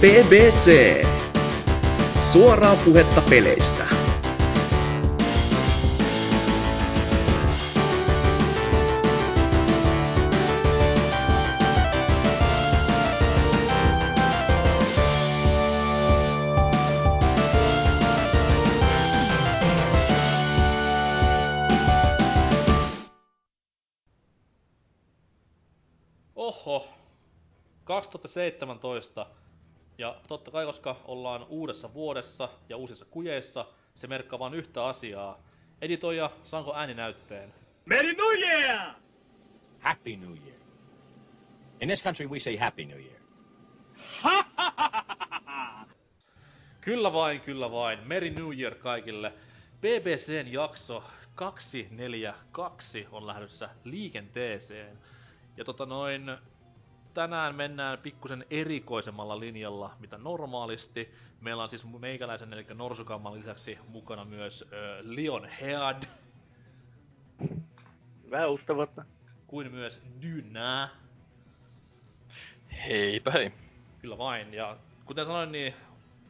BBC. Suoraa puhetta peleistä. Oho, 2017. Ja totta kai, koska ollaan uudessa vuodessa ja uusissa kujeissa, se merkkaa vain yhtä asiaa. Editoija, saanko ääni näytteen? Merry New Year! Happy New Year. In this country, we say Happy New Year. Kyllä vain, kyllä vain. Merry New Year kaikille. BBCn jakso 242 on lähdössä liikenteeseen. Ja tota noin, tänään mennään pikkusen erikoisemmalla linjalla, mitä normaalisti. Meillä on siis meikäläisen, eli Norsukamman lisäksi mukana myös äh, Leon Head, Vähän uutta vuotta. kuin myös Dynä. Heipä hei. Kyllä vain, ja kuten sanoin, niin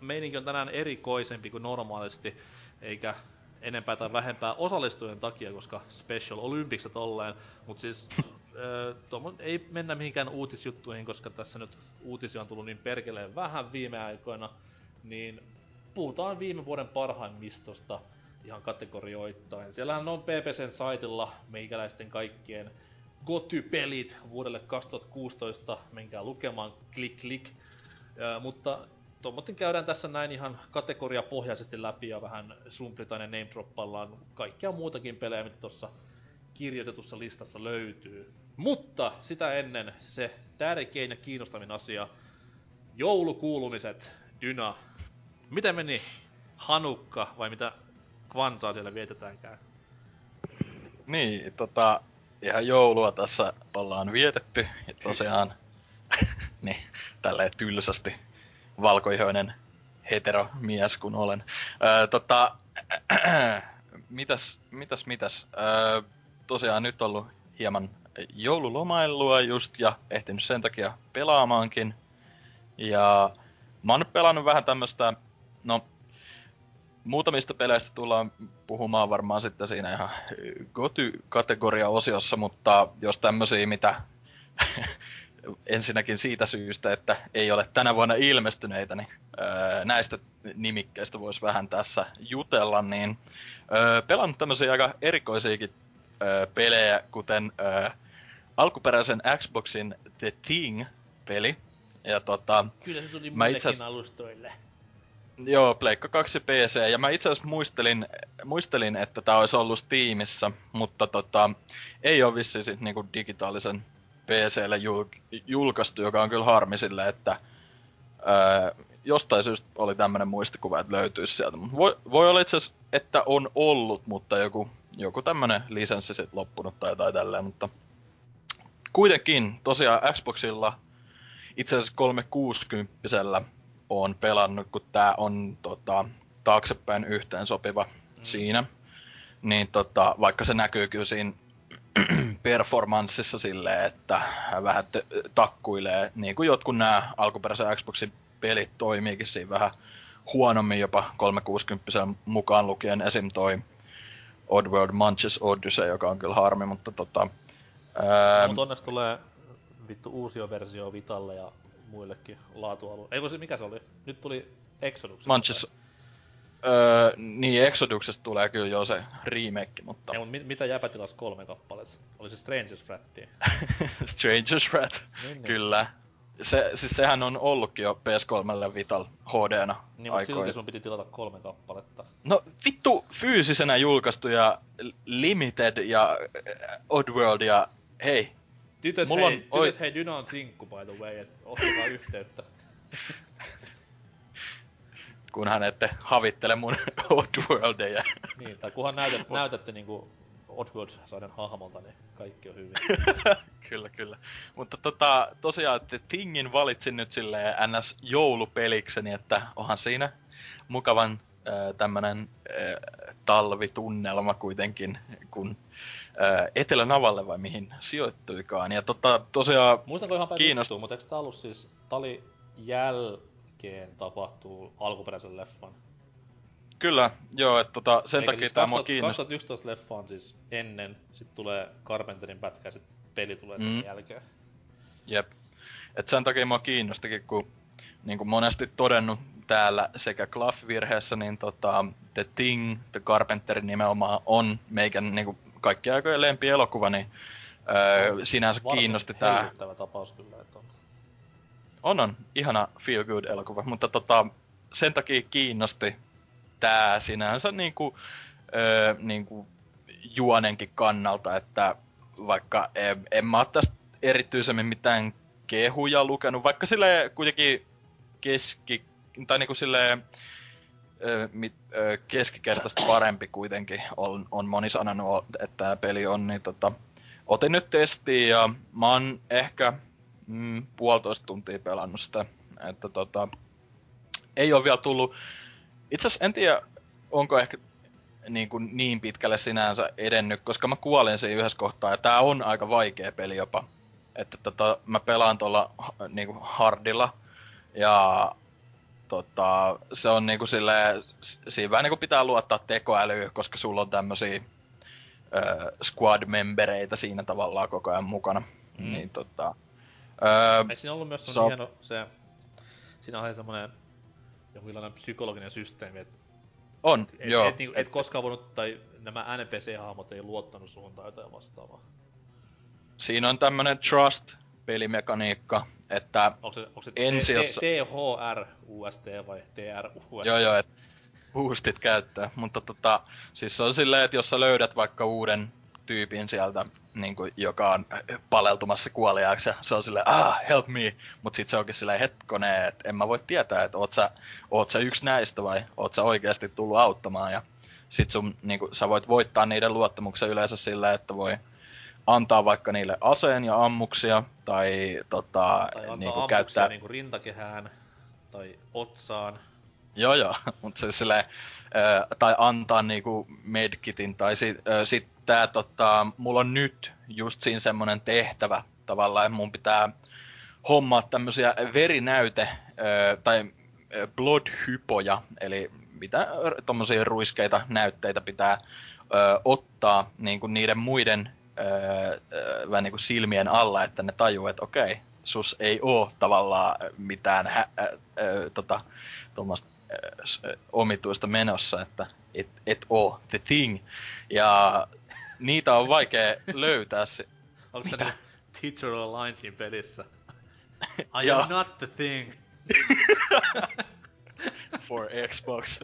meininki on tänään erikoisempi kuin normaalisti, eikä enempää tai vähempää osallistujien takia, koska Special Olympicset tolleen, mutta siis ö, tuommo- ei mennä mihinkään uutisjuttuihin, koska tässä nyt uutisia on tullut niin perkeleen vähän viime aikoina, niin puhutaan viime vuoden parhaimmistosta ihan kategorioittain. Siellähän on PPCn saitilla meikäläisten kaikkien Goty-pelit vuodelle 2016, menkää lukemaan, klik klik. Ö, mutta tuommoittain käydään tässä näin ihan kategoriapohjaisesti läpi ja vähän sumplitaan ja name kaikkea muutakin pelejä, mitä tuossa kirjoitetussa listassa löytyy. Mutta sitä ennen se tärkein ja kiinnostavin asia, joulukuulumiset, Dyna. Miten meni Hanukka vai mitä Kvansaa siellä vietetäänkään? Niin, tota, ihan joulua tässä ollaan vietetty. Ja tosiaan, niin, tälleen tylsästi valkoihoinen heteromies kun olen. Öö, tota, mitäs, mitäs, mitäs? Öö, tosiaan nyt ollut hieman joululomailua just ja ehtinyt sen takia pelaamaankin. Ja mä oon nyt pelannut vähän tämmöstä, no muutamista peleistä tullaan puhumaan varmaan sitten siinä ihan Goty-kategoria-osiossa, mutta jos tämmösiä, mitä ensinnäkin siitä syystä, että ei ole tänä vuonna ilmestyneitä, niin öö, näistä nimikkeistä voisi vähän tässä jutella, niin öö, pelannut tämmöisiä aika erikoisiakin öö, pelejä, kuten öö, alkuperäisen Xboxin The Thing-peli, ja tota, Kyllä se tuli Mä muillekin itse asiassa- alustoille. Joo, Pleikka 2 PC, ja mä itse asiassa muistelin, muistelin, että tää olisi ollut Steamissa, mutta tota, ei ole vissiin sit niinku digitaalisen PClle jul- julkaistu, joka on kyllä harmi sille, että ää, jostain syystä oli tämmönen muistikuva, että löytyisi sieltä. Voi, voi olla itse asiassa, että on ollut, mutta joku, joku tämmönen lisenssi sit loppunut tai jotain tälleen, mutta kuitenkin tosiaan Xboxilla itse asiassa 360 on pelannut, kun tää on tota, taaksepäin yhteen sopiva mm. siinä. Niin tota, vaikka se näkyy kyllä siinä performanssissa silleen, että vähän t- takkuilee, niin kuin jotkut nämä alkuperäisen Xboxin pelit toimiikin siinä vähän huonommin jopa 360 mukaan lukien esim. toi Oddworld Manches Odyssey, joka on kyllä harmi, mutta tota... Ää, Mutta onneksi tulee vittu uusia versio Vitalle ja muillekin laatualueille. Ei kun se, mikä se oli? Nyt tuli Exodus. Manches... Öö, niin, Exoduksesta tulee kyllä jo se remake, mutta... Ei, mutta mit, mitä jäpätilas kolme kappaletta? Oli se Strangers Frattiin. Stranger's Rat, Niin, niin. kyllä. Se, siis sehän on ollutkin jo PS3 Vital HD-na Niin, mutta silti sun piti tilata kolme kappaletta. No vittu fyysisenä julkaistuja Limited ja Oddworld ja hei, Tytöt, Mulla hei, on- tytöt oi- hei, Dyna on sinkku by the way, et ottakaa yhteyttä. kunhan ette havittele mun Oddworldeja. Niin, tai kunhan näytät, näytätte niinku Oddworld-sarjan hahmolta, niin kaikki on hyvin. kyllä, kyllä. Mutta tota, tosiaan, että Tingin valitsin nyt silleen ns. joulupelikseni, että onhan siinä mukavan äh, tämmönen äh, talvitunnelma kuitenkin, kun Etelänavalle vai mihin sijoittuikaan. Ja tota, tosiaan Muistanko ihan päin Kiinnost- vittua, mutta eikö tää ollut siis, tää oli jäl... jälkeen tapahtuu alkuperäisen leffan. Kyllä, joo, että tota, sen Eikä takia siis tää mua 2000 kiinnosti. 2011 leffa on siis ennen, sit tulee Carpenterin pätkä ja sit peli tulee sen Mm. jälkeen. Jep. Et sen takia mua kiinnostikin, kun niin kuin monesti todennut täällä sekä Cluff-virheessä, niin tota, The Thing, The Carpenter nimenomaan on meikän niin kuin kaikki aikojen lempi elokuva, niin öö, sinänsä kiinnosti hellyttävä tapaus kyllä, että on. On on, ihana feel good elokuva, mutta tota, sen takia kiinnosti tää sinänsä niinku, öö, niinku juonenkin kannalta, että vaikka en, en mä oo tästä erityisemmin mitään kehuja lukenut, vaikka sille kuitenkin keski, tai niinku silleen mit, keskikertaisesti parempi kuitenkin on, on moni sanonut, että tämä peli on, niin tota, otin nyt testiin ja mä oon ehkä mm, puolitoista tuntia pelannut sitä, että tota, ei ole vielä tullut, itse asiassa en tiedä, onko ehkä niin, kuin niin pitkälle sinänsä edennyt, koska mä kuolin siinä yhdessä kohtaa, ja tää on aika vaikea peli jopa. Että tota, mä pelaan tuolla niin kuin hardilla, ja tota, se on niinku silleen, s- siinä vähän niinku pitää luottaa tekoälyyn, koska sulla on tämmösiä ö, squad-membereitä siinä tavallaan koko ajan mukana. Mm. Niin tota, ö, Eikö siinä ollut myös Se on- hieno se... Siinä oli semmonen jonkinlainen psykologinen systeemi, että on, et, joo. et, niinku, et, et et koskaan voinut, tai nämä NPC-hahmot ei luottanut suhun tai jotain vastaavaa. Siinä on tämmönen trust-pelimekaniikka, että Onko se, onko se Ensi, T- jos- T- THR UST vai TR UST? Joo joo, et boostit käyttää. Mutta tota, siis se on silleen, että jos sä löydät vaikka uuden tyypin sieltä, niin kuin, joka on paleltumassa kuoliaaksi, ja se on silleen, ah, help me. Mut sit se onkin silleen hetkonen, että en mä voi tietää, että oot sä, oot sä yksi näistä vai oot sä oikeasti tullut auttamaan. Ja sit sun, niin kuin, sä voit voittaa niiden luottamuksen yleensä sillä, että voi antaa vaikka niille aseen ja ammuksia, tai tota, Tai antaa niin kuin, ammuksia käyttää... niinku rintakehään tai otsaan. Joo joo, mutta se silleen, tai antaa niinku medkitin, tai sit, ö, sit tää tota, mulla on nyt just siinä semmonen tehtävä tavallaan, että mun pitää hommaa tämmösiä verinäyte, tai bloodhypoja, eli mitä tommosia ruiskeita näytteitä pitää ö, ottaa niinku niiden muiden ö, ö, vähän niinku silmien alla, että ne tajuu, että okei, sus ei oo tavallaan mitään hä, ö, ö, tota, tuommoista äh, äh, omituista menossa, että et, et oo the thing. Ja niitä on vaikea löytää. Se, Onko se niinku Teacher Online siinä pelissä? I am not the thing. for Xbox.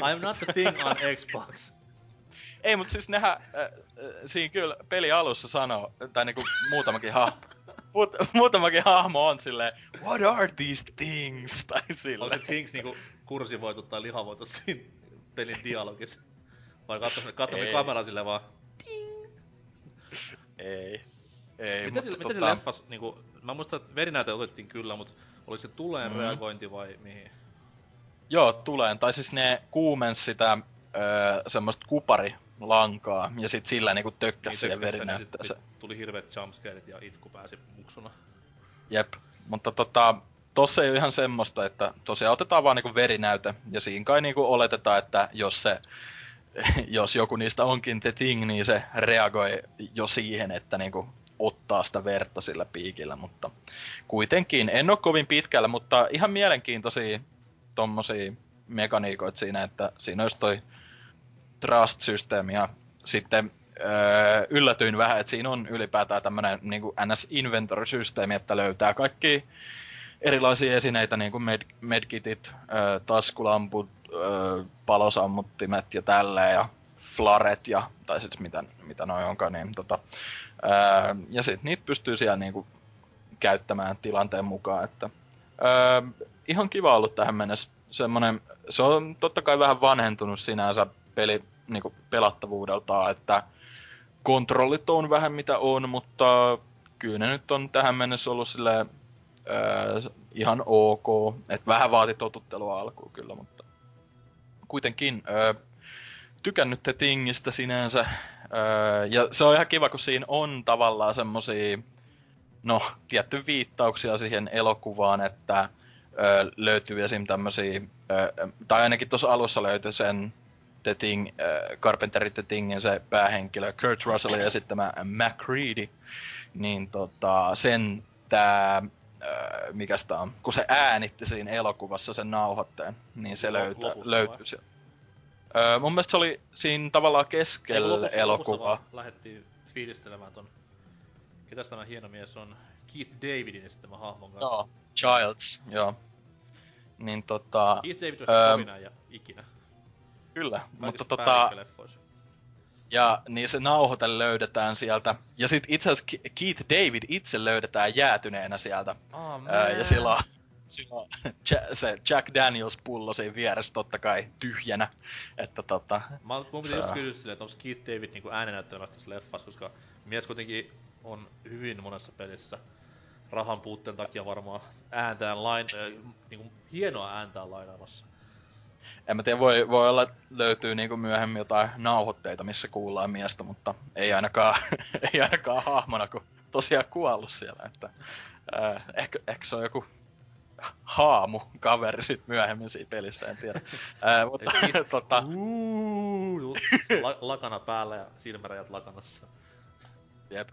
I am not the thing on Xbox. Ei, mutta siis nehän äh, siinä kyllä peli alussa sanoo, tai niinku muutamakin hahmo, muut, muutamakin hahmo on silleen, what are these things? Tai Onko silleen. se Things niinku kursivoitu tai lihavoitu siinä pelin dialogissa? Vai katsomme, kameraa sille vaan. Ei. Ei, Mitä, sille, tota, mitä sille leffas, niinku, mä muistan, että verinäyte otettiin kyllä, mutta oliko se tuleen Mm. reagointi vai mihin? Joo, tuleen. Tai siis ne kuumensi sitä öö, semmoista kuparilankaa, ja sit sillä niinku tökkäs Niin ja verinäytteeseen. sit Tuli hirveet jumpscareit ja itku pääsi muksuna. Jep. Mutta tota, tossa ei ole ihan semmoista, että tosiaan otetaan vaan niinku verinäyte, ja siinä kai niinku oletetaan, että jos se jos joku niistä onkin The Thing, niin se reagoi jo siihen, että niinku ottaa sitä verta sillä piikillä, mutta kuitenkin en ole kovin pitkällä, mutta ihan mielenkiintoisia tommosia mekaniikoita siinä, että siinä olisi toi trust-systeemi ja sitten öö, yllätyin vähän, että siinä on ylipäätään tämmönen niinku NS-inventory-systeemi, että löytää kaikki erilaisia esineitä, niin kuin med- medkitit, öö, taskulamput, öö, palosammuttimet ja tälleen, ja flaret ja, tai siis mitä, mitä noi onkaan, niin tota, öö, ja sitten niitä pystyy siellä niinku käyttämään tilanteen mukaan, että öö, ihan kiva ollut tähän mennessä. Semmonen, se on totta kai vähän vanhentunut sinänsä peli niinku pelattavuudeltaan, että kontrollit on vähän mitä on, mutta kyllä ne nyt on tähän mennessä ollut silleen öö, ihan ok. Et vähän vaati totuttelua alkuun kyllä, mutta kuitenkin öö, tykännyt The Thingistä sinänsä. Öö, ja se on ihan kiva, kun siinä on tavallaan semmosia, no, tietty viittauksia siihen elokuvaan, että ö, löytyy esim. tämmösiä, ö, tai ainakin tuossa alussa löytyi sen The Thing, äh, Carpenter The Thingin se päähenkilö, Kurt Russellin esittämä MacReady, niin tota, sen tää, äh, mikäs tää on, kun se äänitti siinä elokuvassa sen nauhoitteen, niin se Lopussa löytyy siellä. Öö, mun mielestä se oli siinä tavallaan keskellä lopussa elokuvaa. vaan lähdettiin fiilistelemään ton... Ketäs tämä hieno mies on? Keith Davidin esittämä hahmon kanssa. Joo, Childs, joo. Niin tota, Keith David on Öö, ja ikinä. Kyllä, mutta tota, ja niin se nauhoite löydetään sieltä. Ja sit itse asiassa Ke- Keith David itse löydetään jäätyneenä sieltä. Oh, Ää, ja silloin, silloin Ja- se Jack Daniels pullo siinä vieressä totta kai tyhjänä. Että tota, Mä, mun piti Se just on. kysyä silleen, että onko Keith David niinku äänenäyttelemässä tässä leffassa, koska mies kuitenkin on hyvin monessa pelissä rahan puutteen takia varmaan ääntään lain, äh, niinku hienoa ääntään lainaamassa. En mä tiedä, voi, voi olla, että löytyy niinku myöhemmin jotain nauhoitteita, missä kuullaan miestä, mutta ei ainakaan, ei ainakaan hahmona, kun tosiaan kuollut siellä. Että, ää, ehkä, ehkä se on joku haamu kaveri sit myöhemmin siinä pelissä, en tiedä. Ää, mutta Keith- tota, Uuu, la, lakana päällä ja silmärajat lakanassa. Jep.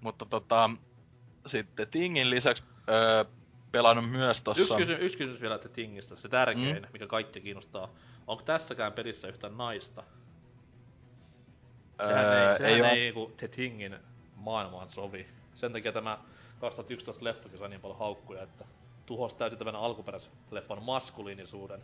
Mutta tota, sitten Tingin lisäksi öö, pelannut myös tossa... Yksi, kysymys, yksi kysymys vielä The Thingistä, se tärkein, Mm. mikä kaikki kiinnostaa. Onko tässäkään pelissä yhtään naista? Sehän Öö, ei, sehän ei ei, ei niinku The Thingin maailmaan sovi. Sen takia tämä 2011 leffakin sai niin paljon haukkuja, että tuhosi täysin tämän alkuperäisleffan maskuliinisuuden.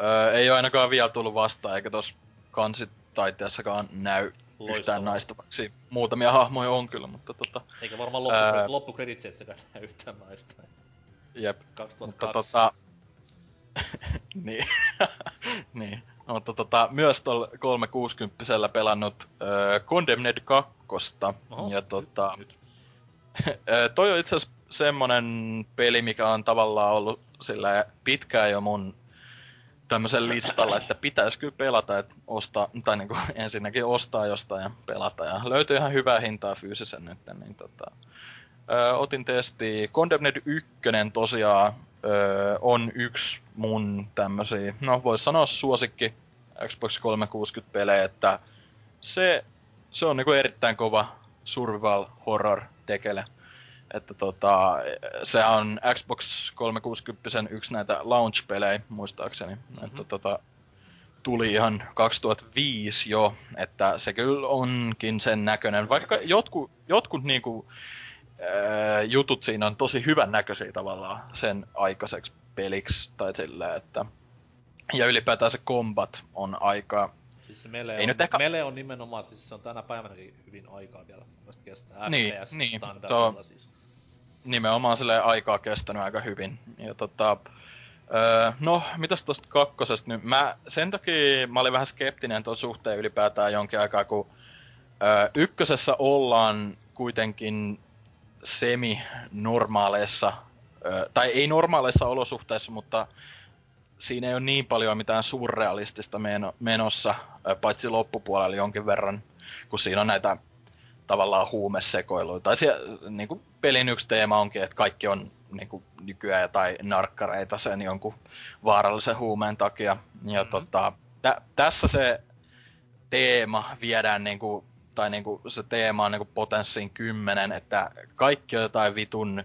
Öö, ei ole ainakaan vielä tullut vastaan, eikä tos kansitaiteessakaan näy. Yhtään naista, vaikka siinä muutamia hahmoja on kyllä, mutta tota, Eikä varmaan loppu, Ää. loppukreditseissäkään yhtään naista. jep. 2002. Mutta tota... niin. niin. Mutta tota, myös tuolla 360 pelannut öö, Condemned 2. Oho, ja tota, Nyt, Ö, toi on itse asiassa semmonen peli, mikä on tavallaan ollut sillä pitkään jo mun tämmöisen listalla, että pitäisi kyllä pelata, että ostaa, tai niinku ensinnäkin ostaa jostain ja pelata. Ja löytyy ihan hyvää hintaa fyysisen nyt, niin tota, ö, otin testi. Condemned 1 tosiaan ö, on yksi mun tämmösiä, no vois sanoa suosikki Xbox 360 pelejä, että se, se on niinku erittäin kova survival horror tekele. Että tota, se on Xbox 360 yksi näitä launch-pelejä, muistaakseni. Mm-hmm. Että tota, tuli ihan 2005 jo, että se kyllä onkin sen näköinen. Vaikka jotkut, jotkut niinku, ää, jutut siinä on tosi hyvän näköisiä tavallaan sen aikaiseksi peliksi tai sillä, että ja ylipäätään se combat on aika siis se Mele Ei on, nyt ehkä- Mele on nimenomaan, siis se on tänä päivänäkin hyvin aikaa vielä. Mun mielestä kestää Niin, FPS niin, standardilla siis. Nimenomaan sille aikaa kestänyt aika hyvin. Ja tota, öö, no, mitäs tosta kakkosesta nyt? Mä, sen takia mä olin vähän skeptinen tuon suhteen ylipäätään jonkin aikaa, kun öö, ykkösessä ollaan kuitenkin semi-normaaleissa, öö, tai ei normaaleissa olosuhteissa, mutta siinä ei ole niin paljon mitään surrealistista meno, menossa, paitsi loppupuolella jonkin verran, kun siinä on näitä tavallaan huumesekoiluja. Tai siellä, niin kuin pelin yksi teema onkin, että kaikki on niin kuin nykyään tai narkkareita sen jonkun vaarallisen huumeen takia. Ja Mhm. tota, tä, tässä se teema viedään niin kuin, tai niin kuin se teema on niin kuin potenssiin kymmenen, että kaikki on jotain vitun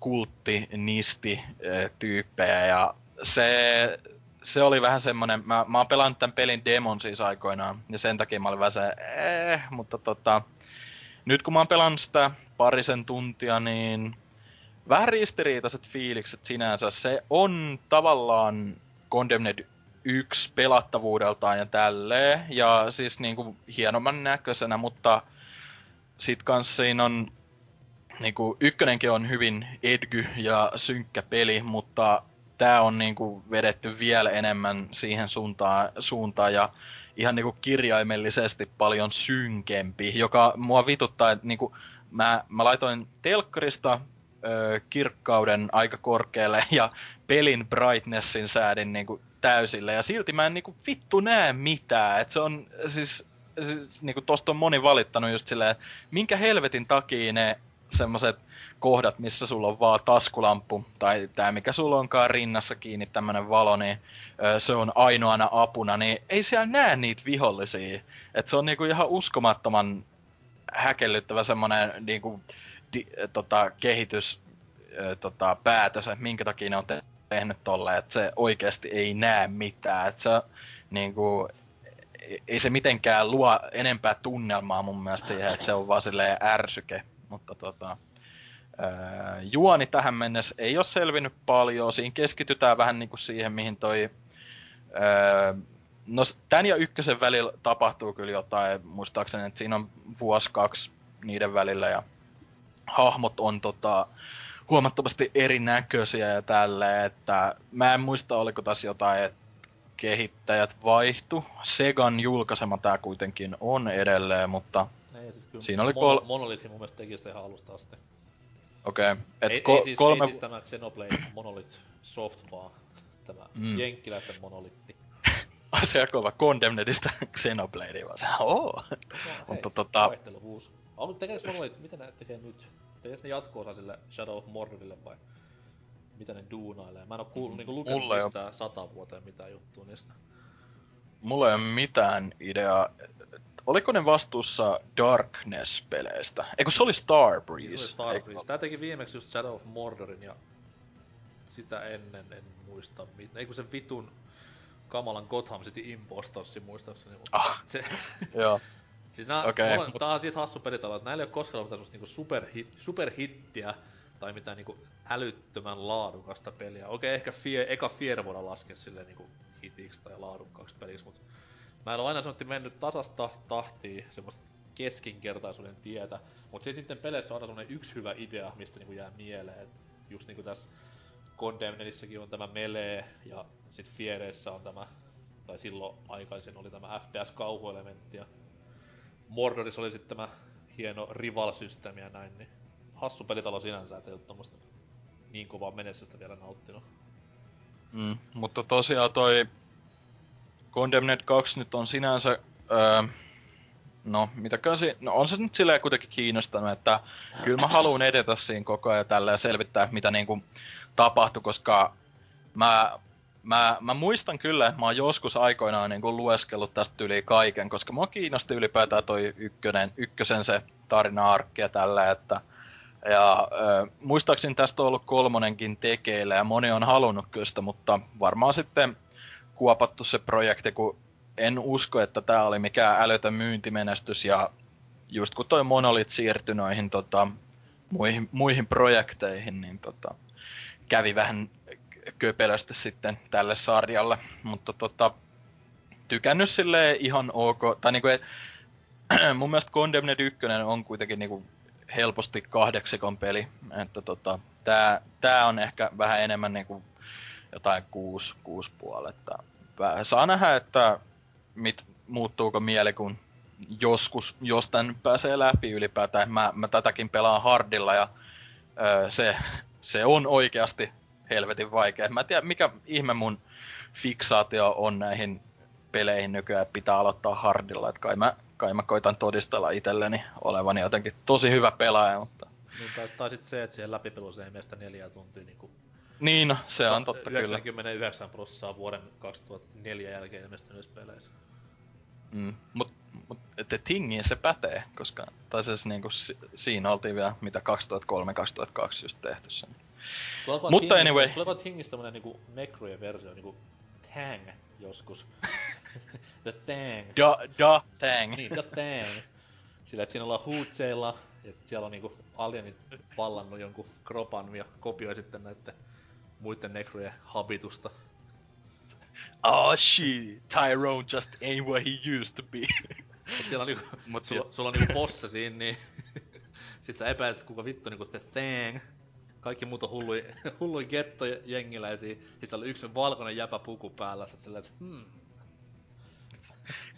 kultti, nisti eh, tyyppejä ja se, se oli vähän semmonen, mä, mä oon pelannut tämän pelin demon siis aikoinaan, ja sen takia mä olin vähän se, eh, mutta tota, nyt kun mä oon pelannut sitä parisen tuntia, niin vähän ristiriitaiset fiilikset sinänsä. Se on tavallaan Condemned 1 pelattavuudeltaan ja tälleen, ja siis niinku hienomman näköisenä, mutta sit kans siinä on niinku, ykkönenkin on hyvin edgy ja synkkä peli, mutta tää on niinku vedetty vielä enemmän siihen suuntaan, suuntaan ja ihan niinku kirjaimellisesti paljon synkempi, joka mua vituttaa, että niinku, mä, mä laitoin telkkarista ö, kirkkauden aika korkealle ja pelin brightnessin säädin niinku täysille. Ja silti mä en niinku vittu näe mitään, et se on siis, siis niinku tosta on moni valittanut just silleen, että minkä helvetin takia ne semmoset kohdat, missä sulla on vaan taskulamppu, tai tämä mikä sulla onkaan rinnassa kiinni tämmönen valo, niin se on ainoana apuna, niin ei siellä näe niitä vihollisia. Et se on niinku ihan uskomattoman häkellyttävä semmonen niinku, di, tota, kehitys, tota, päätös, että minkä takia ne on te- tehnyt tolleen, että se oikeasti ei näe mitään. Että se niinku, ei se mitenkään luo enempää tunnelmaa mun mielestä siihen, että se on vaan silleen ärsyke. Mutta tota, juoni tähän mennessä ei ole selvinnyt paljon. Siinä keskitytään vähän niinku siihen, mihin toi... No tän ja ykkösen välillä tapahtuu kyllä jotain, muistaakseni, että siinä on vuosi kaksi niiden välillä ja hahmot on tota, huomattavasti erinäköisiä ja tälleen, että mä en muista oliko tässä jotain, että kehittäjät vaihtu. Segan julkaisema tää kuitenkin on edelleen, mutta Ei, siis kyllä Siinä oli kol- Monolith mun mielestä teki sitä ihan alusta asti. Okei. Okay. Et ei, ko- ei, siis, kolme... ei siis tämä Xenoblade Monolith Soft vaan tämä Mm. jenkkiläisten monolitti. asia kova Condemnedista Xenobladea vaan se, oo. No, hei, Mutta tota- vaihteluvuus. On, tekeekö Monolith, mitä ne tekee nyt? Tekeekö ne jatko-osa sille Shadow of Mordorille vai? Mitä ne duunailee? Mä en oo kuullut, niinku lukenut mistään sata vuoteen mitään juttua niistä. Mulla ei ole mitään ideaa. Oliko ne vastuussa Darkness-peleistä? Eikö se oli Se Starbreeze? oli Starbreeze. Tää teki viimeksi just Shadow of Mordorin ja sitä ennen en muista mitään. Ei kun sen vitun kamalan Gotham City Impostorsin muistaakseni. Mutta Ah. se, Joo. siis nää, okay, mut- tää on siitä hassu pelitalo, että näillä ei oo koskaan ollut mitään niinku superhit, superhittiä tai mitään niinku älyttömän laadukasta peliä. Okei, ehkä fie, eka Fier voidaan laskea silleen niinku hitiksi tai laadukkaaksi peliksi, mut mä en oo aina sanottu mennyt tasasta tahtiin semmoista keskinkertaisuuden tietä, mut sit niiden peleissä on aina semmonen yksi hyvä idea, mistä niinku jää mieleen, et just niinku tässä Condemnedissäkin on tämä Melee ja sit Fiereissä on tämä, tai silloin aikaisin oli tämä FPS-kauhuelementti ja Mordorissa oli sitten tämä hieno rival-systeemi ja näin, niin hassu pelitalo sinänsä, et ei tommoista niin kovaa menestystä vielä nauttinut. Mm, mutta tosiaan toi Condemned 2 nyt on sinänsä, öö, no mitäkään si- no on se nyt silleen kuitenkin kiinnostanut, että kyllä mä haluan edetä siinä koko ajan tällä ja selvittää mitä niinku tapahtui, koska mä, mä, mä muistan kyllä, että mä oon joskus aikoinaan niinku lueskellut tästä yli kaiken, koska mua kiinnosti ylipäätään toi ykkönen, ykkösen se tarina-arkki ja tällä, että ja ö, muistaakseni tästä on ollut kolmonenkin tekeillä ja moni on halunnut kyllä sitä, mutta varmaan sitten kuopattu se projekti, kun en usko, että tämä oli mikään älytön myyntimenestys ja just kun toi Monolith siirtyi noihin tota, muihin, muihin projekteihin, niin tota, kävi vähän köpelösti sitten tälle sarjalle, mutta tota, tykännyt silleen ihan ok, tai niinku, et, mun mielestä Condemned 1 on kuitenkin niinku helposti kahdeksikon peli, että tota, tää, tää on ehkä vähän enemmän niinku jotain kuusi, kuusi puoletta. Saa nähdä, että mit, muuttuuko mieli, kun joskus, jos tän pääsee läpi ylipäätään. Mä, mä tätäkin pelaan hardilla ja öö, se, se on oikeasti helvetin vaikea. Mä en tiedä, mikä ihme mun fiksaatio on näihin peleihin nykyään pitää aloittaa hardilla. Et kai, mä, kai mä koitan todistella itselleni olevani jotenkin tosi hyvä pelaaja, mutta... Niin, tai, tai sit se, että siihen läpipelussa ei meistä neljä tuntia niinku Niin, no, se on totta kyllä. 99 prosenttia vuoden 2004 jälkeen ilmestyneissä peleissä. Mm. Mut, mut The Thingiin se pätee, koska tai siis niinku si- siinä oltiin vielä mitä 2003-2002 just tehty sen. Tuleeko Mutta Thingistä- anyway. Tuleeko Thingistä tämmönen niinku Necrojen versio, niinku Tang joskus? The Thang. Da, da, tang. Niin, The Thang. Sillä, että siinä ollaan huutseilla, ja sit siellä on niinku alienit vallannut jonkun kropan ja kopioi sitten näitten muiden Necrojen habitusta. Oh shit, Tyrone just ain't what he used to be. Et siellä on niinku, Mut sulla, sulla on niinku bossa siinä, niin sit sä epäilet, kuka vittu niinku The Thang. Kaikki muut on hullui, hullui getto jengiläisiä. Sit siellä oli yksi valkoinen jäpä puku päällä. Sä oot silleen, että hmm,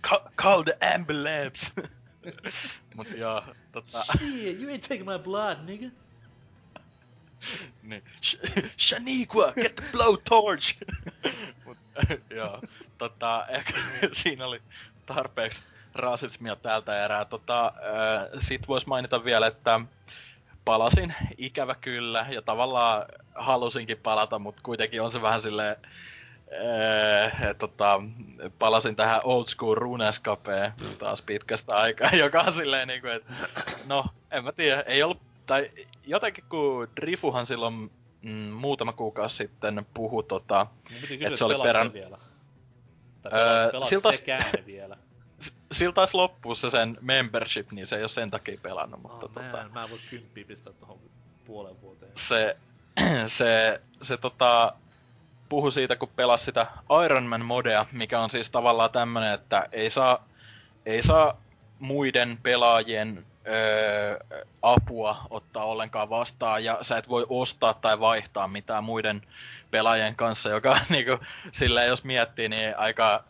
Ca- call the ambulance. Mut joo, tota, shit, you ain't taking my blood, nigga. niin. Sh- Shaniqua, get the blowtorch! Mut, joo, tota, ehkä siinä oli tarpeeksi rasismia tältä erää. Tota, äh, sit vois mainita vielä, että palasin, ikävä kyllä, ja tavallaan halusinkin palata, mutta kuitenkin on se vähän silleen, ee, tota, palasin tähän old school runescapeen taas pitkästä aikaa, joka on silleen niinku, että no, en mä tiedä, ei ollut, tai jotenkin kun Drifuhan silloin mm, muutama kuukausi sitten puhu tota, että se oli perän... vielä. Tai öö, siltä sekään vielä. Sillä taisi loppua se sen membership, niin se ei ole sen takia pelannut, mutta oh, tota... Mä en voi kymppiä pistää tohon puolen vuoteen. Se, se, se tota, puhu siitä, kun pelasi sitä Iron Man modea, mikä on siis tavallaan tämmönen, että ei saa, ei saa muiden pelaajien öö, apua ottaa ollenkaan vastaan, ja sä et voi ostaa tai vaihtaa mitään muiden pelaajien kanssa, joka niinku, silleen jos miettii, niin aika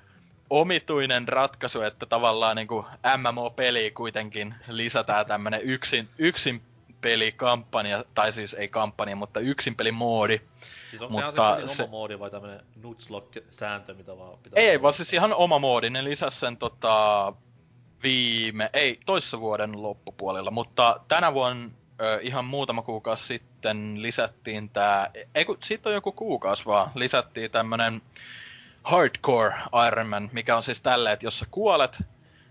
omituinen ratkaisu, että tavallaan niinku MMO-peli kuitenkin lisätään tämmönen yksin, yksin pelikampanja, tai siis ei kampanja, mutta yksin pelimoodi. Siis onko mutta se, se oma moodi vai tämmönen nutslock-sääntö, mitä vaan pitää... Ei, vaan siis ihan oma moodi. Ne lisäs sen tota, viime, ei, toissa vuoden loppupuolella, mutta tänä vuonna ö, ihan muutama kuukausi sitten lisättiin tää, ei kun siitä on joku kuukausi vaan, lisättiin tämmönen hardcore Ironman, mikä on siis tälleen, että jos sä kuolet,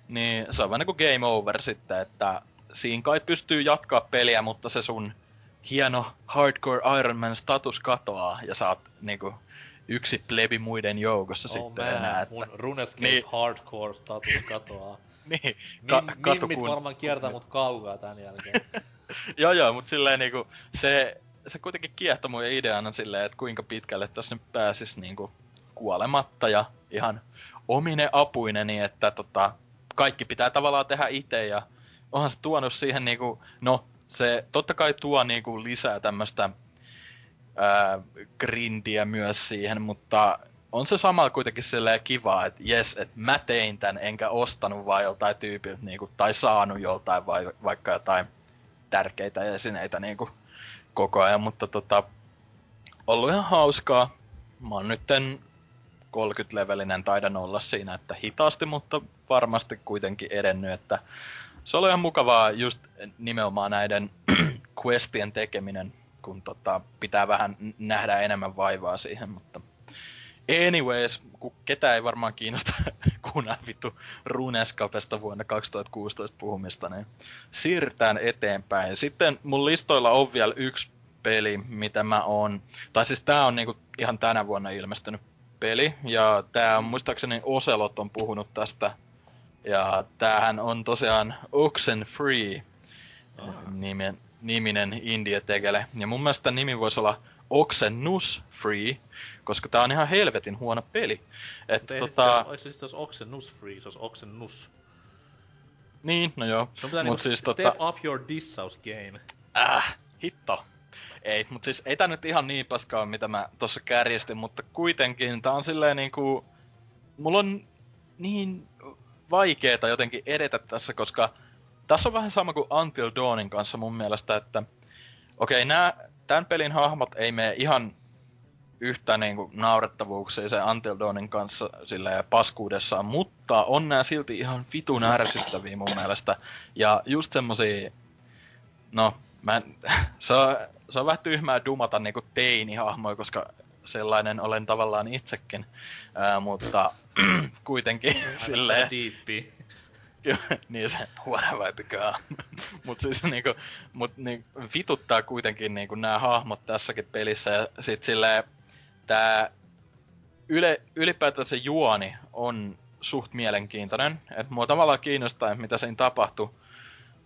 niin se on vähän niinku game over sitten, että siinä kai pystyy jatkaa peliä, mutta se sun hieno hardcore Ironman status katoaa ja saat niinku yksi plebi muiden joukossa oh sitten man, enää. Että... Mun Runescape niin. hardcore status katoaa. niin, ka- Mim, mimmit kun... varmaan kiertää mut kaukaa tän jälkeen. joo joo, mut silleen niinku se, se kuitenkin kiehtoi mun ideana silleen, että kuinka pitkälle tässä nyt pääsis niinku kuolematta ja ihan omine apuineni, että tota, kaikki pitää tavallaan tehdä itse ja onhan se tuonut siihen niinku, no se totta kai tuo niinku lisää tämmöstä ää, grindiä myös siihen, mutta on se sama kuitenkin silleen kivaa, että jes, että mä tein tän, enkä ostanut vaan joltain tyypiltä, niinku, tai saanut joltain vai, vaikka jotain tärkeitä esineitä niinku, koko ajan, mutta tota, ollut ihan hauskaa. Mä oon nytten 30-levelinen taidan olla siinä, että hitaasti, mutta varmasti kuitenkin edennyt, että se oli ihan mukavaa just nimenomaan näiden questien tekeminen, kun tota, pitää vähän nähdä enemmän vaivaa siihen, mutta anyways, kun ketä ei varmaan kiinnosta kuunnella vittu Runescapesta vuonna 2016 puhumista, niin siirrytään eteenpäin. Sitten mun listoilla on vielä yksi peli, mitä mä oon, tai siis tää on niinku ihan tänä vuonna ilmestynyt peli, ja tää on muistaakseni Oselot on puhunut tästä, ja tämähän on tosiaan Oxen Free nimen, niminen indie-tekele, ja mun mielestä nimi voisi olla Oxenus Free, koska tää on ihan helvetin huono peli. Että tota... Siis, se siis Oxenus Free, se olisi Oxenus. Niin, no joo. Se on pitää Mut niinku siis, step tota... up your dissaus game. Äh, hitto. Ei, mutta siis ei tää nyt ihan niin paskaa, mitä mä tossa kärjestin, mutta kuitenkin tää on silleen niinku... Mulla on niin vaikeeta jotenkin edetä tässä, koska tässä on vähän sama kuin Until Dawnin kanssa mun mielestä, että okei, okay, tämän pelin hahmot ei mene ihan yhtä niinku naurettavuuksia se Until Dawnin kanssa sillä paskuudessaan, mutta on nää silti ihan vitun ärsyttäviä mun mielestä. Ja just semmosia, no, mä en, se, on, se on vähän tyhmää dumata niinku teinihahmoja, koska sellainen olen tavallaan itsekin, ää, mutta kuitenkin silleen... Diippi. niin se, what have I become? mut siis niinku, mut niin, vituttaa kuitenkin niinku nämä hahmot tässäkin pelissä ja sit silleen tää yle, ylipäätään se juoni on suht mielenkiintoinen. Et mua tavallaan kiinnostaa, mitä siinä tapahtui.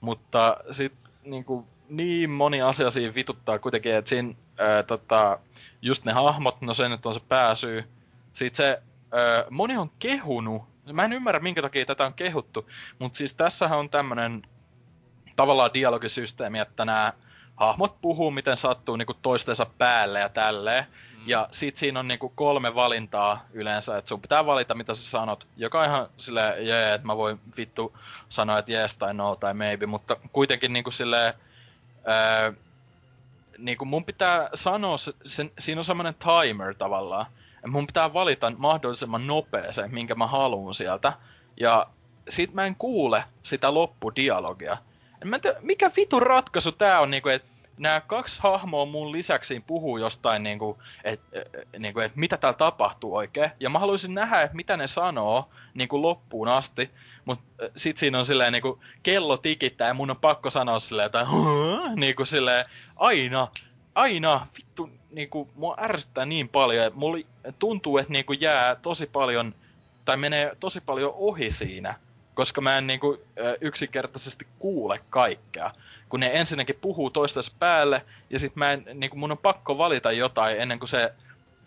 Mutta sit niinku niin moni asia siinä vituttaa kuitenkin, että siinä ää, tota, just ne hahmot, no se nyt on se pääsyy. Sitten se, ää, moni on kehunut, mä en ymmärrä minkä takia tätä on kehuttu, mutta siis tässähän on tämmönen tavallaan dialogisysteemi, että nämä hahmot puhuu miten sattuu niinku toistensa päälle ja tälleen. Mm. Ja sit siinä on niinku kolme valintaa yleensä, että sun pitää valita mitä sä sanot. Joka ihan silleen, jee, että mä voin vittu sanoa, että yes tai no tai maybe, mutta kuitenkin niinku silleen, ää, niin kuin mun pitää sanoa, se, se, siinä on semmoinen timer tavallaan. Mun pitää valita mahdollisimman nopeeseen, minkä mä haluan sieltä. Ja sit mä en kuule sitä loppudialogia. En mä tiedä, mikä vitun ratkaisu tää on, niinku, että nämä kaksi hahmoa mun lisäksi puhuu jostain, niinku, että niinku, et mitä täällä tapahtuu oikein. Ja mä haluaisin nähdä, että mitä ne sanoo niinku loppuun asti. Mut sit siinä on silleen niinku, kello tikittää ja mun on pakko sanoa silleen, että niinku silleen, aina, aina, vittu, niinku, mua ärsyttää niin paljon. Ja mulla tuntuu, että niinku jää tosi paljon, tai menee tosi paljon ohi siinä koska mä en niinku, yksinkertaisesti kuule kaikkea. Kun ne ensinnäkin puhuu toistensa päälle, ja sit mä en, niinku mun on pakko valita jotain ennen kuin se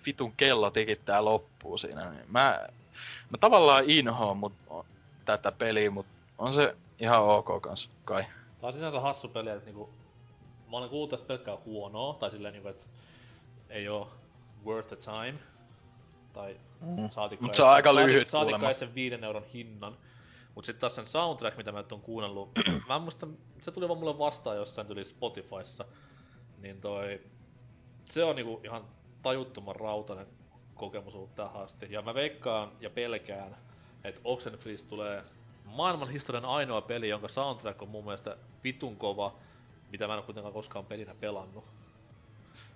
vitun kello tikittää loppuu siinä. Mä, mä tavallaan inhoon mut, tätä peliä, mut on se ihan ok kans kai. Tää on sinänsä hassu peli, että niinku, mä olen kuullut tästä pelkkää huonoa, tai silleen niinku, että ei oo worth the time. Tai Mm. Mut se on aika lyhyt saatikka kuulemma. sen viiden euron hinnan. Mut sit taas sen soundtrack, mitä mä nyt on kuunnellut, mä en muista, se tuli vaan mulle vastaan jossain tuli Spotifyssa. Niin toi, se on niinku ihan tajuttoman rautainen kokemus ollut tähän asti. Ja mä veikkaan ja pelkään, että Oxenfreeze tulee maailman historian ainoa peli, jonka soundtrack on mun mielestä vitun kova, mitä mä en oo kuitenkaan koskaan pelinä pelannut.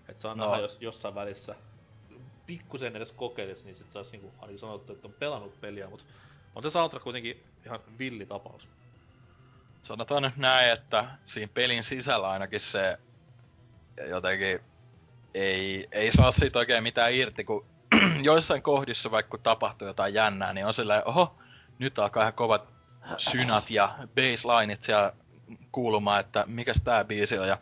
Et saa No. nähdä, jos jossain välissä pikkusen edes kokeilis, niin sit sais niinku ainakin sanottu, että on pelannut peliä, mut on se soundtrack kuitenkin ihan villi tapaus. Sanotaan nyt näin, että siinä pelin sisällä ainakin se jotenkin ei, ei saa siitä oikein mitään irti, kun joissain kohdissa vaikka kun tapahtuu jotain jännää, niin on silleen, oho, nyt alkaa ihan kovat synat ja basslineit siellä kuulumaan, että mikäs tää biisi on, ja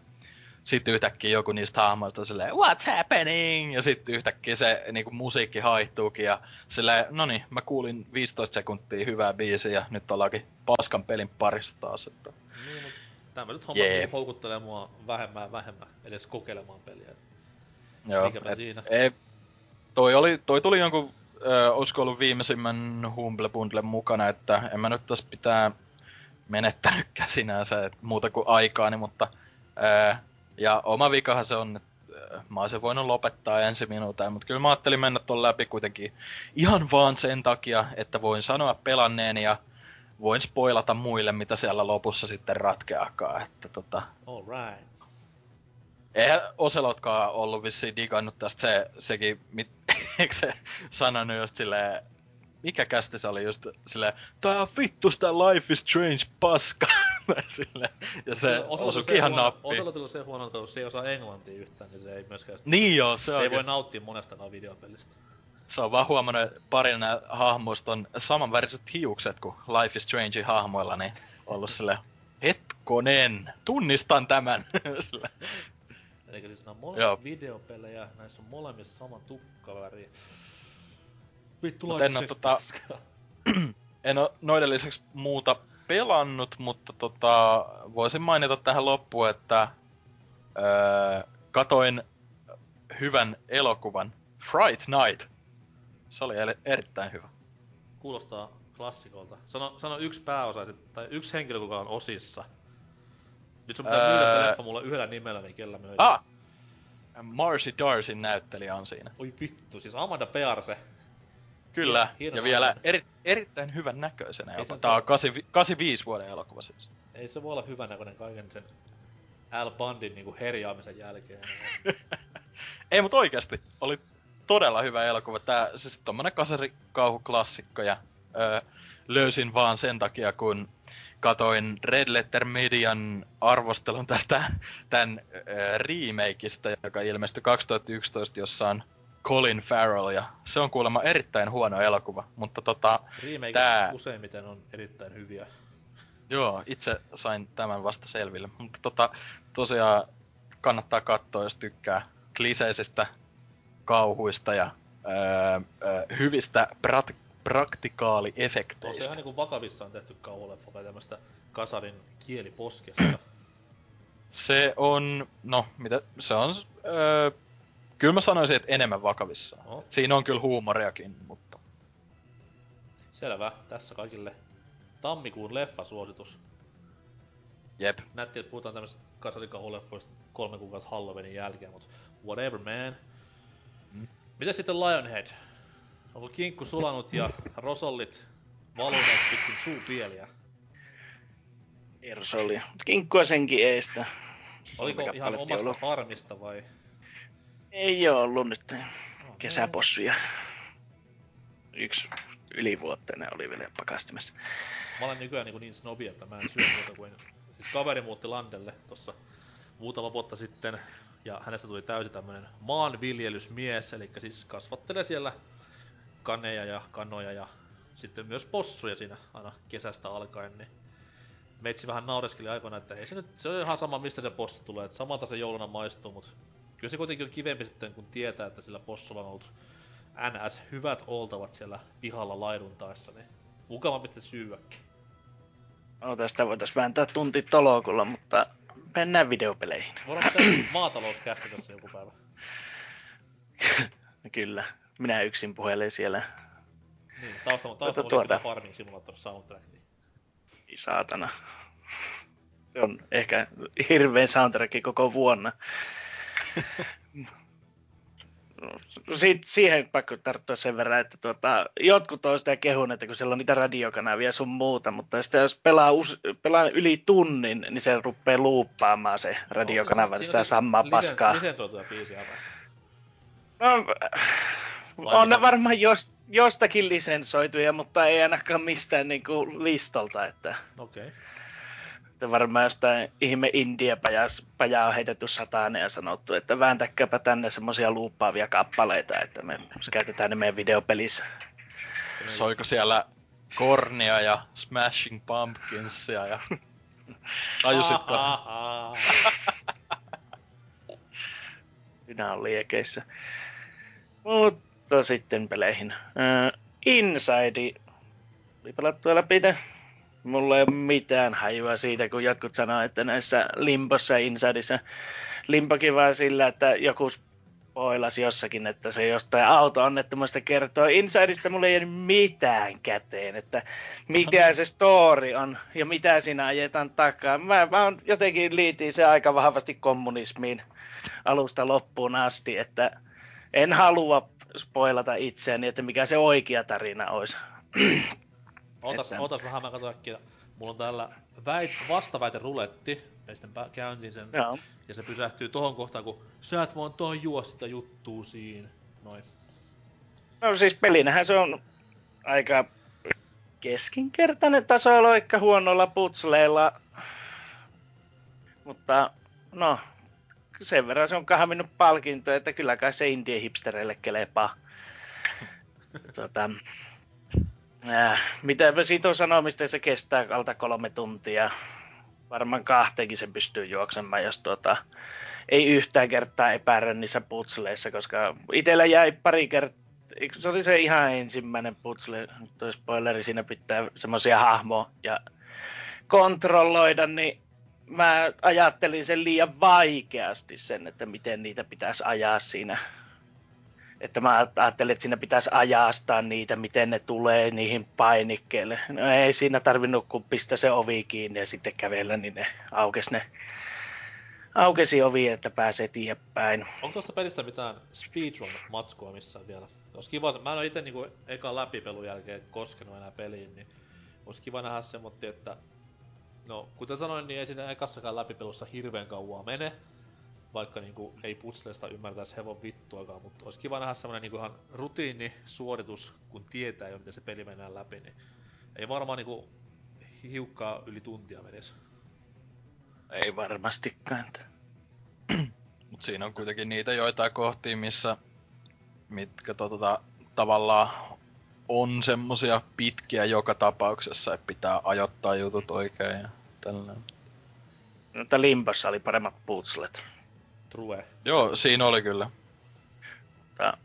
sitten yhtäkkiä joku niistä hahmoista on silleen, what's happening? Ja sitten yhtäkkiä se niinku, musiikki haihtuukin ja silleen, no niin, mä kuulin 15 sekuntia hyvää biisiä ja nyt ollaankin paskan pelin parissa taas. Että... Niin, mut tämmöiset hommat yeah. houkuttelee mua vähemmän ja vähemmän edes kokeilemaan peliä. Joo, Mikäpä siinä. Ei, toi, oli, toi tuli jonkun, ö, olisiko ollut viimeisimmän Humble Bundlen mukana, että en mä nyt tässä pitää menettänytkään sinänsä et muuta kuin aikaani, mutta ö, ja oma vikahan se on, että ö, mä olisin voinut lopettaa ensi minuutia, mutta kyllä mä ajattelin mennä ton läpi kuitenkin ihan vaan sen takia, että voin sanoa pelanneeni ja voin spoilata muille, mitä siellä lopussa sitten ratkeakaan, että tota, Alright. Eihän Oselotkaan ollut vissiin digannut tästä se, sekin, mit, eikö se sanonut just silleen, mikä kästi se oli just silleen, tää on vittu sitä Life is Strange paska. Tai silleen, ja se osuikin ihan nappiin. Oselotilla se huono, että se ei osaa englantia yhtään, niin se ei myöskään sitä, Niin joo, se, se on, ei voi nauttia monestakaan videopelistä. se on vaan huomannut, että pari nää hahmoista on samanväriset hiukset kuin Life is Strange hahmoilla, niin ollut silleen, hetkonen, tunnistan tämän. Silleen, Eli siis nämä on Joo. molemmat videopelejä, näissä on molemmissa sama tukkaväri. Vittu Mut en oo tota- en ole noiden lisäksi muuta pelannut, mutta tota, voisin mainita tähän loppuun, että öö, katoin hyvän elokuvan Fright Night. Se oli erittäin hyvä. Kuulostaa klassikolta. Sano, sano yksi pääosa, tai yksi henkilö, kuka on osissa. Nyt sun pitää Öö. myydä leffa mulle yhdellä nimellä, niin kellä myy. Ah! Marcy Darcyn näyttelijä on siinä. Oi vittu, siis Amanda Pearse. Kyllä, Hieno ja vielä eri, erittäin hyvän näköisenä jopa. Tää on ole. 85 85 vuoden elokuva siis. Ei se voi olla hyvän näköinen kaiken sen Al Bundin niinku herjaamisen jälkeen. Ei, mutta oikeasti oli todella hyvä elokuva. Tää siis tommonen kasarikauhuklassikko ja öö, löysin vaan sen takia, kun katoin Red Letter Median arvostelun tästä tämän öö, remakeista, joka ilmestyi 2011, jossa on Colin Farrell ja se on kuulemma erittäin huono elokuva, mutta tota, Remake Tää- useimmiten on erittäin hyviä. Joo, itse sain tämän vasta selville. Mutta tota, tosiaan kannattaa katsoa, jos tykkää kliseisistä kauhuista ja öö, öö, hyvistä prat- On se praktikaaliefekteistä. ihan niinku vakavissaan tehty kauhuleffa vai tämmöstä kasarin kieliposkesta. Se on, no, mitä, se on, öö, kyllä mä sanoisin, että enemmän vakavissaan. No, Siinä on kyllä huumoriakin, mutta selvä. Tässä kaikille tammikuun leffasuositus. jep. Nätti, että puhutaan tämmöistä kasarikauhuleffoista kolme kuukautta Halloweenin jälkeen, mutta whatever man. Mm. Mitä sitten Lionhead? Onko kinkku sulanut ja rosollit valuneet pitkin suupieliä? Ersoli. Mut Kinkkua senkin eestä. Oliko ihan omasta ollut. farmista vai? Ei oo ollut nyt Oh, kesäpossuja. Yksi ylivuotteinen oli vielä pakastimessa. Mä olen nykyään niin, niin snobi, että mä en syö muuta kuin... Siis kaveri muutti landelle tossa muutama vuotta sitten, ja hänestä tuli täysi tämmönen maanviljelysmies, eli siis kasvattelee siellä kaneja ja kanoja ja sitten myös possuja siinä aina kesästä alkaen, niin meitsi vähän naureskeli aikoina, että ei se nyt, se on ihan sama mistä se possu tulee, että samalta se jouluna maistuu, mutta kyllä se kuitenkin on kivempi sitten, kun tietää, että sillä possulla on ollut NS hyvät oltavat siellä pihalla laiduntaessa, niin mukavampi sitten syödäkin. No tästä voitais vääntää tunti tolokulla, mutta mennään videopeleihin. Voidaan maatalouskästi tässä joku päivä. Kyllä. Minä yksin puhelen siellä. Niin, tausta, tausta Tuota, oli tuota. Farming Simulator soundtrack. Niin. Ei saatana. Se on ehkä hirveän soundtrack koko vuonna. No, siihen pakko tarttua sen verran, että tuota, jotkut on sitä kehun, että kun siellä on niitä radiokanavia sun muuta, mutta sitten jos pelaa, us, pelaa yli tunnin, niin se rupeaa luuppaamaan se radiokanava, niin sitä samaa paskaa. Lisensoituja biisiä vai? No, on ne varmaan jos, jostakin lisensoituja, mutta ei ainakaan mistään niinku listalta, että, Okei. Okay. että varmaan jostain ihme India-pajaa on heitetty sataane ja sanottu, että vääntäkääpä tänne semmoisia luuppaavia kappaleita, että me käytetään ne meidän videopelissä. Soiko siellä Kornia ja Smashing Pumpkinsia ja... Tajusitko? Minä on liekeissä. Mutta sitten peleihin. Äh, Inside oli pelattua läpi. Mulla ei ole mitään hajua siitä, kun jotkut sanoo, että näissä Limbossa ja Insideissa Limbokin vaan sillä, että joku spoilasi jossakin, että se jostain auto-onnettomasta kertoo. Insideista mulla ei jäänyt mitään käteen, että mikä se story on ja mitä siinä ajetaan takaa. Mä, mä oon jotenkin liitin se aika vahvasti kommunismiin alusta loppuun asti, että en halua spoilata itseäni, että mikä se oikea tarina olisi. Otas, Että- otas vähän, mä katson äkkiä. Mulla on täällä väit, vastaväite ruletti. Ja sitten käyntiin sen. Joo. Ja se pysähtyy tohon kohtaan, kun sä et vaan tajua sitä juttua siinä. Noin. No siis pelinähän se on aika keskinkertainen tasoloikka huonolla putsleilla. Mutta no, sen verran se on kahminut palkintoja, että kyllä kai se indie hipstereille kelepaa. tota, äh, mitäpä siitä on sanomista, se kestää alta kolme tuntia. Varmaan kahteenkin se pystyy juoksemaan, jos tuota, ei yhtään kertaa epäröi niissä putsleissa, koska itellä jäi pari kertaa, se oli se ihan ensimmäinen putsle, toi spoileri, siinä pitää semmoisia hahmoja ja kontrolloida, niin mä ajattelin sen liian vaikeasti sen, että miten niitä pitäisi ajaa siinä. Että mä ajattelin, että siinä pitäisi ajastaa niitä, miten ne tulee niihin painikkeille. No ei siinä tarvinnut, kun pistää se ovi kiinni ja sitten kävellä, niin ne aukesi ne aukesi ovi, että pääsee eteenpäin. Onko tuosta pelistä mitään speedrun-matskua missään vielä? Olisi kiva, mä en ole itse niinku ekan läpipelun jälkeen koskenut enää peliin, niin olisi kiva nähdä semmoinen, että no kuten sanoin, niin ei siinä ekassakaan läpipelussa hirveän kauaa mene, vaikka niinku ei putsleista ymmärtäisi hevon vittuakaan, mutta olisi kiva nähdä semmoinen niinku ihan rutiini suoritus, kun tietää jo miten se peli mennään läpi, niin ei varmaan niinku hiukkaa yli tuntia menisi. Ei varmastikaan. että- Mut siinä on kuitenkin niitä joitain kohtia, missä mitkä tota, tavallaan on semmosia pitkiä joka tapauksessa, että pitää ajoittaa jutut oikein ja tällainen. Mutta Limbossa oli paremmat putslet. True. Joo, siinä oli kyllä. Mutta,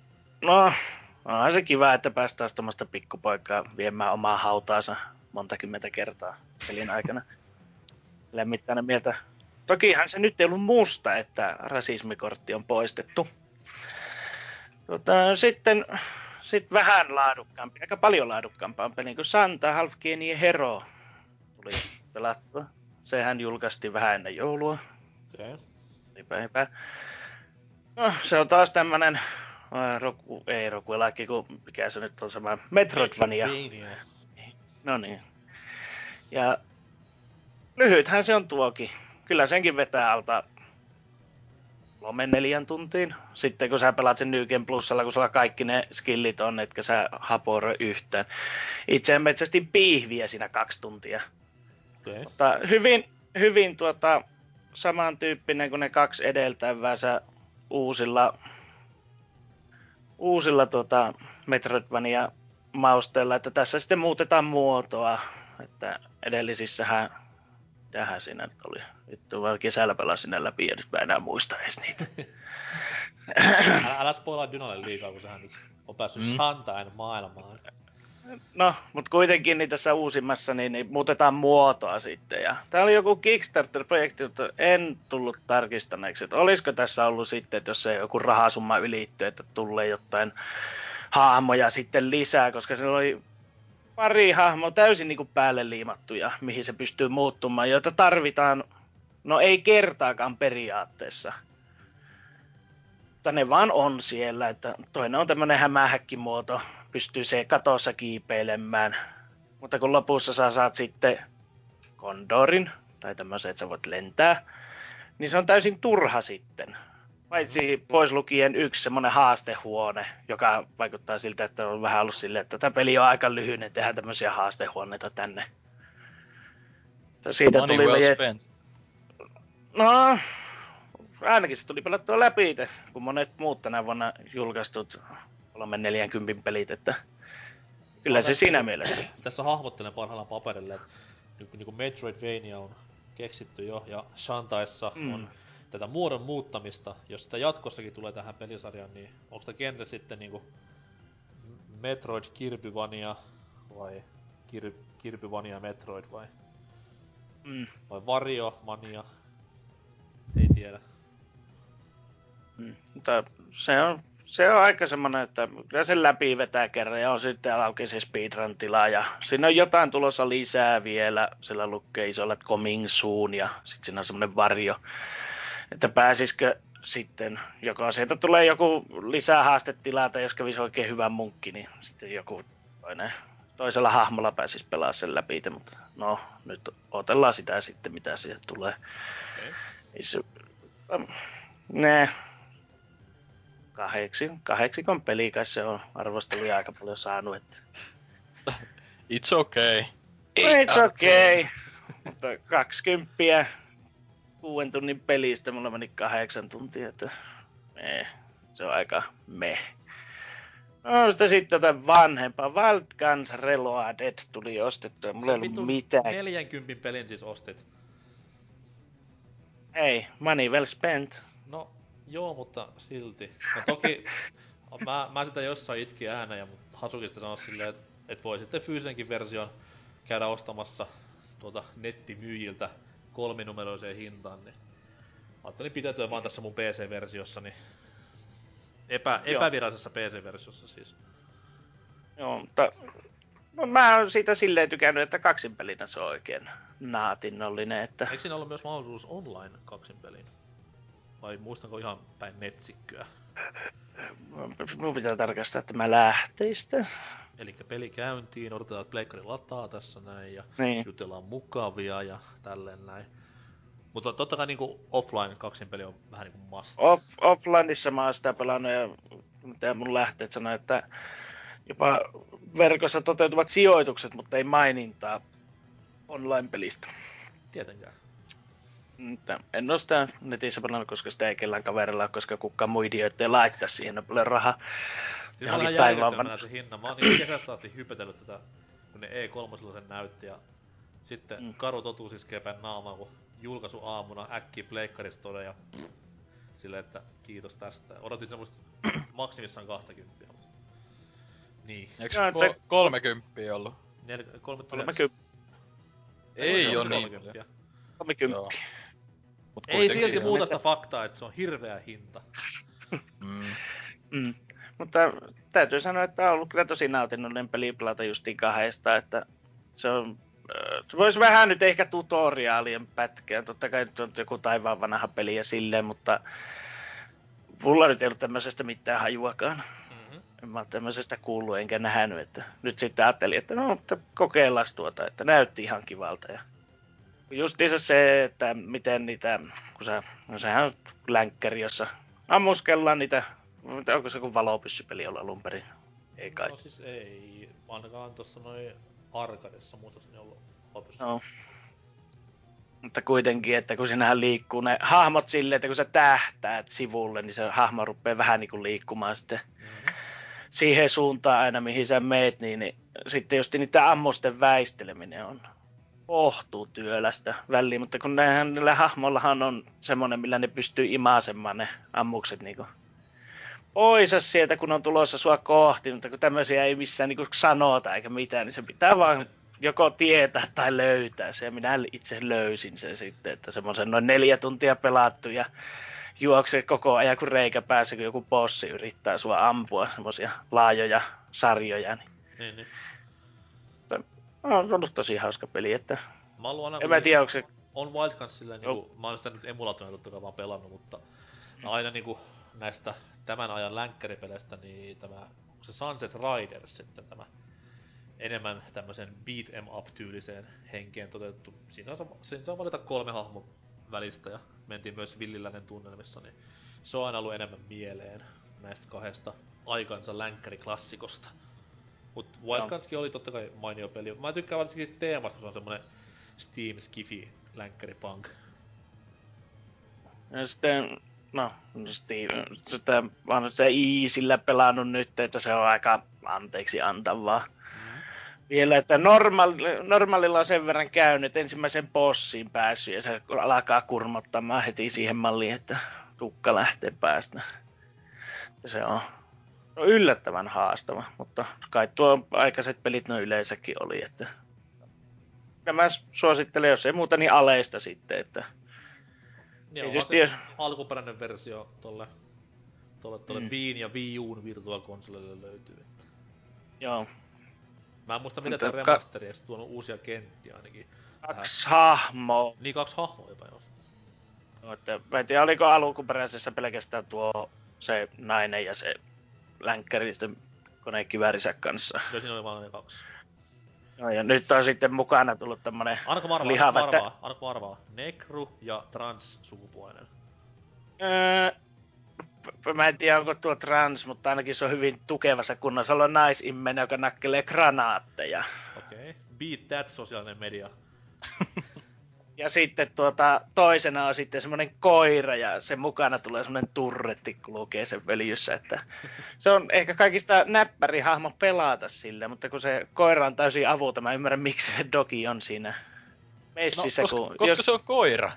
no, onhan se kiva, että päästään tuommoista pikkupoikaa viemään omaa hautaansa monta kymmentä kertaa pelin aikana. Lämmittäinen mieltä. Tokihan se nyt ei ollut musta, että rasismikortti on poistettu. Tota, sitten sit vähän laadukkaampi, aika paljon laadukkaampaan peliin kuin Santa Halfgenie Hero tuli pelattua. Sehän julkaistiin vähän ennen joulua. Okei. Okay. Eipä. No, se on taas tämmönen, Roku, ei Rokuelaki, kun mikä se nyt on sama. Metroidvania. No niin. Ja lyhythän se on tuokin. Kyllä senkin vetää alta kolmen neljän tuntiin. Sitten kun sä pelaat sen Nyken plussalla, kun sulla kaikki ne skillit on, etkä sä haporoi yhtään. Itse metsästin piihviä siinä kaksi tuntia. Okay. Mutta hyvin, hyvin tuota, samantyyppinen kuin ne kaksi edeltävää sä uusilla, uusilla tuota Metroidvania mausteilla, että tässä sitten muutetaan muotoa, että edellisissähän tähän siinä nyt oli. Vittu, vaan kesällä pelasin ne läpi ja nyt mä enää muista edes niitä. Älä, älä spoilaa Dynalle liikaa, kun sehän nyt on päässyt Mm. Shantain maailmaan. No, mutta kuitenkin niin tässä uusimmassa niin, niin muutetaan muotoa sitten. Ja tää oli joku Kickstarter-projekti, mutta en tullut tarkistaneeksi, että olisiko tässä ollut sitten, että jos se joku rahasumma ylittyy, että tulee jotain hahmoja sitten lisää, koska se oli pari hahmoa täysin niin kuin päälle liimattuja, mihin se pystyy muuttumaan, joita tarvitaan, no ei kertaakaan periaatteessa. Mutta ne vaan on siellä, että toinen on tämmönen hämähäkkimuoto, pystyy se katossa kiipeilemään. Mutta kun lopussa sä saat sitten kondorin, tai tämmöisen, että sä voit lentää, niin se on täysin turha sitten. Paitsi pois lukien yksi semmoinen haastehuone, joka vaikuttaa siltä, että on vähän ollut silleen, että tämä peli on aika lyhyt, niin tehdään tämmöisiä haastehuoneita tänne. Siitä Money tuli well vejet- spent. No, ainakin se tuli pelattua läpi itse, kun monet muut tänä vuonna julkaistut 340 pelit, että kyllä se siinä mielessä. Tässä hahmottelen parhaillaan paperille, että niin kuin, Metroidvania on keksitty jo, ja Shantaissa mm. on tätä muodon muuttamista. Jos sitä jatkossakin tulee tähän pelisarjaan, niin onko tämä genre sitten niinku Metroid Kirbyvania vai Kir, Kirbyvania Metroid vai, Mm. vai Vario Mania? Ei tiedä. Mm. Mutta se on, se on aika semmoinen, että kyllä sen läpi vetää kerran ja on sitten auki se speedrun-tila ja siinä on jotain tulossa lisää vielä. Sillä lukee isolla coming soon ja sitten siinä on semmoinen varjo, että pääsisikö sitten, joko sieltä tulee joku lisää haastetila tai jos kävisi oikein hyvä munkki, niin sitten joku toinen, toisella hahmolla pääsisi pelaamaan sen läpi, mutta no nyt otellaan sitä sitten mitä siihen tulee. Okei. Ei se, ne, kahdeksi, kahdeksikon peli kai se on arvosteluja aika paljon saanut, että It's okay. it's okay. Mutta 20 kuuden tunnin pelistä mulla meni kahdeksan tuntia, että me, se on aika me. No sitten sitten tätä vanhempaa, Wild Guns Reloaded tuli ostettua, mulla ei ollut mitään. 40 pelin siis ostit. Ei, money well spent. No, joo, mutta silti. No toki, mä, mä sitä jossain itkin ääneen, mutta Hasuki sitten sanoi silleen, että et voi sitten fyysinenkin version käydä ostamassa tuolta nettimyyjiltä kolminumeroiseen hintaan, niin ajattelin pitäytyä vaan tässä mun PC-versiossa, niin epä, epävirallisessa PC-versiossa siis. Joo, mutta no, mä oon siitä silleen tykännyt, että kaksin pelinä se on oikein naatinnollinen, että Eikö siinä ollut myös mahdollisuus online kaksin peliin? Vai muistanko ihan päin metsikköä? mun pitää tarkastaa tämä lähteistä. Eli peli käyntiin, odotetaan, että pleikkari lataa tässä näin ja Niin. jutellaan mukavia ja tälleen näin. Mutta totta kai niinku offline kaksin peli on vähän niinku must. Off, offlineissa mä oon sitä pelannut ja mitä mun lähteet sanoi, että jopa verkossa toteutuvat sijoitukset, mutta ei mainintaa online-pelistä. Tietenkään. Mutta en ole sitä netissä pelannut, koska sitä ei kellään kaverilla koska kukaan muu idiootti ei laittaa siihen paljon rahaa. Siis on ihan järkyttävänä se hinta. Mä oon niinku kesästä asti hypetellyt tätä, kun ne E3 sen näytti ja sitten Mm. karu totuus iskee päin naamaan, kun julkaisu aamuna äkkiä pleikkaristode ja silleen, että kiitos tästä. Odotin semmoista maksimissaan 20. mutta- Niin. Eikö ko- että- 30 ollut? Nel- 30 30, Ei oo oo niin. 30. 30. Joo. Mut Ei silti muuta sitä faktaa, että se on hirveä hinta. Mm. Mm. Mutta täytyy sanoa, että on ollut kyllä tosi nautinnollinen peli pelata justiin kahdesta, että se on äh, voisi vähän nyt ehkä tutoriaalien pätkeä. Totta kai nyt on joku taivaan vanha peli ja silleen, mutta mulla nyt ei ollut tämmöisestä mitään hajuakaan. Mm-hmm. En mä ole tämmöisestä kuullut enkä nähnyt, että nyt sitten ajattelin, että no, mutta kokeillaan tuota, että näytti ihan kivalta. Ja Justiinsa se, että miten niitä, kun sä, no sehän on länkkäri, jossa ammuskellaan niitä, onko se kuin valopyssypeli olla alun perin? Ei kai. No siis ei, ainakaan tuossa noin Arkadessa muistaakseni ollut valopyssy. No. Mutta kuitenkin, että kun sinähän liikkuu ne hahmot silleen, että kun sä tähtäät sivulle, niin se hahmo rupeaa vähän niin kuin liikkumaan sitten Mm-hmm. siihen suuntaan aina, mihin sä meet, niin, niin sitten just niiden ammusten väisteleminen on kohtuu työlästä väliin, mutta kun näinhän niillä hahmollahan on semmoinen, millä ne pystyy imasemaan ne ammukset niinku poisa sieltä, kun on tulossa sua kohti, mutta kun tämmöisiä ei missään niinku sanota eikä mitään, niin se pitää vaan joko tietää tai löytää se. Ja minä itse löysin sen sitten, että semmoisen noin neljä tuntia pelattu ja juoksee koko ajan, kun reikä päässä, kun joku bossi yrittää sua ampua, semmoisia laajoja sarjoja. Niin Niin, niin. on ollut tosi hauska peli, että Mä aina, en mä tiedä, onko se on Wild Guns silleen niinku, mä oon sitä nyt emulaattorina totta kai vaan pelannut, mutta aina niinku näistä tämän ajan länkkäripeleistä, niin tämä, onko se Sunset Riders sitten tämä enemmän tämmöisen beat em up tyyliseen henkeen toteutettu. Siinä on, siinä saa valita kolme hahmon välistä ja mentiin myös Villiläinen tunnelmissa, niin se on aina ollut enemmän mieleen näistä kahdesta aikansa länkkäriklassikosta. Mut Wild Joo. Gunskin oli totta kai mainio peli. Mä tykkään varsinkin teemasta, kun se on semmonen Steam Skifi länkkäripunk. Ja sitten, no, sitä, mä oon sitä Easillä pelannut nyt, että se on aika anteeksi antavaa. Vielä, että normaali, normaalilla on sen verran käynyt, että ensimmäisen bossiin päässyt ja se alkaa kurmottamaan heti siihen malliin, että tukka lähtee päästä. Ja se on no, yllättävän haastava, mutta kai tuo aikaiset pelit noin yleensäkin oli, että ja mä suosittelen, jos ei muuta, niin aleista sitten, että Niin Ei se tiedä. alkuperäinen versio tolle, tolle, tolle Mm. Viin ja Wii Uun Virtual Consolelle löytyy. Joo, Mä en muista, Mutta tämä ka- remasteri, sit tuonut uusia kenttiä ainakin. kaksi hahmoa. Niin kaksi hahmoa jopa jos. No, että, mä en tiedä, oliko alkuperäisessä pelkästään tuo se nainen ja se länkkäri sitten konekiväärinsä kanssa. Kyllä siinä oli vaan ne kaksi. No, ja nyt on sitten mukana tullut tämmönen Anko arvaa, Lihava, anko että- arvaa, anko arvaa. Nekru ja trans-sukupuolinen. Öö, mä en tiedä onko tuo trans, mutta ainakin se on hyvin tukevassa kunnossa. Se on naisimmen, joka nakkelee granaatteja. Okei. Okay. Beat that sosiaalinen media. Ja sitten tuota, toisena on sitten semmoinen koira ja sen mukana tulee semmoinen turretti, kun lukee sen veljyssä. Että se on ehkä kaikista näppäri hahmo pelata sille, mutta kun se koira on täysin avuton, mä ymmärrän miksi se dogi on siinä No, messissä. koska, kun, koska se on koira.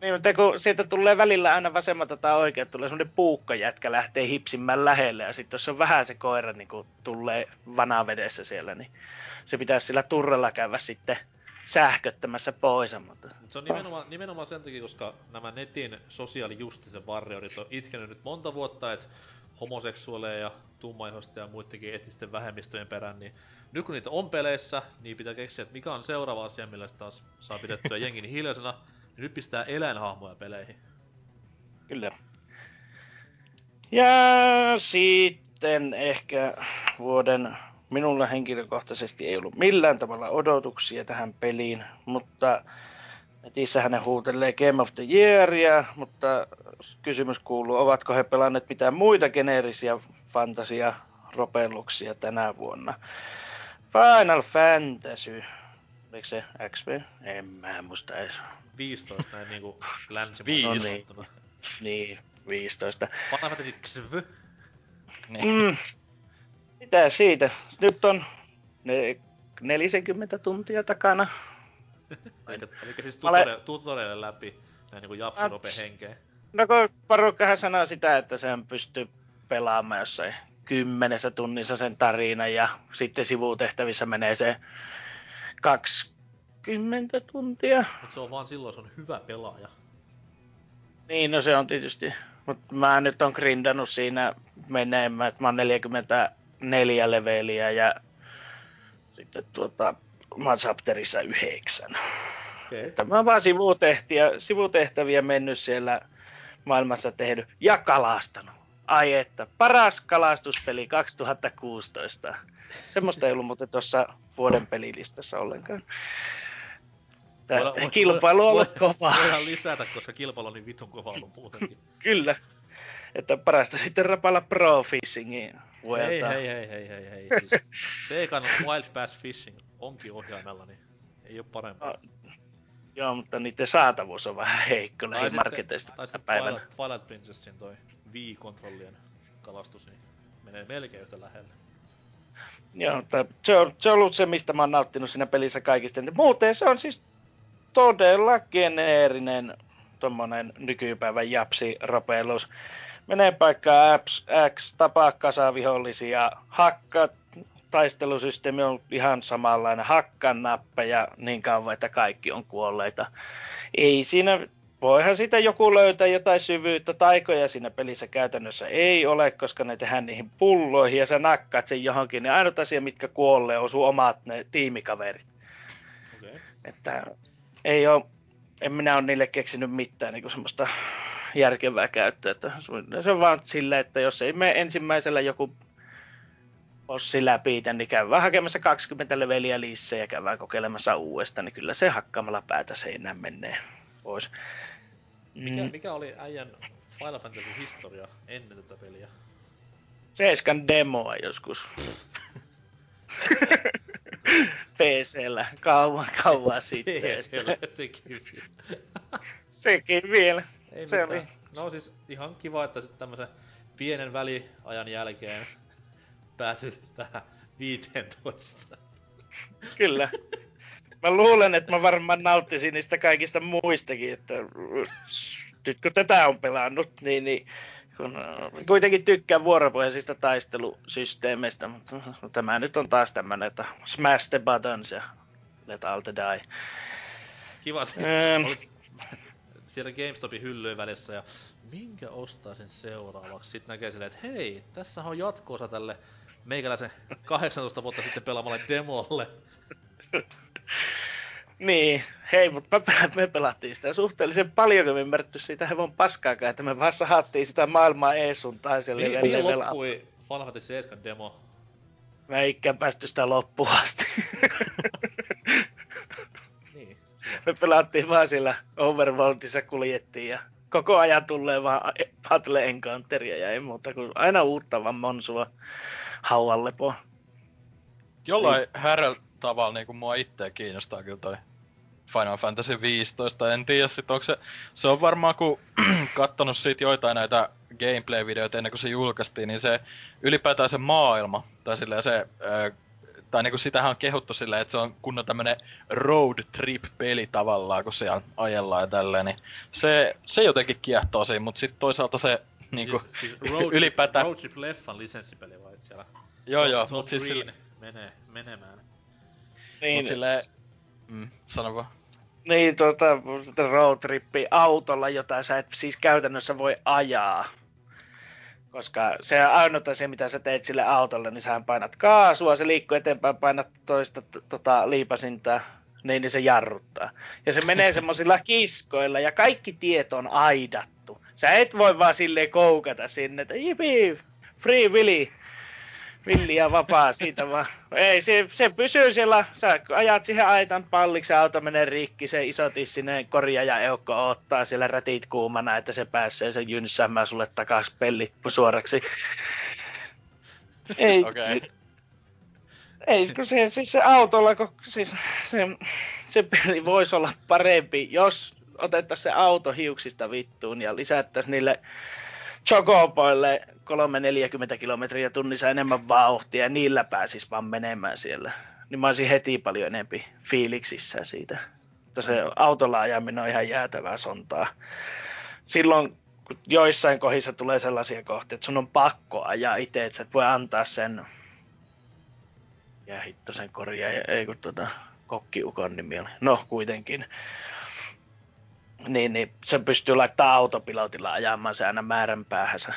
Niin, mutta kun sieltä tulee välillä aina vasemmalta tai oikealta, tulee semmoinen puukkajätkä lähtee hipsimään lähelle, ja sitten jos on vähän se koira niin kun tulee vanavedessä siellä, niin se pitäisi sillä turrella käydä sitten sähköttämässä pois. Mutta Mut se on nimenomaan, nimenomaan sen takia, koska nämä netin sosiaalijustisen varjorit on itkenyt nyt monta vuotta, että homoseksuaaleja ja tummaihoista ja muidenkin etnisten vähemmistöjen perään, niin nyt kun niitä on peleissä, niin pitää keksiä, että mikä on seuraava asia, millä se taas saa pidettyä jengin hiljaisena, niin nyt pistää eläinhahmoja peleihin. Kyllä. Ja sitten ehkä vuoden minulla henkilökohtaisesti ei ollut millään tavalla odotuksia tähän peliin, mutta netissähän ne huutelee Game of the Yearia, mutta kysymys kuuluu, ovatko he pelanneet mitään muita geneerisiä fantasia ropelluksia tänä vuonna. Final Fantasy. Oliko se XP? En mä muista edes. 15 näin niinku länsimaissa Viisi. sanottuna. Niin, 15. Final Fantasy XV. Niin. Mm. Mitä siitä? Nyt on ne 40 tuntia takana. Eli, eli siis Mä olen- läpi näin niinku rope henkeen. No kun porukkahan sanoo sitä, että sen pystyy pelaamaan jossain kymmenessä tunnissa sen tarinan ja sitten sivutehtävissä menee se 20 tuntia. Mut se on vaan silloin, se on hyvä pelaaja. Niin, no se on tietysti. Mutta mä nyt on grindannut siinä menemään, että mä oon 44 leveliä ja sitten tuota, chapterissa yhdeksän. Okei. Että mä oon vaan sivutehtiä, sivutehtäviä mennyt siellä maailmassa tehnyt ja kalastanut. Ai että, paras kalastuspeli 2016. Semmoista ei ollut muuten tuossa vuoden pelilistassa ollenkaan. Tää Voidaan- kilpailu on ollut kovaa. Voidaan lisätä, koska kilpailu on niin vitun kova ollut muutenkin. Kyllä. Että parasta sitten rapalla Pro Fishingin vuelta. hei, hei, hei, hei, hei. Siis, se ei kannata Wild Bass Fishing onkin ohjaimella, niin ei oo parempaa. Ah, Joo, mutta niiden saatavuus on vähän heikko lähimarketeista tai tänä sitten päivänä. Twilight, Twilight Princessin toi Wii-kontrollien kalastus, niin menee melkein yhtä lähelle. Joo, mutta se on, se on ollut se, mistä mä oon nauttinut siinä pelissä kaikista. Muuten se on siis todella geneerinen tommonen nykypäivän japsi-ropellus. Menee paikkaan X, X tapaa kasavihollisia, hakka, taistelusysteemi on ihan samanlainen, hakkan nappeja niin kauan, että kaikki on kuolleita. Ei siinä, voihan siitä joku löytää jotain syvyyttä, taikoja siinä pelissä käytännössä ei ole, koska ne tehdään niihin pulloihin ja sä nakkaat sen johonkin. Ne ainut asia, mitkä kuolee, on sun omat ne tiimikaverit. Okay. Että ei ole, en minä ole niille keksinyt mitään niin semmoista järkevää käyttöä. Että se on vaan silleen, että jos ei mene ensimmäisellä joku bossi läpi, niin käydään hakemassa 20 leveliä lisää ja käydään kokeilemassa uudestaan, niin kyllä se hakkaamalla päätä seinään menee pois. Mikä, Mm, mikä oli äijän Final Fantasy historia ennen tätä peliä? Seiskan demoa joskus. PCllä kauan kauan sitten. Siellä sekin vielä. Sekin vielä. Ei Se mitään. oli- No siis ihan kiva, että sitten tämmösen pienen väliajan jälkeen päätyt tähän 15. Kyllä. Mä luulen, että mä varmaan nauttisin niistä kaikista muistakin, että nyt kun tätä on pelannut, niin, niin kun äh, kuitenkin tykkään vuoropohjaisista taistelusysteemeistä, mutta tämä nyt on taas tämmönen, että smash the buttons ja let all the die. Kiva se. Ähm. Siellä GameStopin hyllyjen välissä ja minkä ostaisin seuraavaksi? Sitten näkee silleen, että hei, tässä on jatkoosa tälle meikäläisen 18 vuotta sitten pelaamalle demolle. Niin, hei, mutta me, pel- me pelattiin sitä suhteellisen paljon, kun me ymmärretty siitä hevon paskaakaan, että me vaan sahattiin sitä maailmaa ees sun tai siellä Mihin, mihin loppui Final Fantasy 7 demo? Mä ikään päästy sitä loppuun asti. Niin. Me pelattiin vaan siellä Overworldissa kuljettiin ja koko ajan tulee vaan Battle Encounteria ja ei muuta kuin aina uutta vaan monsua hauan lepoa. Jollain härrällä tavalla niinku mua itseä kiinnostaa kyllä toi Final Fantasy 15. En tiedä sit onko se... Se on varmaan kun kattonut siitä joitain näitä gameplay-videoita ennen kuin se julkaistiin, niin se ylipäätään se maailma, tai silleen se... tai niinku sitähän on kehuttu silleen, että se on kunnon tämmönen road trip-peli tavallaan, kun siellä ajellaan ja tälleen, niin se, se jotenkin kiehtoo siinä, mutta sitten toisaalta se niinku, siis, siis road, ylipäätään... Road Trip Leffan lisenssipeli vai et siellä? Joo joo, Tom mut siis sille, menee, menemään. Niin, mut silleen... Mm, sano vaan. niin tota, road trippi autolla, jota sä et siis käytännössä voi ajaa. Koska se ainut asia, mitä sä teet sille autolle, niin sä painat kaasua, se liikkuu eteenpäin, painat toista tota, liipasinta, niin, niin se jarruttaa. Ja se menee semmosilla kiskoilla ja kaikki tiet on aidattu. Sä et voi vaan silleen koukata sinne, että jipi, free willy. Villi ja vapaa siitä vaan. Ei, se, se pysyy siellä. Sä ajat siihen aitan palliksi, se auto menee rikki, se iso tissinen korjaaja eukko ottaa siellä rätit kuumana, että se pääsee sen jynsäämään sulle takas pellit suoraksi. Ei, se, ei, kun se, siis se autolla, kun, siis se, se peli voisi olla parempi, jos otettaisiin se auto hiuksista vittuun ja lisättäisiin niille chocoboille 340 kilometriä tunnissa enemmän vauhtia ja niillä pääsis vaan menemään siellä. Niin mä olisin heti paljon enempi fiiliksissä siitä. Mutta se autolla ajaminen on ihan jäätävää sontaa. Silloin kun joissain kohdissa tulee sellaisia kohtia, että sun on pakko ajaa itse, että sä et voi antaa sen ja hitto sen korjaa, ei kun tota, kokkiukon nimi oli. No, kuitenkin. Niin, niin se pystyy laittaa autopilotilla ajamaan se aina määrän päähänsä.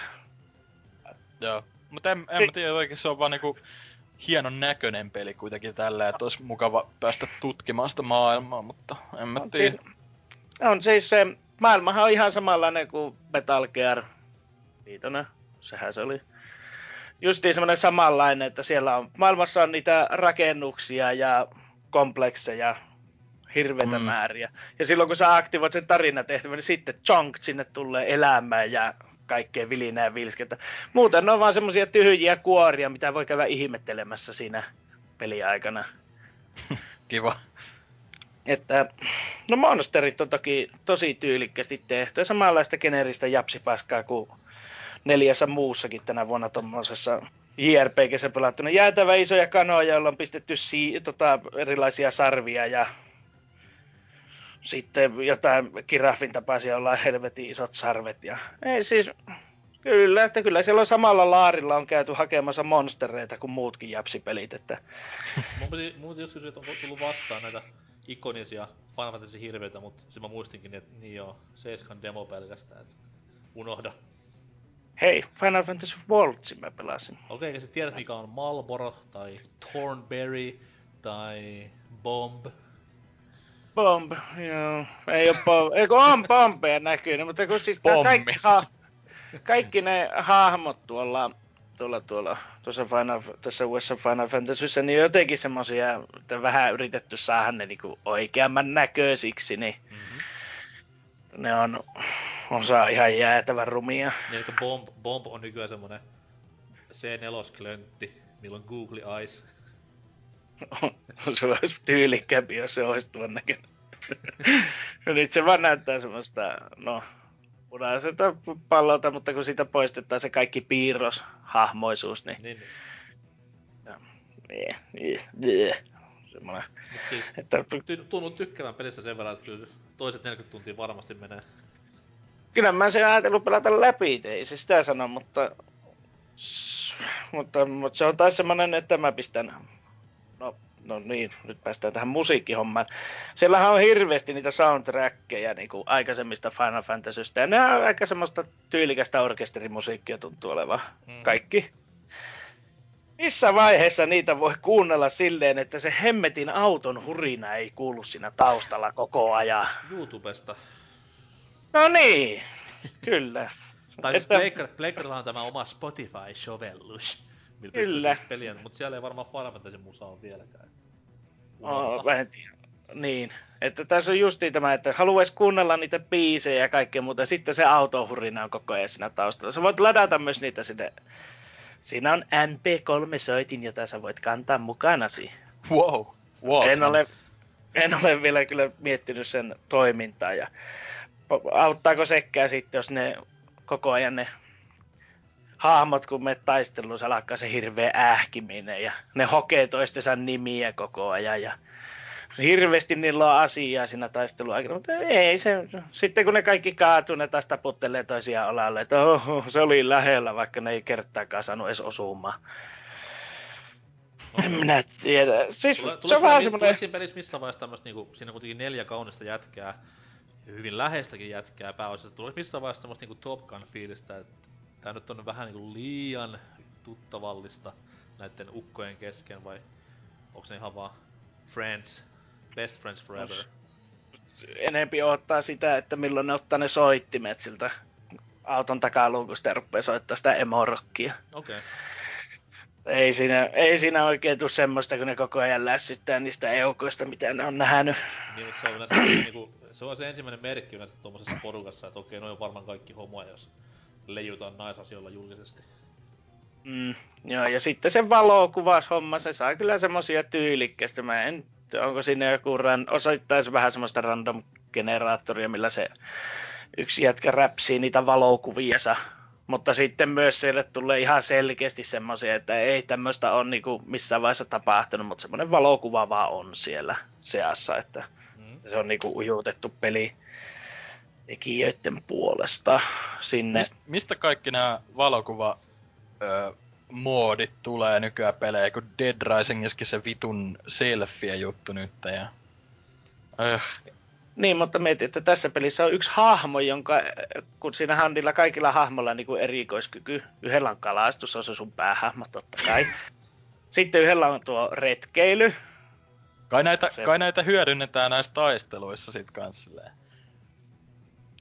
Joo. Mutta en, en mä tiedä, oikein se on vaan niinku hienon näköinen peli kuitenkin tällä, että olisi mukava päästä tutkimaan sitä maailmaa, mutta en mä On tiedä. siis, on siis se, maailmahan on ihan samanlainen kuin Metal Gear viitonen, sehän se oli. Justiin semmoinen samanlainen, että siellä on, maailmassa on niitä rakennuksia ja komplekseja hirveitä Mm. määriä. Ja silloin kun sä aktivoit sen tarinatehtävän, niin sitten chonk sinne tulee elämään ja kaikkea vilinää ja vilskettä. Muuten ne on vaan semmosia tyhjiä kuoria, mitä voi käydä ihmettelemässä siinä peliaikana. Kiva. Että, no Monsterit on toki tosi tyylikkästi tehty ja samanlaista generistä japsipaskaa kuin neljässä muussakin tänä vuonna tuommoisessa JRPGssä pelattuna. Jäätävä isoja kanoja, joilla on pistetty si- tota, erilaisia sarvia ja sitten jotain kirafin tapaisia, joilla on helvetin isot sarvet. Ja... Ei siis, kyllä, että kyllä siellä on samalla laarilla on käyty hakemassa monstereita kuin muutkin japsipelit, että Mun piti, mun piti kysyä, että onko tullut vastaan näitä ikonisia Final Fantasy hirveitä, mutta sitten mä muistinkin, että niin joo, Seiskan demo pelkästään, että unohda. hei, Final Fantasy Waltzin mä pelasin. Okei, ja sä tiedät mikä on Marlboro, tai Thornberry, tai Bomb. Bomb, joo. Ei oo bomb. Eikö on bombeja näkynyt, mutta kun siis Pommi. kaikki, ha, kaikki ne hahmot tuolla, tuolla, tuolla tuossa Final, tässä uudessa Final Fantasyssä, niin jotenkin semmosia, että vähän yritetty saada ne niinku oikeamman näköisiksi, niin Mm-hmm. ne on osa ihan jäätävän rumia. Niin, eli Bomb, Bomb on nykyään semmonen C4-klöntti, milloin Google Eyes. Se olisi tyylikkäämpi, jos se olisi tuon näköinen. Ja nyt se vaan näyttää semmoista, no, punaiselta pallolta, mutta kun siitä poistetaan se kaikki piirros, hahmoisuus, niin Niin, niin, niin, niin. semmoinen, mut siis että ty- tunnut tykkäämään pelistä sen verran, että kyllä toiset 40 tuntia varmasti menee. kyllä mä sen ajatellut pelata läpi, ei se sitä sano, mutta, mutta, mutta se on taas semmoinen, että mä pistän, no, niin, nyt päästään tähän musiikkihommaan. Siellähän on hirveästi niitä soundtrackeja niin kuin aikaisemmista Final Fantasystä, ja ne on aika semmoista tyylikästä orkesterimusiikkia tuntuu olevan Mm. kaikki. Missä vaiheessa niitä voi kuunnella silleen, että se hemmetin auton hurina ei kuulu siinä taustalla koko ajan? YouTubesta. No niin, kyllä. Tai siis Että- on tämä oma Spotify-sovellus. Millä Kyllä. siis Peliä, mutta siellä ei varmaan Final Fantasy musa ole vieläkään. Oh. Niin, että tässä on justiin tämä, että haluaisi kuunnella niitä biisejä ja kaikkea muuta, sitten se autohurina on koko ajan siinä taustalla. Sä voit ladata myös niitä sinne. Siinä on MP3-soitin, jota sä voit kantaa mukanasi. Wow. wow. En ole, en ole vielä kyllä miettinyt sen toimintaa ja auttaako sekään sitten, jos ne koko ajan ne hahmot, kun me taisteluun, se alkaa se hirveä ähkiminen ja ne hokee toistensa nimiä koko ajan ja hirveästi niillä on asiaa siinä taistelun aikana, mutta ei se, sitten kun ne kaikki kaatuu, ne taas taputtelee toisiaan olalle, että oho, se oli lähellä, vaikka ne ei kertaakaan saanut edes osumaan. En minä tiedä. Siis Tulee, se on vähän siinä, semmoinen... siinä pelissä missä vaiheessa tämmöstä niinku, siinä on kuitenkin neljä kaunista jätkää, hyvin läheistäkin jätkää pääosassa. Tulee missä vaiheessa semmoista niinku Top Gun fiilistä, että tää nyt on vähän niinku liian tuttavallista näiden ukkojen kesken, vai onko ne ihan vaan friends, best friends forever? enempi odottaa sitä, että milloin ne ottaa ne soittimet siltä auton takaluukusta ja rupeaa soittaa sitä emorokkia. Okei. Okay. Ei siinä, ei siinä oikein tule semmoista, kun ne koko ajan lässyttää niistä eukoista, mitä ne on nähnyt. Niin, mutta se on yleensä niinku, se on se ensimmäinen merkki yleensä tuommoisessa porukassa, että okei, noi on varmaan kaikki homoja, jos leijutaan naisasioilla julkisesti. Mm, joo, ja sitten se valokuvaushomma, se saa kyllä semmosia tyylikkästä. Mä en, onko siinä joku, ran, osoittaisi vähän semmoista random generaattoria, millä se yksi jätkä räpsii niitä valokuviansa. Mutta sitten myös siellä tulee ihan selkeästi semmoisia, että ei tämmöistä ole niinku missään vaiheessa tapahtunut, mutta semmoinen valokuva vaan on siellä seassa, että Mm. se on niinku ujutettu peli tekijöiden puolesta sinne. Mist, mistä kaikki nämä valokuva ö, moodit tulee nykyään pelejä, kun Dead Risingiskin se vitun selfie juttu nyt ja... Öh, Niin, mutta mietin, että tässä pelissä on yksi hahmo, jonka, kun siinä handilla kaikilla hahmolla on niin kuin erikoiskyky. Yhdellä on kalastus, on se sun päähahmo totta kai. Sitten yhdellä on tuo retkeily. kai, näitä, Se- kai näitä hyödynnetään näissä taisteluissa sit kans silleen.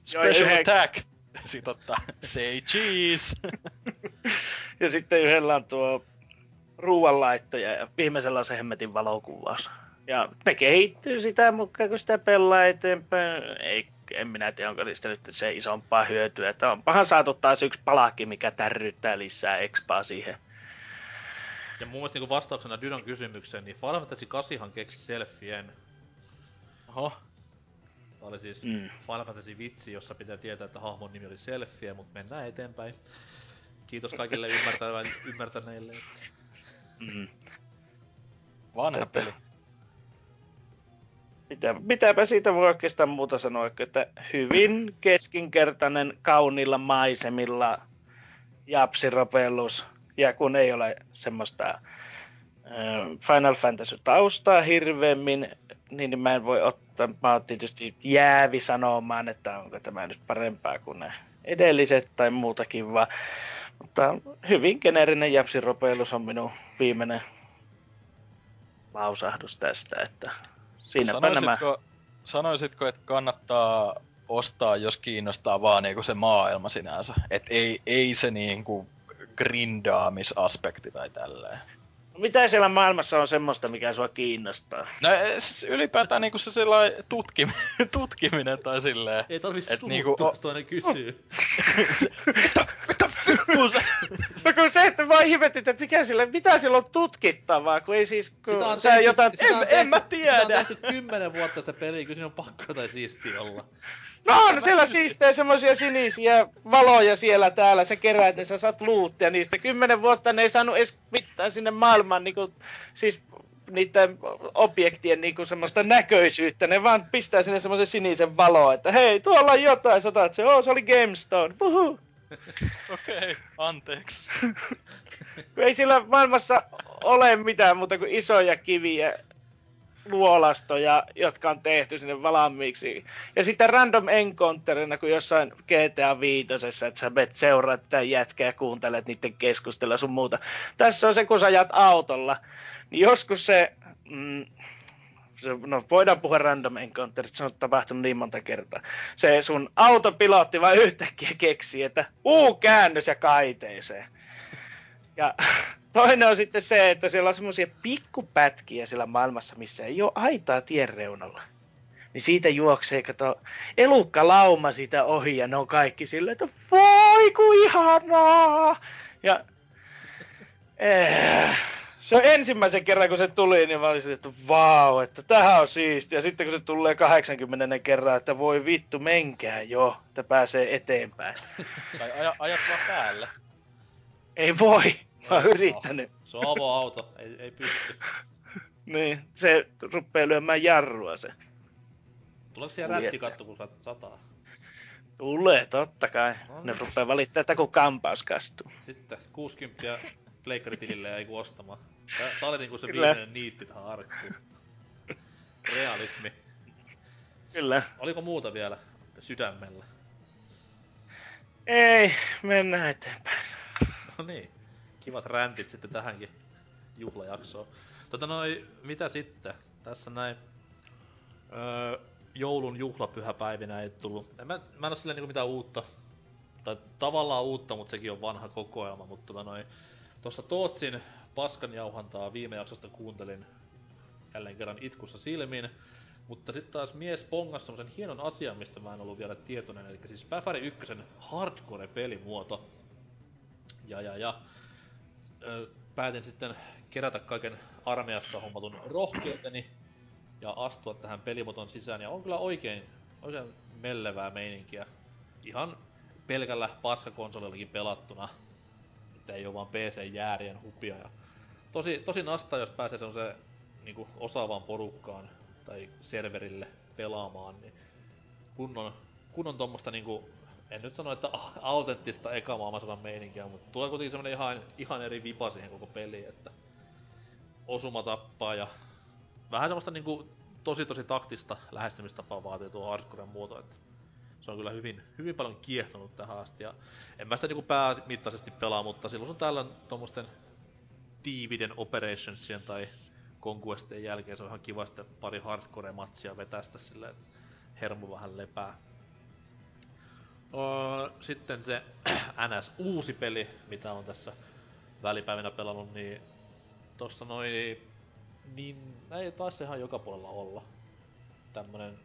Special yhden- attack! Sit ottaa say cheese! Ja sitten yhdellä on tuo ruuanlaitto ja viimeisellä on se hemmetin valokuvaus. Ja ne kehittyy sitä mukaan, kun sitä pelaa eteenpäin. Ei, en minä tiedä, onko niistä nyt se isompaa hyötyä. Että onpahan saatu taas yksi palakki, mikä tärryttää lisää expaa siihen. Ja mun mielestä niin vastauksena Dydon kysymykseen, niin Final Fantasy 8 keksi selfien. Oho. Tää oli siis Mm. mm. Final Fantasy vitsi, jossa pitää tietää, että hahmon nimi oli selfie, mutta mennään eteenpäin. Kiitos kaikille ymmärtäneille. Mm. Vanha Tätä. peli. Mitä, mitäpä siitä voi oikeastaan muuta sanoa, että hyvin keskinkertainen kauniilla maisemilla japsiropellus. Ja kun ei ole semmoista Final Fantasy-taustaa hirveämmin, niin mä en voi ottaa, mä oon tietysti jäävi sanomaan, että onko tämä nyt parempaa kuin ne edelliset tai muutakin, vaan, mutta hyvin geneerinen japsiropellus on minun viimeinen lausahdus tästä, että siinäpä nämä Sanoisitko, sanoisitko, että kannattaa ostaa, jos kiinnostaa vaan niinku se maailma sinänsä? Et ei, ei se niinku grindaamisaspekti tai tälleen. Mitä siellä maailmassa on semmoista, mikä sua kiinnostaa? No eh, siis ylipäätään niinku se sellainen tutkim, tutkiminen tai silleen. Ei tarvi Et suuttua, niinku niinku, o- jos toinen kysyy. Kun se, No kun se, että vaan ihmettit, että mikä sillä, mitä sillä on tutkittavaa, kun ei siis, kun Sitä on tehty, jotain... sitä on en- tehty, en mä Sitä on tiedä. tehty kymmenen vuotta sitä peliä, kyllä siinä on pakko jotain siistiä olla. No on siellä siistejä semmoisia sinisiä valoja siellä täällä, sä keräät ne, sä saat luuttia niistä. Kymmenen vuotta ne ei saanut edes mitään sinne maailmaan, niinku, siis niiden objektien niinku semmoista näköisyyttä. Ne vaan pistää sinne semmoisen sinisen valoa, että hei, tuolla on jotain, sä se, oo, se oli GameStone, puhu. Okei, okay, anteeksi. Ei sillä maailmassa ole mitään muuta kuin isoja kiviä, luolastoja, jotka on tehty sinne valmiiksi. Ja sitten random encounterina, kun jossain GTA 5, että sä menet seuraat tätä jätkää ja kuuntelet niiden keskustelua sun muuta. Tässä on se, kun sä ajat autolla, niin joskus se, mm, se no voidaan puhua random encounterista, se on tapahtunut niin monta kertaa. Se sun autopilotti vaan yhtäkkiä keksii, että uu käännös ja kaiteeseen. Ja toinen on sitten se, että siellä on semmoisia pikkupätkiä siellä maailmassa, missä ei ole aitaa tien reunalla. Niin siitä juoksee, kato, elukka lauma siitä ohi ja ne on kaikki silleen, että voi ku ihanaa! Ja eh, se on ensimmäisen kerran, kun se tuli, niin mä olin silleen, että vau, että tähän on siistiä. Ja sitten kun se tulee 80 kerran, että voi vittu, menkää jo, että pääsee eteenpäin. Tai aja, ajat vaan päälle. Ei voi, mä oon yrittänyt. Se on avoauto, ei, ei pysty. Niin, se rupeaa lyömään jarrua se. Tuleeko siellä rättikatto, kun sat- sataa? Tulee, totta kai. No Ne niin. rupeaa valittaa, että kun kampaus kastuu. Sitten 60 pleikkaritilille ei ostamaan. Tää, tää oli niinku se Kyllä. viimeinen niitti tähän arkkuun. Realismi. Kyllä. Oliko muuta vielä sydämellä? Ei, mennään eteenpäin. No niin, kivat räntit sitten tähänkin juhlajaksoon. Tota noi, mitä sitten? Tässä näin öö, joulun juhlapyhäpäivinä ei tullut. En mä, mä en oo silleen niinku mitään uutta. Tai tavallaan uutta, mutta sekin on vanha kokoelma. Mutta tota noi, tossa Tootsin paskanjauhantaa viime jaksosta kuuntelin jälleen kerran itkussa silmin. Mutta sitten taas mies pongas semmosen hienon asian, mistä mä en ollut vielä tietoinen, eli siis Päfäri 1 hardcore-pelimuoto. Ja, ja, ja päätin sitten kerätä kaiken armeijassa hommatun rohkeuteni ja astua tähän pelimuoton sisään. Ja on kyllä oikein, oikein mellevää meininkiä. Ihan pelkällä paskakonsolillakin pelattuna. Että ei oo vaan PC-jäärien hupia. Ja tosi, tosi nastaa, jos pääsee semmoiseen niinku osaavaan porukkaan tai serverille pelaamaan, niin kunnon, kunnon tommosta niinku, en nyt sano, että autenttista eka maailmansodan meininkiä, mutta tulee kuitenkin semmonen ihan, ihan eri vipa siihen koko peliin, että osuma tappaa ja vähän semmoista niinku tosi tosi taktista lähestymistapaa vaatii tuo hardcoren muoto, että se on kyllä hyvin, hyvin paljon kiehtonut tähän asti ja en mä sitä niinku päämittaisesti pelaa, mutta silloin on täällä tuommoisten tiividen operationsien tai conquestien jälkeen se on ihan kiva sitten pari hardcore-matsia vetästä silleen, että hermo vähän lepää. Öö, sitten se NS uusi peli, mitä on tässä välipäivinä pelannut, niin tossa noin niin ei taas ihan joka puolella olla. Tämmönen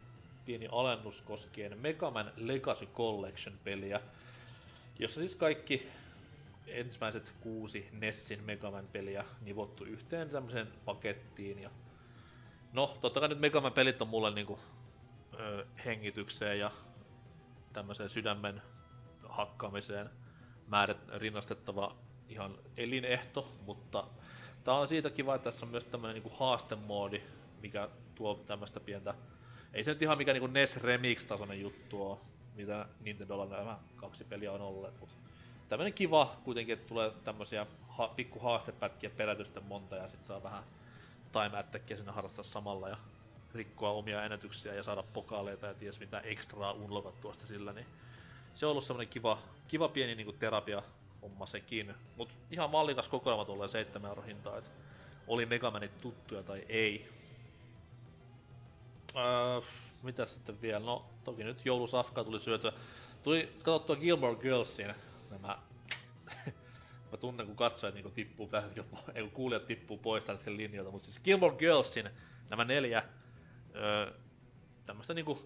pieni alennus koskien Mega Man Legacy Collection-peliä, jossa siis kaikki ensimmäiset kuusi Nessin Mega Man-peliä nivottu yhteen tämmöiseen pakettiin. Ja no, totta kai nyt Mega Man-pelit on mulle niinku ö, hengitykseen ja tämmöiseen sydämen hakkaamiseen määrät rinnastettava ihan elinehto, mutta tää on siitä kiva, että tässä on myös tämmönen niinku haastemoodi, mikä tuo tämmöstä pientä... Ei se nyt ihan mikä niinku NES Remix-tasoinen juttu on, mitä Nintendolla nämä kaksi peliä on ollut, mutta tämmönen kiva kuitenkin, että tulee tämmösiä ha- pikku haastepätkiä perätysten monta ja sit saa vähän time attackia sinne harrastaa samalla ja rikkoa omia ennätyksiä ja saada pokaaleita ja ties mitä ekstraa unlockattua sillä, niin se on ollut semmonen kiva, kiva pieni niinku terapia homma sekin. Mut ihan mallikas kokoelma tulee 7 euro hintaa, et oli Megamanit tuttuja tai ei. Öö, mitä sitten vielä? No, toki nyt joulusafkaa tuli syötyä. Tuli katsottua Gilmore Girlsin nämä... Mä tunnen kun katsojat niinku tippuu vähän ei kun kuulijat tippuu pois tältä sen linjalta, mutta siis Gilmore Girlsin nämä neljä öö, tämmöstä niinku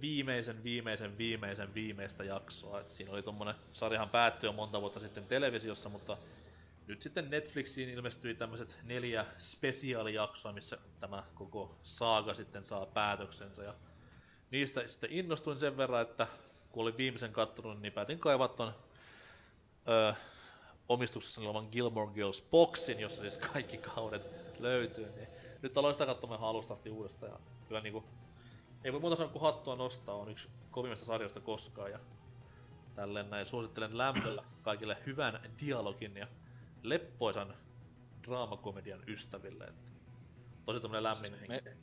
viimeisen, viimeisen, viimeisen, viimeistä jaksoa. Et siinä oli tommonen, sarjahan päättyi jo monta vuotta sitten televisiossa, mutta nyt sitten Netflixiin ilmestyi tämmöiset neljä spesiaalijaksoa, missä tämä koko saaga sitten saa päätöksensä. Ja niistä sitten innostuin sen verran, että kun olin viimeisen kattonut, niin päätin kaivaa ton öö, omistuksessa olevan Gilmore Girls boxin, jossa siis kaikki kaudet löytyy. Niin nyt aloin sitä katsomaan alusta asti uudestaan ja kyllä niinku ei voi muuta sanoa kuin hattua nostaa, on yksi kovimmista sarjoista koskaan ja tälleen näin suosittelen lämmöllä kaikille hyvän dialogin ja leppoisan draamakomedian ystäville. Että tosi tämmönen lämmin henki. Me...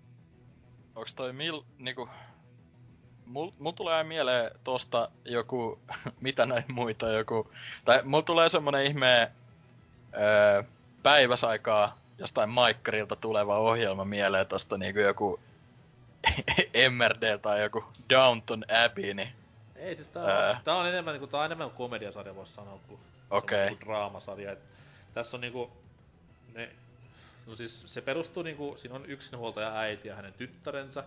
Onks toi mil, niinku... Mul, mul tulee mieleen tosta joku, mitä näin muita, joku... Tai mul tulee semmonen ihme öö, päiväsaikaa jostain Maikkarilta tuleva ohjelma mieleen tosta niinku joku MRD tai joku Downton Abbey, niin... Ei siis tää, ää... on, tää on enemmän niinku, tää on enemmän komediasarja voisi sanoa kuin okay. niinku draamasarja. Et tässä on niinku, ne, no siis se perustuu niinku, siinä on yksinhuoltaja äiti ja hänen tyttärensä,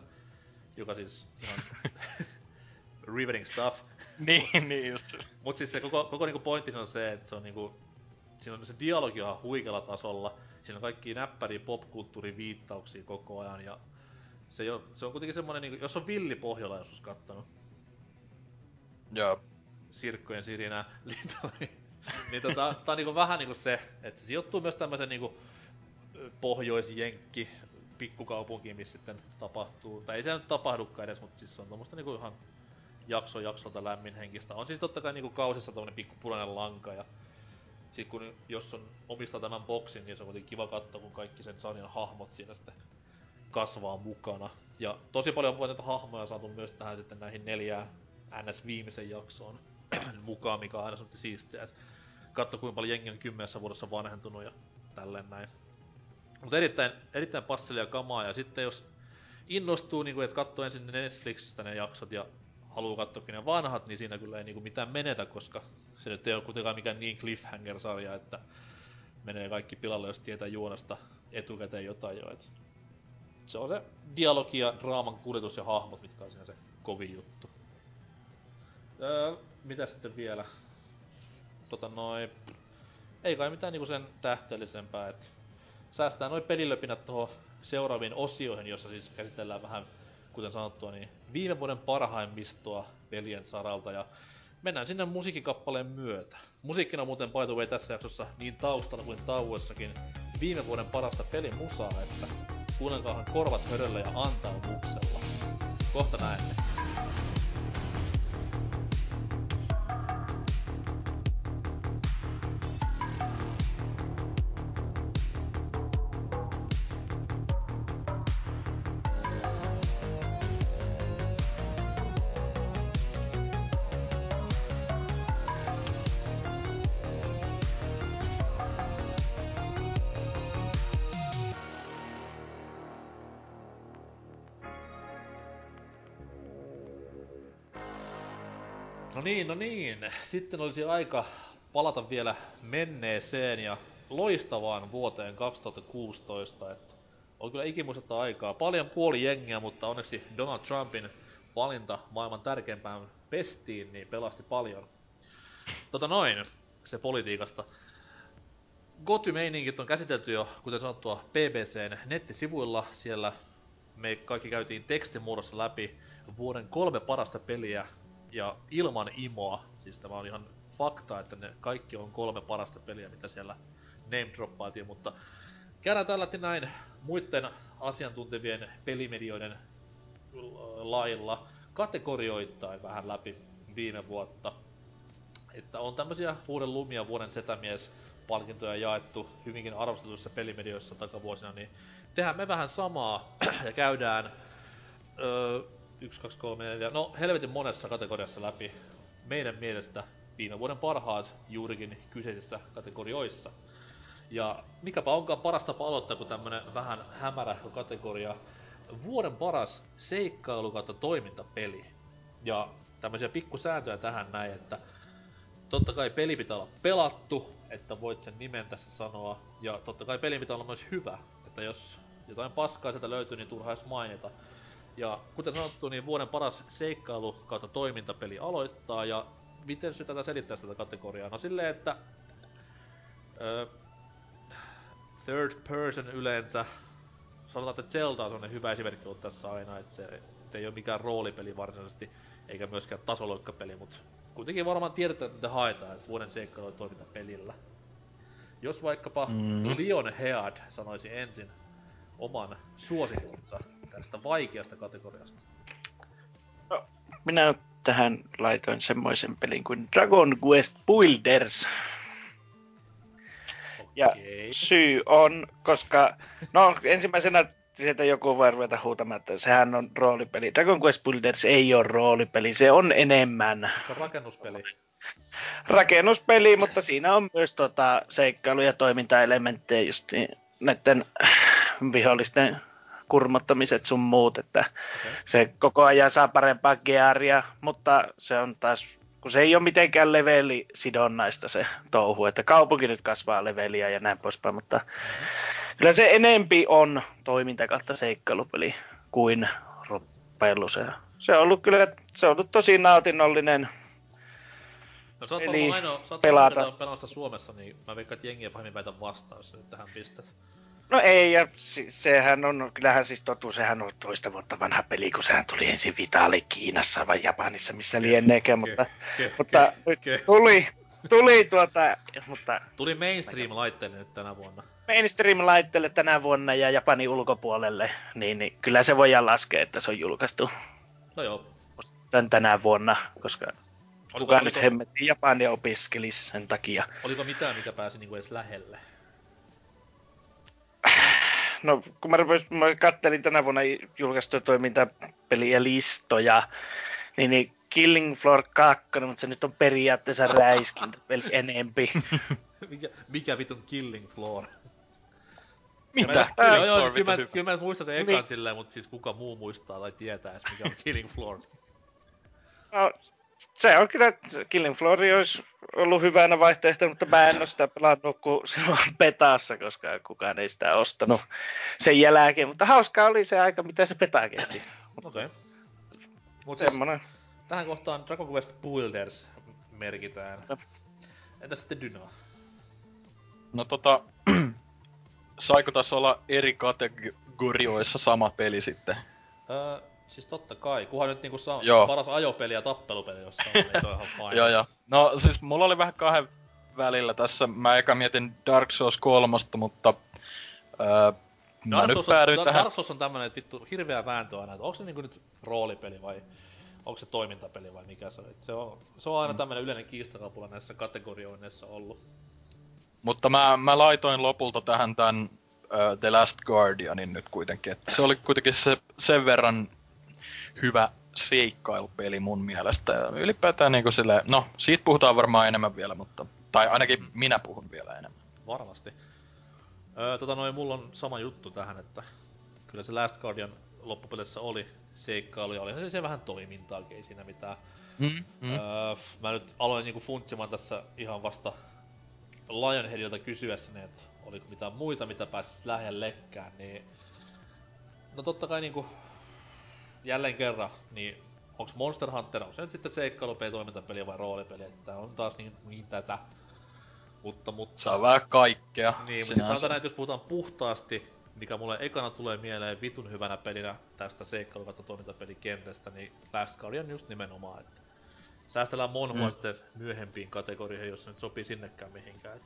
joka siis ihan riveting stuff. niin, niin just. Mut siis se koko, koko niinku pointti on se, että se on niinku, siinä on se dialogi ihan huikealla tasolla. Siinä on kaikki näppäriä popkulttuuriviittauksia koko ajan ja se, on, se on kuitenkin semmonen, niin, jos on Villi Pohjola joskus kattonut. Joo. Sirkkojen sirinä niin, niin tota, tää on niinku vähän niinku se, että se sijoittuu myös tämmösen niinku pohjoisjenkki pikkukaupunkiin, missä sitten tapahtuu, tai ei se nyt tapahdukaan edes, mutta siis se on tommoista niinku ihan jakso jaksolta lämmin henkistä. On siis totta kai niinku kausissa tommonen pikku punainen lanka ja sit kun jos on omistaa tämän boksin, niin se on kuitenkin kiva katsoa, kun kaikki sen sarjan hahmot siinä sitten kasvaa mukana. Ja tosi paljon on näitä hahmoja saatu myös tähän sitten näihin neljään NS viimeisen jaksoon mukaan, mikä on aina semmoinen siistiä, että katso kuinka paljon jengi on kymmenessä vuodessa vanhentunut ja tälleen näin. Mutta erittäin, erittäin passelia kamaa ja sitten jos innostuu, niin kuin, että katsoo ensin Netflixistä ne jaksot ja haluaa katsoa ne vanhat, niin siinä kyllä ei niin kuin mitään menetä, koska se nyt ei ole kuitenkaan mikään niin cliffhanger-sarja, että menee kaikki pilalle, jos tietää juonasta etukäteen jotain jo. Et se on se dialogi ja draaman kuljetus ja hahmot, mitkä on siinä se kovin juttu. Öö, mitä sitten vielä? Tota noin... Ei kai mitään niinku sen tähteellisempää, että säästää noin pelilöpinät tuohon seuraaviin osioihin, jossa siis käsitellään vähän, kuten sanottua, niin viime vuoden parhaimmistoa pelien saralta ja mennään sinne musiikkikappaleen myötä. Musiikkina muuten the way tässä jaksossa niin taustalla kuin tauossakin viime vuoden parasta pelimusaa, että Kuunnelkaahan korvat höröllä ja antaumuksella. Kohta näemme. Sitten olisi aika palata vielä menneeseen ja loistavaan vuoteen 2016, että oli kyllä ikimuistetta aikaa. Paljon puoli jengiä, mutta onneksi Donald Trumpin valinta maailman tärkeimpään pestiin, niin pelasti paljon. Tota noin, se politiikasta. Goty-meiningit on käsitelty jo, kuten sanottua, BBCn nettisivuilla. Siellä me kaikki käytiin tekstimuodossa läpi vuoden kolme parasta peliä ja ilman imoa. Siis tämä on ihan fakta, että ne kaikki on kolme parasta peliä, mitä siellä name droppaatiin, mutta käydään tällä näin muiden asiantuntevien pelimedioiden lailla kategorioittain vähän läpi viime vuotta. Että on tämmöisiä vuoden lumia, vuoden setämies palkintoja jaettu hyvinkin arvostetuissa pelimedioissa takavuosina, niin tehdään me vähän samaa ja käydään öö, 1, 2, 3, 4, no helvetin monessa kategoriassa läpi meidän mielestä viime vuoden parhaat juurikin kyseisissä kategorioissa. Ja mikäpä onkaan paras tapa aloittaa kuin tämmönen vähän hämärä kategoria. Vuoden paras seikkailu kautta toimintapeli. Ja tämmöisiä pikkusääntöjä tähän näin, että totta kai peli pitää olla pelattu, että voit sen nimen tässä sanoa. Ja totta kai peli pitää olla myös hyvä, että jos jotain paskaa sieltä löytyy, niin turha edes mainita. Ja kuten sanottu, niin vuoden paras seikkailu kautta toimintapeli aloittaa, ja miten se tätä selittää tätä kategoriaa? No silleen, että ö, third person yleensä, sanotaan, että Zelda on sellainen hyvä esimerkki ollut tässä aina, että se että ei ole mikään roolipeli varsinaisesti, eikä myöskään tasoloikkapeli, mutta kuitenkin varmaan tiedetään, mitä haetaan, että vuoden seikkailu toiminta pelillä. Jos vaikkapa mm. Leon Head sanoisi ensin oman suosikkunsa tästä vaikeasta kategoriasta. No, minä tähän laitoin semmoisen pelin kuin Dragon Quest Builders. Ja syy on, koska, no ensimmäisenä sieltä joku voi ruveta huutamaan, että sehän on roolipeli. Dragon Quest Builders ei ole roolipeli, se on enemmän. Se on rakennuspeli. Rakennuspeli, mutta siinä on myös tota, seikkailu- ja toimintaelementtejä just niin, näiden vihollisten kurmottamiset sun muut, että okay. se koko ajan saa parempaa gearia, mutta se on taas, kun se ei ole mitenkään leveli sidonnaista se touhu, että kaupunki nyt kasvaa leveliä ja näin poispäin, mutta mm-hmm. kyllä se enempi on toiminta kautta seikkailupeli kuin roppailu. Se, se on ollut kyllä, se on ollut tosi nautinnollinen No sä oot Eli ainoa, sä oot pelata. pelasta Suomessa, niin mä veikkaan, että jengiä pahemmin väitä vastaan, jos nyt tähän pistät. No ei, ja sehän on, kyllähän siis totu, sehän on toista vuotta vanha peli, kun sehän tuli ensin Vitali Kiinassa vai Japanissa, missä lieneekään, mutta, mutta nyt tuli, tuli tuota, mutta... Tuli mainstream-laitteelle nyt tänä vuonna. Mainstream-laitteelle tänä vuonna ja Japanin ulkopuolelle, niin, niin kyllä se voidaan laskea, että se on julkaistu. No joo. Tän tänä vuonna, koska Oliko, kuka oliko, nyt hemmetti Japania opiskelisi sen takia. Oliko mitään, mikä pääsi niinku edes lähelle? No kun mä, mä kattelin tänä vuonna julkaistuja toimintapeliä listoja, niin, niin Killing Floor 2, mutta se nyt on periaatteessa räiskintäpeli enempi. mikä, mikä vitun Killing Floor? Mitä? Mä, joo, joo, kyllä, mä, kyllä mä muistan sen ekan niin. silleen, mutta siis kuka muu muistaa tai tietää mikä on Killing Floor. No, se on kyllä, Killing Floor olisi ollut hyvänä vaihtoehto, mutta mä en ole sitä pelannut kuin silloin petassa, koska kukaan ei sitä ostanut sen jälkeen. Mutta hauskaa oli se aika, mitä se peta kesti. Okei. Okay. Mutta Semmonen. Siis, tähän kohtaan Dragon Quest Builders merkitään. No. Entä sitten Dyna? No tota, saiko tässä olla eri kategorioissa sama peli sitten? Öö, Siis totta kai, kunhan nyt niinku saa Joo. paras ajopeli ja tappelupeli jossain, niin on ihan fine. joo, joo. No siis mulla oli vähän kahden välillä tässä. Mä eka mietin Dark Souls 3, mutta öö, mä Dark nyt päädyin on, tähän... Dark Souls on tämmönen, että vittu hirveä vääntö aina, että onko se niinku nyt roolipeli vai onko se toimintapeli vai mikä se on. Se on, se on aina mm. tämmönen yleinen kiistakapula näissä kategorioinneissa ollut. Mutta mä, mä laitoin lopulta tähän tän uh, The Last Guardianin nyt kuitenkin. Että se oli kuitenkin se, sen verran hyvä seikkailupeli mun mielestä. Ja ylipäätään niinku sille, no siitä puhutaan varmaan enemmän vielä, mutta, tai ainakin mm. minä puhun vielä enemmän. Varmasti. Öö, tota noin, mulla on sama juttu tähän, että kyllä se Last Guardian loppupelissä oli seikkailu ja oli se, se vähän toimintaa, ei siinä mitään. Mm, mm. Öö, mä nyt aloin niinku funtsimaan tässä ihan vasta Lionheadilta kysyessäni, että oliko mitään muita, mitä pääsis lähellekään, niin... No totta kai niinku... Jälleen kerran, niin onks Monster Hunter, on se nyt sitten seikkailupeli, toimintapeli vai roolipeli, että on taas niin, niin tätä. Mutta, mutta... Se on vähän kaikkea. Niin, mutta sanotaan näin, että jos puhutaan puhtaasti, mikä mulle ekana tulee mieleen vitun hyvänä pelinä tästä seikkailu- kautta toimintapelikentästä, niin Last Guardian just nimenomaan, että säästellään monhua Mm. sitten myöhempiin kategorioihin, jos se nyt sopii sinnekään mihinkään. Et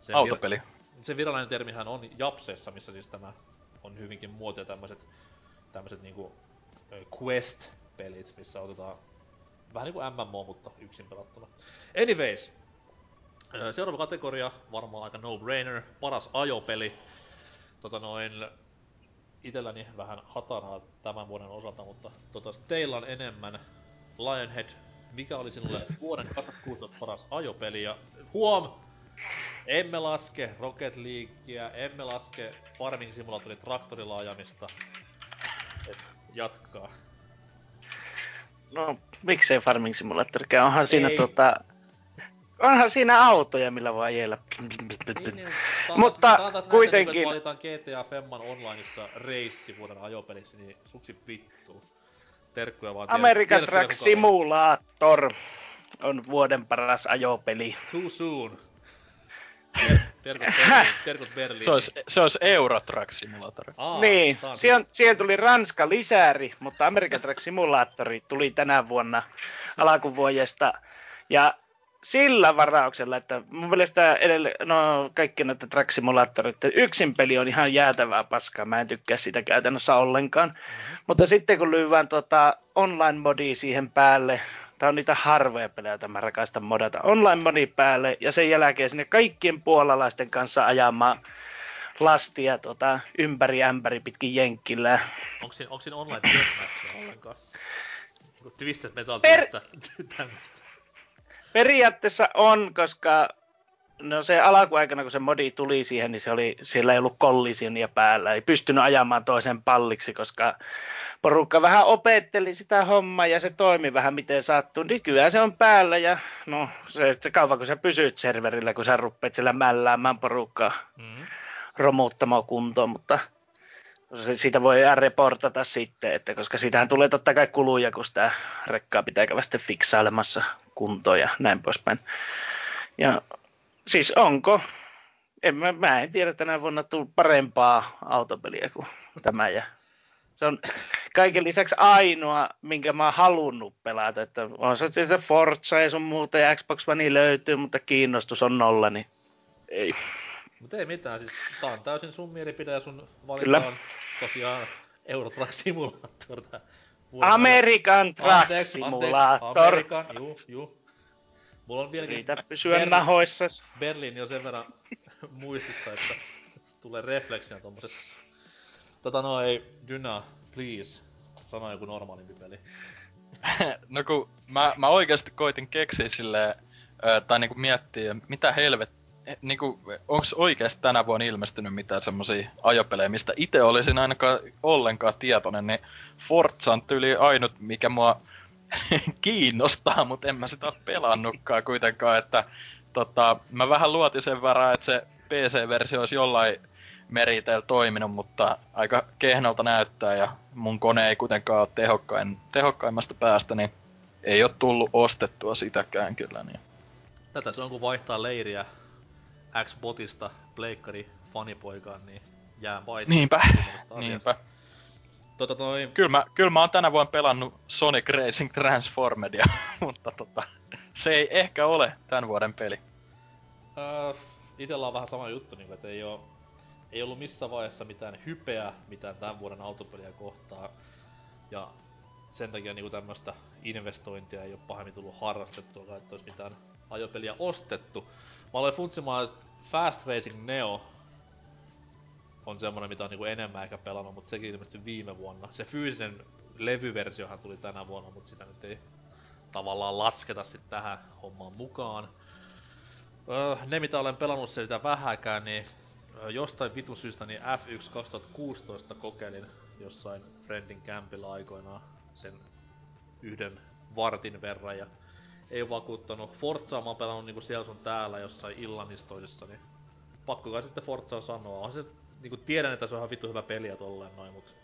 se Autopeli. Vir- se virallinen termihän on Japseessa, missä siis tämä on hyvinkin muotia tämmöiset tämmöiset niinku quest-pelit, missä otetaan vähän niinku MMO, mutta yksin pelattuna. Anyways, seuraava kategoria, varmaan aika no-brainer, paras ajopeli. Tota noin, itelläni vähän hataraa tämän vuoden osalta, mutta tota, teillä on enemmän Lionhead, mikä oli sinulle vuoden 2016 paras ajopeli ja huom! Emme laske Rocket Leaguea, emme laske Farming Simulatorin traktorilla ajamista. Jatkaa. No, miksei Farming Simulatorikään? Onhan siinä Ei. tota... Onhan siinä autoja, millä voi ajella. Niin, niin, Mutta taas- näitä, kuitenkin- Niin, valitaan GTA Femman onlineissa reissi vuoden ajopeliksi, niin suksi vittu. Terkkuja vaan. American Truck. Simulator on vuoden paras ajopeli. Too soon. Ter- terkut Berliin. Terkut Berliin. Se olisi, se olisi Euro Truck Simulator. Aa, niin, siihen, siihen tuli Ranska lisääri, mutta American Truck Simulatori tuli tänä vuonna alkuvuodesta. Ja sillä varauksella, että mun mielestä edelle, no kaikki näitä Truck Simulatorit, yksin peli on ihan jäätävää paskaa, mä en tykkää sitä käytännössä ollenkaan. Mm-hmm. Mutta sitten kun lyövään tota online-modia siihen päälle, tää on niitä harvoja pelejä, joita mä rakastan modata, online-modi päälle ja sen jälkeen sinne kaikkien puolalaisten kanssa ajamaan lastia tota, ympäri ämpäri pitkin jenkkillä. Onko siinä, onko siinä online deathmatchia ollenkaan? Niinku Twisted Metal Per- tämmöstä. Periaatteessa on, koska no se alkuaikana, kun se modi tuli siihen, niin se oli, siellä ei ollut kollisionia päällä. Ei pystynyt ajamaan toisen palliksi, koska porukka vähän opetteli sitä hommaa ja se toimi vähän miten sattuu. Nykyään se on päällä ja no se, se kauan kun sä pysyt serverillä, kun sä ruppeet siellä mälläämään porukkaa Mm-hmm. romuuttamaan kuntoon, mutta siitä voi reportata sitten, että koska siitähän tulee totta kai kuluja, kun sitä rekkaa pitää käydä sitten fiksailemassa kuntoon ja näin poispäin. Ja siis onko, en mä, mä en tiedä tänä vuonna tullut parempaa autopeliä kuin tämä ja se on kaiken lisäksi ainoa, minkä mä oon halunnut pelata, että on se sitten Forza ja sun muuta ja Xbox One löytyy, mutta kiinnostus on nolla, niin ei. Mut ei mitään, siis tää on täysin sun mielipide ja sun valinta Kyllä. on tosiaan Euro Truck Simulator American Truck Anteeksi, Simulator. Anteeksi, Amerikan, juu, juu. Mulla on vieläkin Riitä pysyä Berliin- nahoissa. Berliini on sen verran muistissa, että tulee refleksinä tommoset. Tota noin, Dyna, please, sano joku normaalimpi peli. no kun mä, mä oikeasti koitin keksiä silleen, ö, tai niinku miettiä, mitä helvet, eh, niinku, onks oikeasti tänä vuonna ilmestynyt mitään semmosia ajopelejä, mistä itse olisin ainakaan ollenkaan tietoinen, niin Forza on tyyli ainut, mikä mua kiinnostaa, mutta en mä sitä ole pelannutkaan kuitenkaan, että tota, mä vähän luotin sen verran, että se PC-versio olisi jollain meriteillä toiminut, mutta aika kehnolta näyttää ja mun kone ei kuitenkaan ole tehokkain, tehokkaimmasta päästä, niin ei ole tullut ostettua sitäkään kyllä. Niin. Tätä se on kun vaihtaa leiriä X-botista pleikkari fanipoikaan, niin jää paitsi. Niinpä, niinpä. Tota toi, Kyllä mä, kyllä mä oon tänä vuonna pelannut Sonic Racing Transformedia, mutta tota, se ei ehkä ole tämän vuoden peli. Öö, itellä on vähän sama juttu, niin että ei, oo, ei ollut missään vaiheessa mitään hypeä mitään tämän vuoden autopeliä kohtaan. Ja sen takia niin tämmöistä investointia ei ole pahemmin tullut harrastettua, että olisi mitään ajopeliä ostettu. Mä aloin funtsimaan, että Fast Racing Neo on semmonen, mitä on niinku enemmän ehkä pelannut, mutta sekin ilmestyi viime vuonna. Se fyysinen levyversiohan tuli tänä vuonna, mutta sitä nyt ei tavallaan lasketa sitten tähän hommaan mukaan. Öö, ne mitä olen pelannut sitä vähäkään, niin öö, jostain vitun syystä niin F1 2016 kokeilin jossain Friendin campilla aikoinaan sen yhden vartin verran ja ei vakuuttanut. Forzaa mä oon pelannut niinku siellä sun täällä jossain illanistoisissa, niin pakko kai sitten Forzaa sanoa. On se, niinku tiedän, että se on ihan vittu hyvä peliä tolleen noin, mut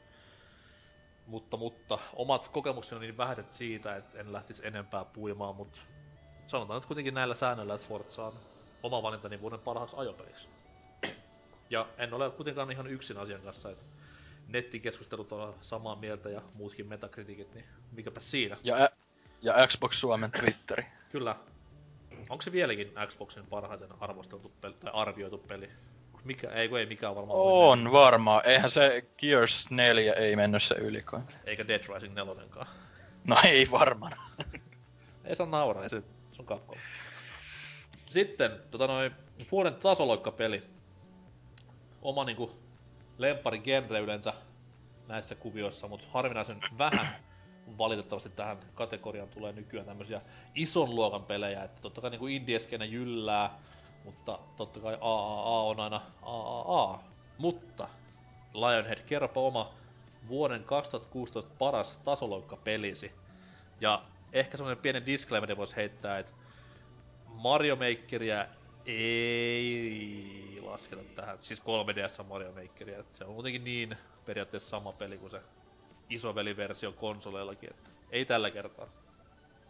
mutta, mutta omat kokemukseni on niin vähäiset siitä, että en lähtisi enempää puimaan, mutta sanotaan nyt kuitenkin näillä säännöillä, että Forza on oma valintani vuoden parhaaksi ajopeliksi. Ja en ole kuitenkaan ihan yksin asian kanssa, että nettikeskustelut on samaa mieltä ja muutkin metakritikit, niin mikäpä siinä. Ja, ja Xbox Suomen Twitteri. Kyllä. Onko se vieläkin Xboxin parhaiten arvosteltu peli, tai arvioitu peli? Mikä, ei kun ei mikään varmaan On varmaan. Eihän se Gears 4 ei mennyt se yli Eikä Dead Rising 4 No ei varmaan. ei saa nauraa, ei se, se on Capcom. Sitten, tota noin, vuoden tasoloikkapeli. Oma niinku lempari genre yleensä näissä kuvioissa, mutta harvinaisen vähän valitettavasti tähän kategoriaan tulee nykyään tämmöisiä ison luokan pelejä, että totta kai niinku indieskenä jyllää, mutta totta kai AAA on aina AAA. Mutta Lionhead, kerropa oma vuoden 2016 paras tasoloikka-pelisi. Ja ehkä semmonen pienen disclaimer voisi heittää, että Mario Makeria ei lasketa tähän, siis 3DS Mario Makeria, se on kuitenkin niin periaatteessa sama peli kuin se isoveliversio konsoleillakin, että ei tällä kertaa.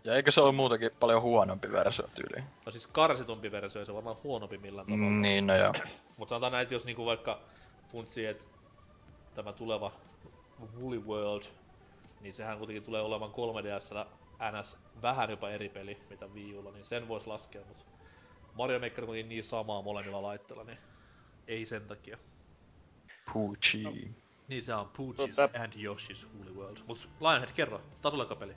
Ja eikö se ole muutenkin paljon huonompi versio tyyli? No siis karsitumpi versio, ei se varmaan huonompi millään tavalla. Mm, niin, no joo. Mutta sanotaan näin, jos niinku vaikka funtsii, että tämä tuleva Woolly World, niin sehän kuitenkin tulee olemaan 3DS NS vähän jopa eri peli, mitä Wii Ulla, niin sen voisi laskea, mutta Mario Maker on niin samaa molemmilla laitteilla, niin ei sen takia. Pucci. No. Niin se on Pooch's tota... and Yoshi's Woolly World. Mut Lionhead, kerro, tasolekapeli.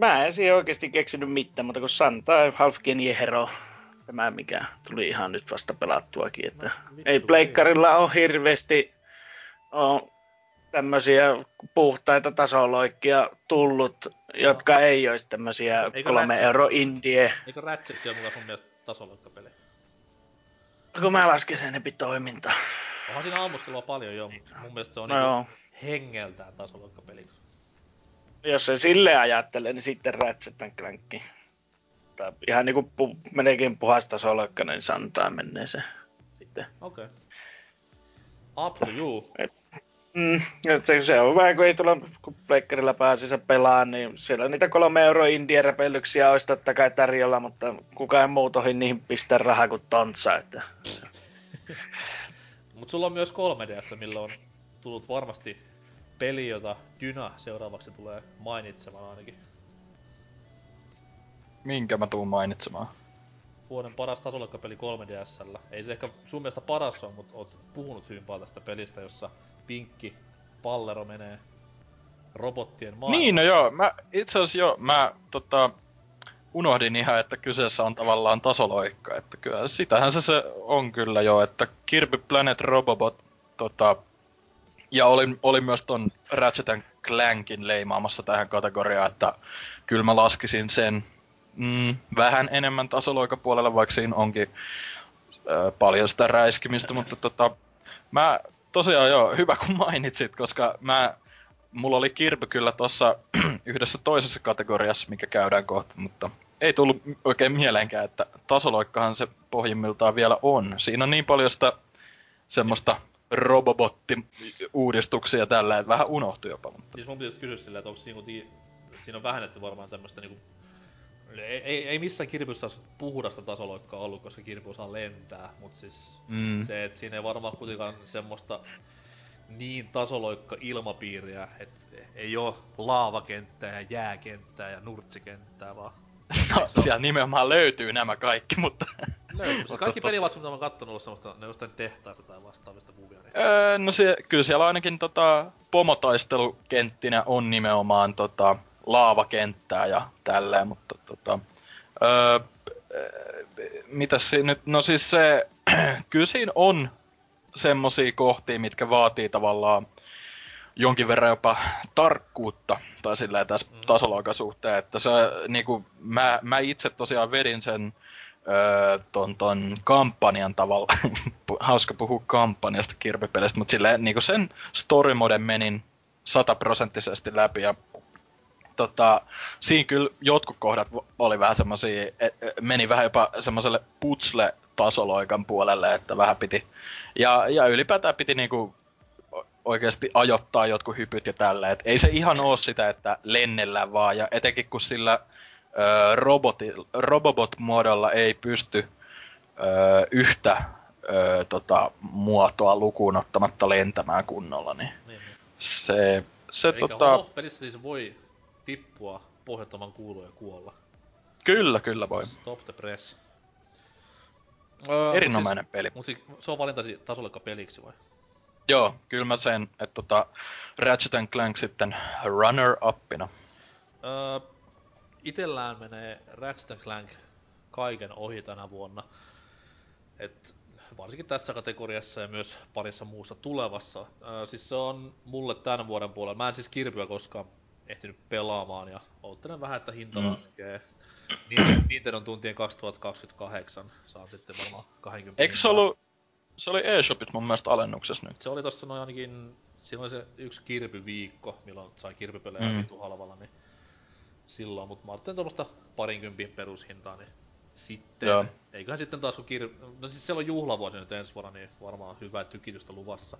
Mä en siihen oikeesti keksinyt mitään, mutta kun Santa Half Genie Hero, tämä mikä tuli ihan nyt vasta pelattuakin, että no, ei pleikkarilla ole hirveästi on tämmöisiä puhtaita tasoloikkia tullut, no. jotka ei olisi tämmöisiä Eikö kolme Ratchet, euro indie. Eikö Ratchet ole mukaan sun mielestä tasoloikkapeli? Kun mä lasken sen epi toimintaa. Onhan siinä ammuskelua paljon jo, mutta mun mielestä se on no niinku hengeltään tasoloikkapeli. Jos se sille ajattelee, niin sitten Ratchet Clank. Tai ihan niinku pu, meneekin puhas tasoloikka, niin santaa menee se sitten. Okei. Okay. Up to you. Et, Mm, se, se on vähän, kun ei tulla, kun pleikkarilla pääsi se pelaa, niin siellä niitä kolme euro indie repellyksiä olisi totta kai tarjolla, mutta kukaan muu tohi niihin pistää rahaa kuin tontsa, että... Mut sulla on myös 3DS, millä on tullut varmasti peli, jota Dyna seuraavaksi tulee mainitsemaan ainakin. Minkä mä tuun mainitsemaan? Vuoden paras tasoloikkapeli 3DSllä. Ei se ehkä sun mielestä paras on, mutta oot puhunut hyvin paljon tästä pelistä, jossa pinkki pallero menee robottien maailmaan. Niin, no joo. Mä, itse asiassa joo, mä tota, unohdin ihan, että kyseessä on tavallaan tasoloikka. Että kyllä sitähän se, se on kyllä jo, että Kirby Planet Robobot tota, ja olin, olin myös ton Ratchet Clankin leimaamassa tähän kategoriaan, että kyllä mä laskisin sen mm, vähän enemmän tasoloikapuolelle, vaikka siinä onkin ö, paljon sitä räiskimistä, mutta tota, mä tosiaan joo, hyvä kun mainitsit, koska mä, mulla oli Kirby kyllä tossa yhdessä toisessa kategoriassa, mikä käydään kohta, mutta ei tullut oikein mieleenkään, että tasoloikkahan se pohjimmiltaan vielä on. Siinä on niin paljon sitä semmoista robobotti-uudistuksia tällä, että vähän unohtui jopa. Mutta... Siis mun pitäisi kysyä sillä, että onko siinä, siinä on vähennetty varmaan tämmöistä niinku ei, ei, ei missään kirpyssä puhdasta tasoloikkaa ollut, koska kirpy osaa lentää, mutta siis mm. se, että siinä ei varmaan kuitenkaan semmoista niin tasoloikka ilmapiiriä, että ei oo laavakenttää ja jääkenttää ja nurtsikenttää, vaan... No, siellä nimenomaan löytyy nämä kaikki, mutta... Löytyy. Siis kaikki pelivat, mitä mä oon kattonut, ollut semmoista, ne jostain tehtaista tai vastaavista kuvia. Niin... Öö, no se, kyllä siellä ainakin tota, pomotaistelukenttinä on nimenomaan tota, laavakenttää ja tälleen, mutta tota, öö, mitäs siinä nyt, no siis se, kyllä siinä on semmosia kohtia, mitkä vaatii tavallaan jonkin verran jopa tarkkuutta, tai silleen tässä mm. tasoloikan suhteen, että se niinku, mä, mä itse tosiaan vedin sen öö, ton, ton kampanjan tavalla, hauska puhua kampanjasta kirpipelistä, mutta silleen niinku sen story mode menin sataprosenttisesti läpi ja tota, siinä kyllä jotkut kohdat oli vähän semmosia, et, meni vähän jopa semmoiselle putsle-tasoloikan puolelle, että vähän piti, ja, ja ylipäätään piti niinku oikeasti ajoittaa jotkut hypyt ja tällä. Et ei se ihan oo sitä, että lennellä vaan, ja etenkin kun sillä ö, roboti, Robobot-muodolla ei pysty ö, yhtä ö, tota, muotoa lukuun ottamatta lentämään kunnolla, niin, Niin, se, se Eikä tota, pelissä siis voi tippua pohjattoman kuuluun ja kuolla. kyllä, kyllä voi. Stop the press. Öö, Erinomainen peli. Mut siis, mut si- se on valintasi tasollekka peliksi vai? Joo, kyllä mä sen, että tota, Ratchet Clank sitten runner-uppina. Öö, itellään menee Ratchet Clank kaiken ohi tänä vuonna. Et varsinkin tässä kategoriassa ja myös parissa muussa tulevassa. Öö, siis se on mulle tämän vuoden puolella. Mä en siis kirpyä koskaan ehtinyt pelaamaan ja oottelen vähän, että hinta Mm. laskee. Niin, Nintendon tuntien 2028 saan sitten varmaan 20 Eikö se ollut, se oli eShopit mun mielestä alennuksessa nyt. Se oli tossa noin ainakin, oli se yksi kirpyviikko, milloin sai kirpypelejä Mm. halvalla, niin silloin, mutta mä ajattelin tuommoista parinkympin perushintaa, niin sitten, Joo. eiköhän sitten taas kun kir... no siis siellä on juhlavuosi nyt ensi vuonna, niin varmaan hyvää tykitystä luvassa.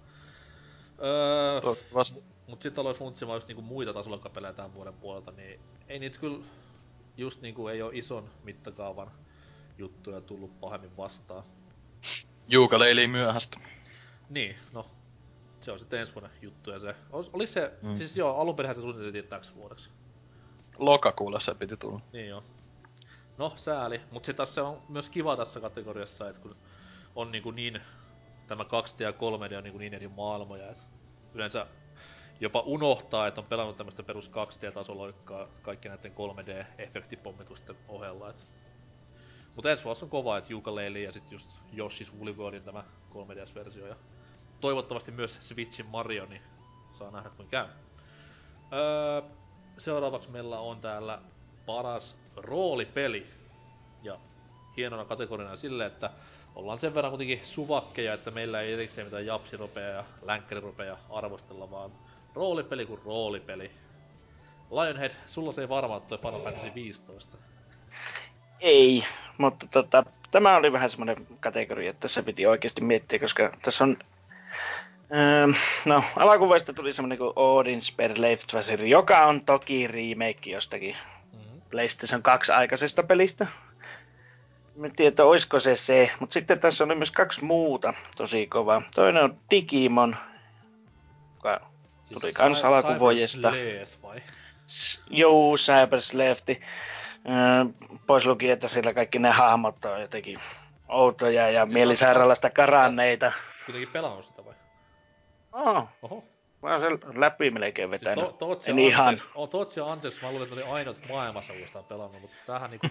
Öö, Toivottavasti. mut sitten alois funtsimaan just niinku muita tasollakapelejä tämän vuoden puolelta, niin ei niitä kyllä just niinku ei oo ison mittakaavan juttuja tullut pahemmin vastaan. Juukaleili myöhästä. Niin, no. Se on sitten ensi vuoden juttu ja se... Olis se... Mm. Siis joo, alun perin se suunniteltiin täksi vuodeksi. Lokakuulla se piti tulla. Niin joo. No, sääli. Mut sit taas se on myös kiva tässä kategoriassa, että kun on niinku niin... Tämä 2D ja 3D on niinku niin eri maailmoja, että yleensä jopa unohtaa, että on pelannut tämmöistä perus 2D-tasoloikkaa kaikki näiden 3D-efektipommitusten ohella. Et. Mutta ensi vuosi on kova, että Yooka-Laylee ja sit just Yoshi's Woolly Worldin tämä 3DS-versio ja toivottavasti myös Switchin Mario, niin saa nähdä kuin käy. Öö, seuraavaksi meillä on täällä paras roolipeli. Ja hienona kategoriana sille, että ollaan sen verran kuitenkin suvakkeja, että meillä ei erikseen mitään japsiropeja ja länkkäriropeja arvostella, vaan roolipeli kuin roolipeli. Lionhead, sulla se ei varmaan toi Final Fantasy 15. Ei, mutta tota, tämä oli vähän semmoinen kategoria, että tässä piti oikeasti miettiä, koska tässä on... Öö, no, alakuvasta tuli semmoinen kuin Odin's Per Leiftvasir, joka on toki remake jostakin Mm-hmm. PlayStation 2 aikaisesta pelistä. En tiedä, olisiko se se, mutta sitten tässä oli myös kaksi muuta tosi kovaa. Toinen on Digimon, joka Tuli kans alkuvuodesta. vai? Juu, Cyber Slefti. Öö, pois lukien, että siellä kaikki ne hahmot on jotenkin outoja ja mielisairaalasta karanneita. Kuitenkin pelannut sitä? Oh, Oho. mä oon sen läpi melkein Siis vetänyt. to, Tootsi en ja ihan. Ja mä luulin, että ne oli ainut maailmassa uudestaan pelannut, mutta tämähän niinku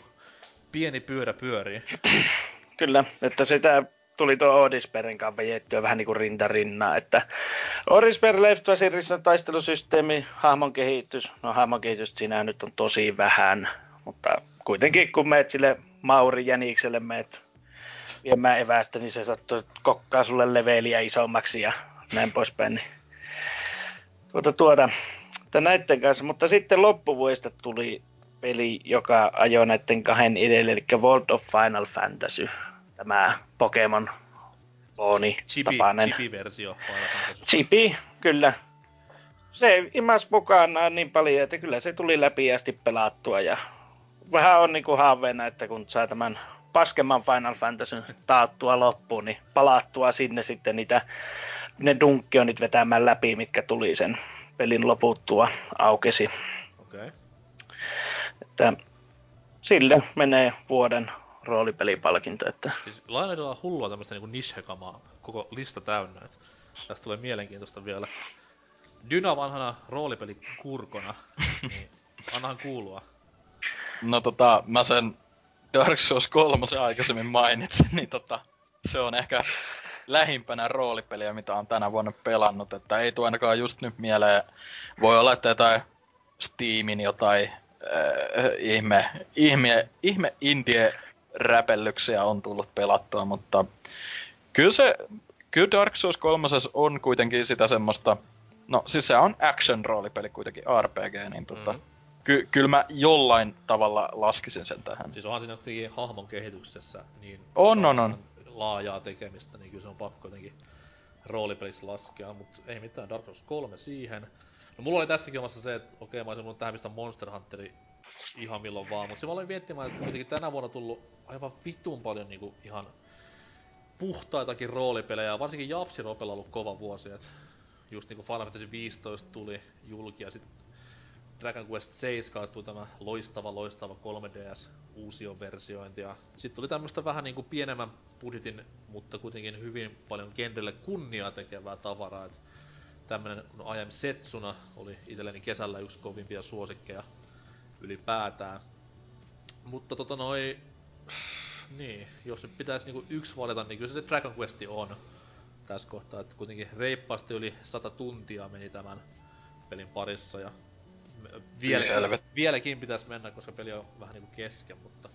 pieni pyörä pyörii. Kyllä, että sitä tuli tuo Odisperin kanssa vejettyä vähän niin kuin rinta rinnaa, että Odisper Left Vasirissa taistelusysteemi, hahmon kehitys, no hahmon kehitys siinä nyt on tosi vähän, mutta kuitenkin kun meet sille Mauri Jänikselle meet viemään evästä, niin se sattuu kokkaa sulle leveliä isommaksi ja näin poispäin. Niin. Tuota, tuota, että näiden kanssa, mutta sitten loppuvuodesta tuli peli, joka ajoi näiden kahden edelle, eli World of Final Fantasy, tämä Pokemon Chibi, tapainen. chibi-versio. Chibi, kyllä. Se imas mukanaan niin paljon, että kyllä se tuli läpi asti pelattua ja vähän on niinku haaveena, että kun saa tämän paskemman Final Fantasy taattua loppuun, niin palattua sinne sitten niitä ne dunkkionit vetämään läpi, mitkä tuli sen pelin loputtua aukesi. Okei. Okay. Että sille menee vuoden roolipelipalkinto, että Siis Lionheadilla on hullua tämmöstä niinku niche-kamaa koko lista täynnä, et tästä tulee mielenkiintoista vielä. Dyna vanhana roolipelikurkona, niin annahan kuulua. No tota, mä sen Dark Souls 3 aikaisemmin mainitsin, niin tota, se on ehkä lähimpänä roolipeliä, mitä on tänä vuonna pelannut, että ei tuo ainakaan just nyt mieleen. Voi olla, että jotain Steamin jotain äh, ihme, ihme, ihme indie-räpellyksiä on tullut pelattua, mutta kyllä se, kyllä Dark Souls 3 on kuitenkin sitä semmoista, no siis se on action roolipeli kuitenkin RPG, niin tota, Mm. ky- kyllä mä jollain tavalla laskisin sen tähän. Siis onhan siinä jotenkin hahmon kehityksessä niin On, on, on. Laajaa tekemistä, niin kyllä se on pakko jotenkin roolipeliksi laskea, mutta ei mitään, Dark Souls 3 siihen. No mulla oli tässäkin omassa se, että okei mä olisin voinut tähän mistä Monster Hunteri ihan milloin vaan, mutta se mä olin miettimään, että kuitenkin tänä vuonna tullut aivan vitun paljon niinku ihan puhtaitakin roolipelejä, varsinkin Japsi Ropella ollut kova vuosi, että just niinku Final Fantasy 15 tuli julki ja sitten Dragon Quest 7 tuli tämä loistava, loistava 3DS uusio versiointi. Ja sitten tuli tämmöistä vähän niinku pienemmän budjetin, mutta kuitenkin hyvin paljon genrelle kunniaa tekevää tavaraa, että tämmönen no, I Am Setsuna oli itselleni kesällä yksi kovimpia suosikkeja ylipäätään. Mutta tota noi, niin, jos nyt pitäisi niinku yksi valita, niin kyllä se Dragon Quest on tässä kohtaa, että kuitenkin reippaasti yli 100 tuntia meni tämän pelin parissa ja vielä, Helvet. vieläkin pitäisi mennä, koska peli on vähän niinku kesken, mutta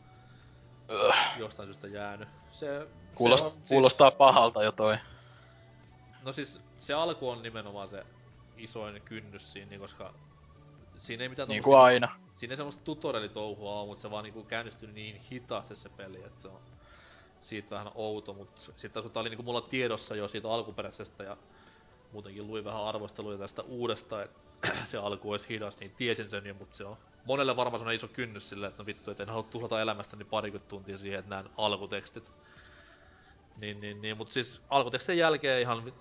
Öh, jostain syystä jäänyt. Se, kuulost, se on, kuulostaa pahalta jo toi. Siis, no siis se alku on nimenomaan se isoin kynnys siinä, niin koska siinä ei mitään Niin kuin aina. siinä ei semmoista tutorialitouhua oo, mutta se vaan niinku käynnistyi niin hitaasti se peli, että se on siitä vähän outo, mutta sitten kun tää oli niinku mulla tiedossa jo siitä alkuperäisestä ja muutenkin luin vähän arvosteluja tästä uudesta, että se alku olisi hidas, niin tiesin sen jo, mutta se on monelle varmaan semmonen iso kynnys silleen, että no vittu, et en halua tuhlata elämästäni parikymmentä tuntia siihen, että näen alkutekstit. Niin, niin, niin, mutta siis alkutekstien jälkeen ihan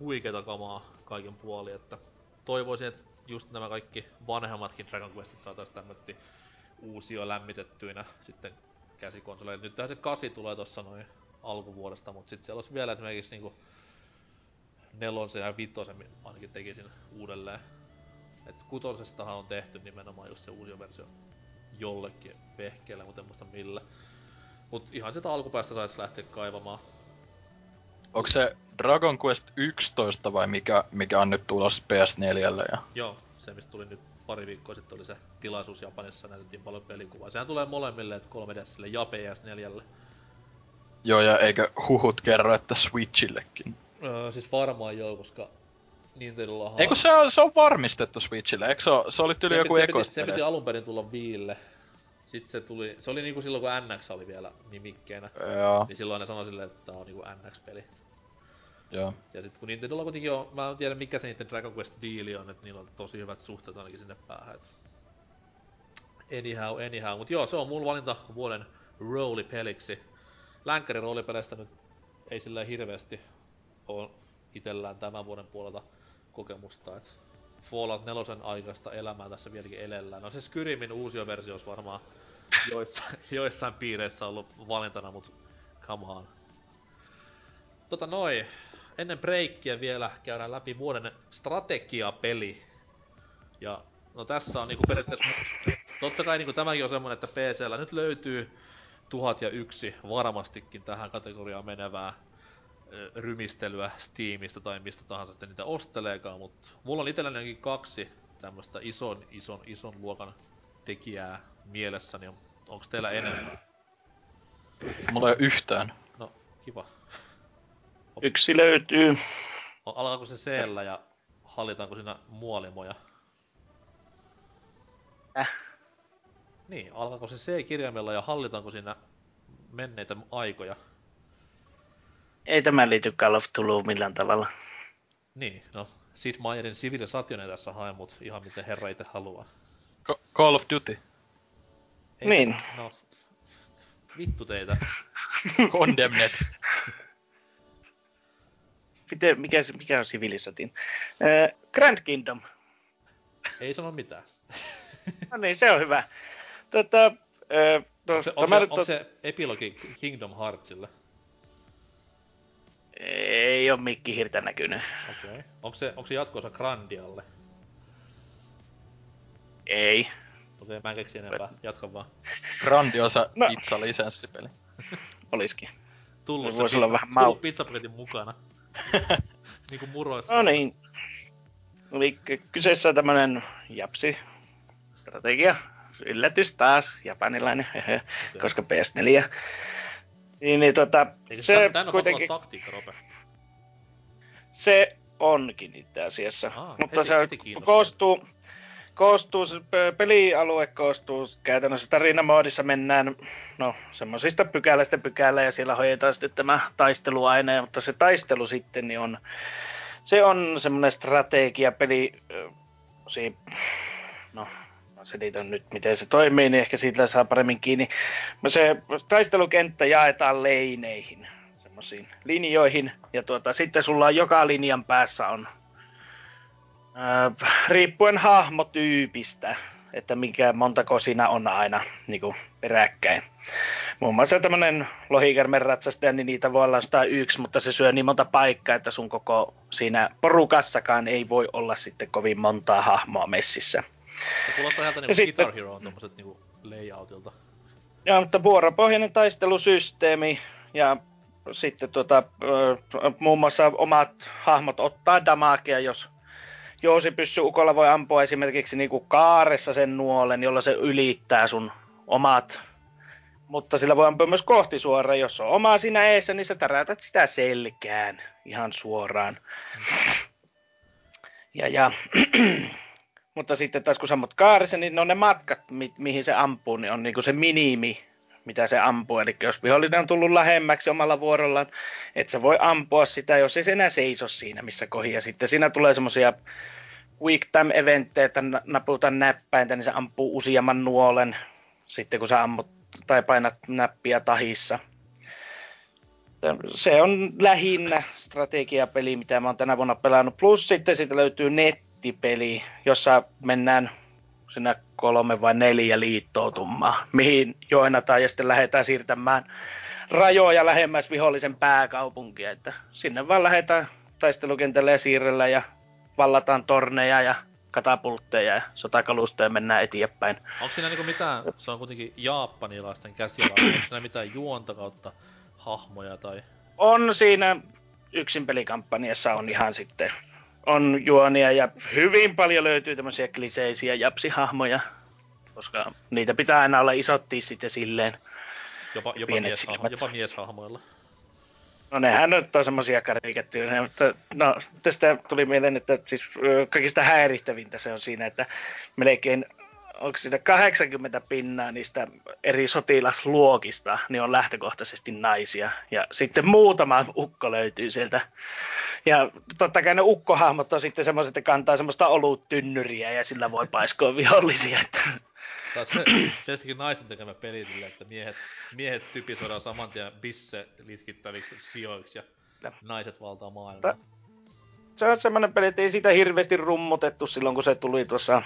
huikeeta kamaa kaiken puoli, että toivoisin, että just nämä kaikki vanhemmatkin Dragon Questit saatais tämmötti uusio lämmitettyinä sitten käsikonsoleille. Nyt se 8 tulee tossa noin alkuvuodesta, mutta sitten siellä olisi vielä esimerkiksi niinku nelosen ja vitosen ainakin tekisin uudelleen. Et kutosestahan on tehty nimenomaan just se uusi versio jollekin vehkeelle, mutta en muista millä. Mut ihan sitä alkupäästä sais lähteä kaivamaan. Onko se Dragon Quest 11 vai mikä, mikä on nyt tulossa PS4 ja... Joo, se mistä tuli nyt pari viikkoa sitten oli se tilaisuus Japanissa, näytettiin paljon pelikuvaa. Sehän tulee molemmille, että 3DSlle ja PS4. Joo, ja eikö huhut kerro, että Switchillekin? Öö, siis varmaan joo, koska Nintendollahan... Eikö se on, se on varmistettu Switchille? Eikö se, se oli tyli se, joku piti, se, piti, se piti alun perin tulla Viille. Sitten se tuli, se oli niinku silloin kun NX oli vielä nimikkeenä. Joo, Niin silloin ne sanoi silleen, että tää on niinku NX-peli. joo. Ja sit kun Nintendolla kuitenkin on, mä en tiedä mikä se niiden Dragon Quest diili on, että niillä on tosi hyvät suhteet ainakin sinne päähän. Et... Anyhow, anyhow. Mut joo, se on mun valinta vuoden roolipeliksi. Länkkärin roolipeleistä nyt ei sillä hirveästi oo itellään tämän vuoden puolelta kokemusta, et Fallout 4 aikaista elämää tässä vieläkin elellään. No se Skyrimin uusi versio olisi varmaan joissain, joissain piireissä ollut valintana, mut come on. Tota noin, ennen breikkiä vielä käydään läpi vuoden strategiapeli. Ja no tässä on niinku periaatteessa, totta kai niinku tämäkin on semmonen, että PCllä nyt löytyy tuhat ja yksi varmastikin tähän kategoriaan menevää rymistelyä Steamista tai mistä tahansa sitten niitä osteleekaan, mutta mulla on itselläni kaksi tämmöstä ison, ison, ison luokan tekijää mielessäni. On, onks teillä enemmän? Mulla ei ole yhtään. No, kiva. Yksi löytyy. O- Alkaako se c ja hallitaanko siinä muolimoja? Äh. Niin, alkaako se C-kirjaimella ja hallitaanko siinä menneitä aikoja? Ei tämä liity Call of Tulu millään tavalla. Niin, no Sid Meierin Civilization ei tässä hae, mut ihan miten herra itse haluaa. Ko- Call of Duty. Ei, Niin. No, vittu teitä. Condemned. Miten, mikä, mikä on Civilisatin? Äh, Grand Kingdom. Ei sano mitään. No niin, se on hyvä. Tota, äh, no, Onko se, onko se, onko se epilogi Kingdom Heartsille? Ei ole mikki hirtä näkynyt. Okei. Okay. Onko se, onko se jatkoosa Grandialle? Ei. Okei, okay, mä en keksi enempää. Jatka vaan. Grandiosa No. pizza lisenssipeli. Olisikin. Tullut Se voisi olla pizza, vähän tullut mau- pizzapaketin mukana. niinku muroissa. No niin. Eli ky- kyseessä on tämmönen japsi strategia. Yllätys taas, japanilainen, koska PS4. Niin, niin tota, Eikö se on kuitenkin, taktiikka, Rope? se onkin itse asiassa. Aa, Mutta heti- se heti koostuu, koostuu, pelialue koostuu käytännössä tarinamoodissa mennään no semmoisista pykälästä pykälä ja siellä hoidetaan sitten tämä taisteluaine, mutta se taistelu sitten niin on, se on semmoinen strategiapeli, ö, si, no mä selitän nyt miten se toimii, niin ehkä siitä saa paremmin kiinni. Se taistelukenttä jaetaan leineihin, semmoisiin linjoihin, ja tuota, sitten sulla on joka linjan päässä on Öö, riippuen hahmotyypistä, että mikä montako siinä on aina niin kuin peräkkäin. Muun muassa tämmöinen lohikermen ratsastaja, niin niitä voi olla sitä yksi, mutta se syö niin monta paikkaa, että sun koko siinä porukassakaan ei voi olla sitten kovin montaa hahmoa messissä. Se kuulostaa ihan Ja niinku sitten- Guitar Hero on tommoset niinku layoutilta. Joo, mutta vuoropohjainen taistelusysteemi ja sitten tuota, muun muassa omat hahmot ottaa damakea, jos Jousi pyssy ukolla voi ampua esimerkiksi niinku kaaressa sen nuolen, jolla se ylittää sun omat. Mutta sillä voi ampua myös kohti suoraan. Jos on omaa siinä eessä, niin sä tärätät sitä selkään ihan suoraan. Ja, ja mutta sitten taas kun sä ammut kaarissa, niin ne on ne matkat, mi- mihin se ampuu, niin on niinku se minimi, mitä se ampuu. Eli jos vihollinen on tullut lähemmäksi omalla vuorollaan, et sä voi ampua sitä, jos ei se enää seiso siinä, missä kohi. Ja sitten siinä tulee semmosia quick time eventtejä, että na- naputa näppäintä, niin se ampuu useamman nuolen sitten kun sä ammut tai painat näppiä tahissa. Se on lähinnä strategiapeli, mitä mä oon tänä vuonna pelannut. Plus sitten siitä löytyy nettipeli, jossa mennään sinä kolme vai neljä liittoutumaa, mihin joinataan ja sitten lähdetään siirtämään rajoja lähemmäs vihollisen pääkaupunkia. Että sinne vaan lähdetään taistelukentälle ja siirrellä ja vallataan torneja ja katapultteja ja sotakalusta ja mennään eteenpäin. Onko siinä niinku mitään, se on kuitenkin japanilaisten käsillä, onko siinä mitään juonta kautta hahmoja tai... On siinä yksin pelikampanjassa on ihan sitten on juonia ja hyvin paljon löytyy tämmöisiä kliseisiä japsihahmoja, koska niitä pitää aina olla isot tissit ja silleen. Jopa, jopa, Pienet mieshahmo, jopa mieshahmoilla. No nehän nyt on semmoisia karikatyyrejä, mutta no, tästä tuli mieleen, että siis kaikista häirittävintä se on siinä, että melkein onko siinä 80 pinnaa niistä eri sotilasluokista, niin on lähtökohtaisesti naisia. Ja sitten muutama ukko löytyy sieltä. Ja totta kai ne ukkohahmot on sitten semmoiset, että kantaa semmoista oluttynnyriä ja sillä voi paiskoa vihollisia. Että Tai se, selvästikin naisten tekemä peli silleen, että miehet, miehet typisoidaan saman tien bisse litkittäviksi sijoiksi ja Kyllä. naiset valtaa maailmaa. se on semmoinen peli, että ei sitä hirveästi rummutettu silloin, kun se tuli tuossa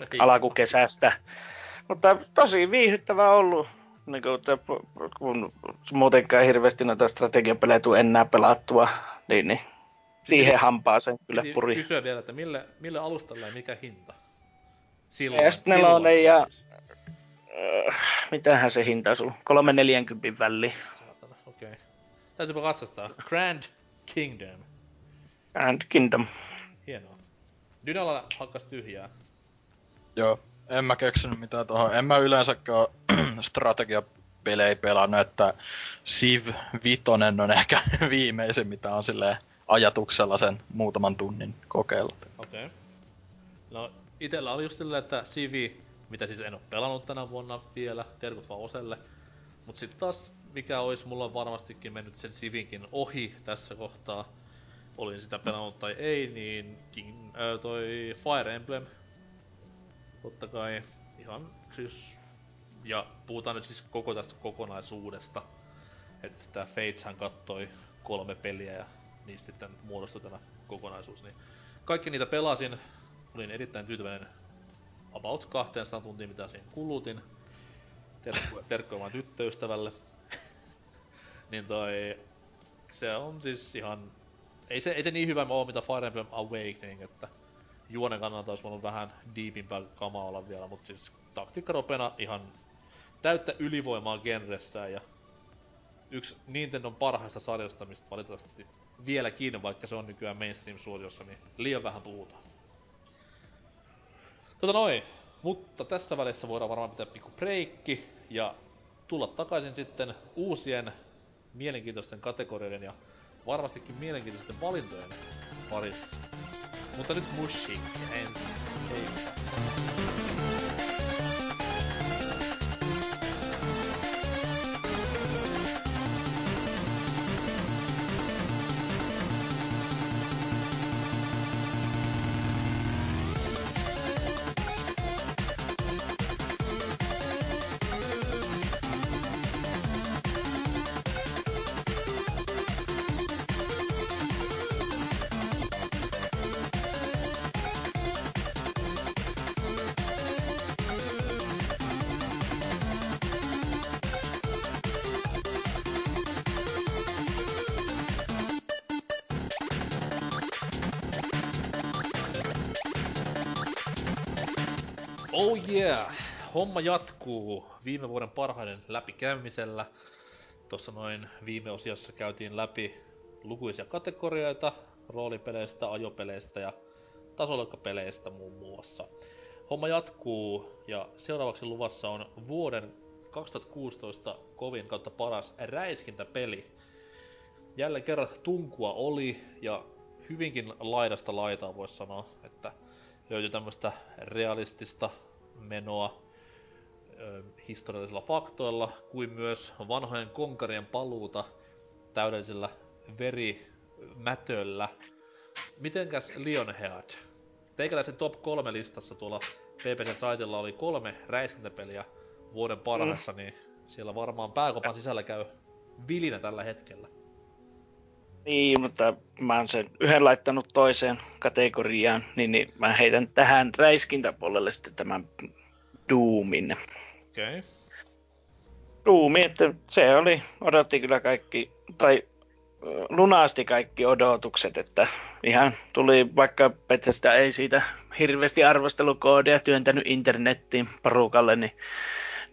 Ei. alkukesästä. Mutta tosi viihdyttävää ollut. Niin kuin, että kun muutenkaan hirveästi noita strategiapelejä tuu enää pelattua, niin, niin siihen hampaaseen kyllä Piti puri. kysyä vielä, että mille, mille alustalle ja mikä hinta? Silloin, PS4 silloin ja- siis. Öö, mitähän se hinta on sulla? 340 väliin. Saatana, okei. Okay. Täytyypä katsastaa. Grand Kingdom. And Kingdom. Hienoa. Dynalla hakkas tyhjää. Joo, en mä keksinyt mitään tuohon. En mä yleensäkään strategiapelejä pelannut, että Civ Vitonen on ehkä viimeisin, mitä on silleen ajatuksella sen muutaman tunnin kokeillut. Okei. Okay. No, itellä oli just silleen, että Civi, mitä siis en oo pelannut tänä vuonna vielä, terkut vaan Oselle. Mut sit taas, mikä olisi mulla varmastikin mennyt sen Civinkin ohi tässä kohtaa, olin sitä pelannut tai ei, niin King, äh, toi Fire Emblem, totta kai ihan siis, ja puhutaan nyt siis koko tästä kokonaisuudesta, että tää Fateshän kattoi kolme peliä ja niistä sitten muodostui tämä kokonaisuus, niin kaikki niitä pelasin, olin erittäin tyytyväinen about 200 tuntia, mitä siinä kulutin. Terkkuja, terkkuja vaan tyttöystävälle. niin toi, se on siis ihan, ei se, ei se niin hyvä ole mitä Fire Emblem Awakening, että juonen kannalta olisi voinut vähän deepimpää kamaa olla vielä, mutta siis taktiikkaropena ihan täyttä ylivoimaa genressään ja yksi Nintendon parhaista sarjoista, mistä valitettavasti vieläkin, vaikka se on nykyään mainstream-suosiossa, niin liian vähän puhutaan. Tota noin, mutta tässä välissä voidaan varmaan pitää pikku breikki ja tulla takaisin sitten uusien mielenkiintoisten kategorioiden ja varmastikin mielenkiintoisten valintojen parissa. Mutta nyt Mushi ensin. Hei. Yeah! Homma jatkuu viime vuoden parhaiden läpikäymisellä. Tuossa noin viime osiossa käytiin läpi lukuisia kategorioita roolipeleistä, ajopeleistä ja tasoloikkapeleistä muun muassa. Homma jatkuu ja seuraavaksi luvassa on vuoden 2016 kovin kautta paras räiskintäpeli. Jälleen kerran tunkua oli ja hyvinkin laidasta laitaa voisi sanoa, että löytyi tämmöistä realistista menoa ö, historiallisilla faktoilla, kuin myös vanhojen konkarien paluuta täydellisellä verimätöllä. Mitenkäs Lionhead? Teikäläisen top 3 listassa tuolla PPC Saitilla oli kolme räiskintäpeliä vuoden parhaissa, mm. niin siellä varmaan pääkopan sisällä käy vilinä tällä hetkellä. Niin, mutta mä oon sen yhden laittanut toiseen kategoriaan, niin, niin mä heitän tähän räiskintäpuolelle sitten tämän Doomin. Okei. Okay. Doomi, että se oli, odotti kyllä kaikki, tai lunasti kaikki odotukset, että ihan tuli, vaikka Bethesda ei siitä hirveästi arvostelukoodia työntänyt internettiin parukalle, niin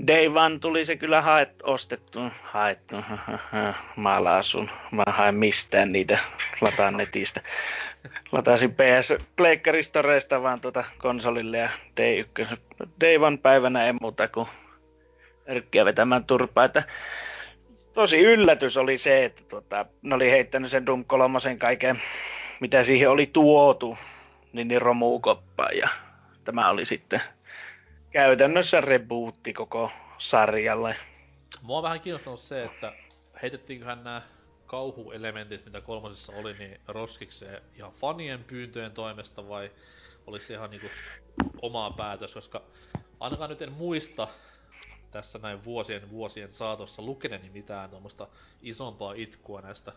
Day One tuli se kyllä haet, ostettu, haettu, maalla asun, mä haen mistään niitä, lataan netistä. Latasin PS Pleikkaristoreista vaan tuota konsolille ja Day 1. Day One päivänä ei muuta kuin yrkkiä vetämään turpaa, että tosi yllätys oli se, että tuota, ne oli heittänyt sen Doom 3 kaiken, mitä siihen oli tuotu, niin, niin romuukoppaan ja tämä oli sitten käytännössä rebootti koko sarjalle. Mua on vähän kiinnostanut se, että heitettiinköhän nämä kauhuelementit, mitä kolmosessa oli, niin roskikseen ihan fanien pyyntöjen toimesta vai oliko se ihan niinku omaa päätös, koska ainakaan nyt en muista tässä näin vuosien vuosien saatossa lukeneeni mitään tuommoista isompaa itkua näistä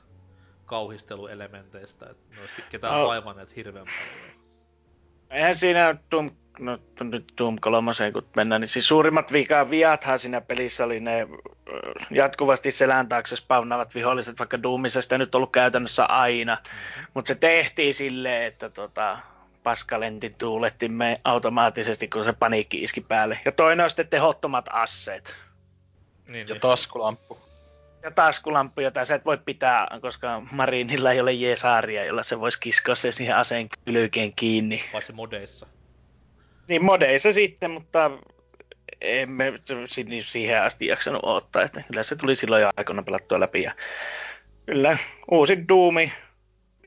kauhisteluelementeistä, että ne olisi ketään no. vaivanneet hirveän paljon. Eihän siinä Doom no nyt Doom 3, kun mennään, niin siis suurimmat vika, viathan siinä pelissä oli ne jatkuvasti selän taakse spawnaavat viholliset, vaikka Doomissa sitä nyt ollut käytännössä aina. Mm-hmm. Mutta se tehtiin silleen, että tota, paskalentin tuulettimme automaattisesti, kun se paniikki iski päälle. Ja toinen on sitten tehottomat asseet. Niin, ja niin. taskulamppu. Ja taskulamppu, jota sä et voi pitää, koska Marinilla ei ole jeesaaria, jolla se voisi kiskoa se siihen aseen kylkeen kiinni. Paitsi modeissa. Niin modeissa sitten, mutta emme siihen asti jaksanut odottaa, että kyllä se tuli silloin jo aikana pelattua läpi. Ja kyllä uusi Doomi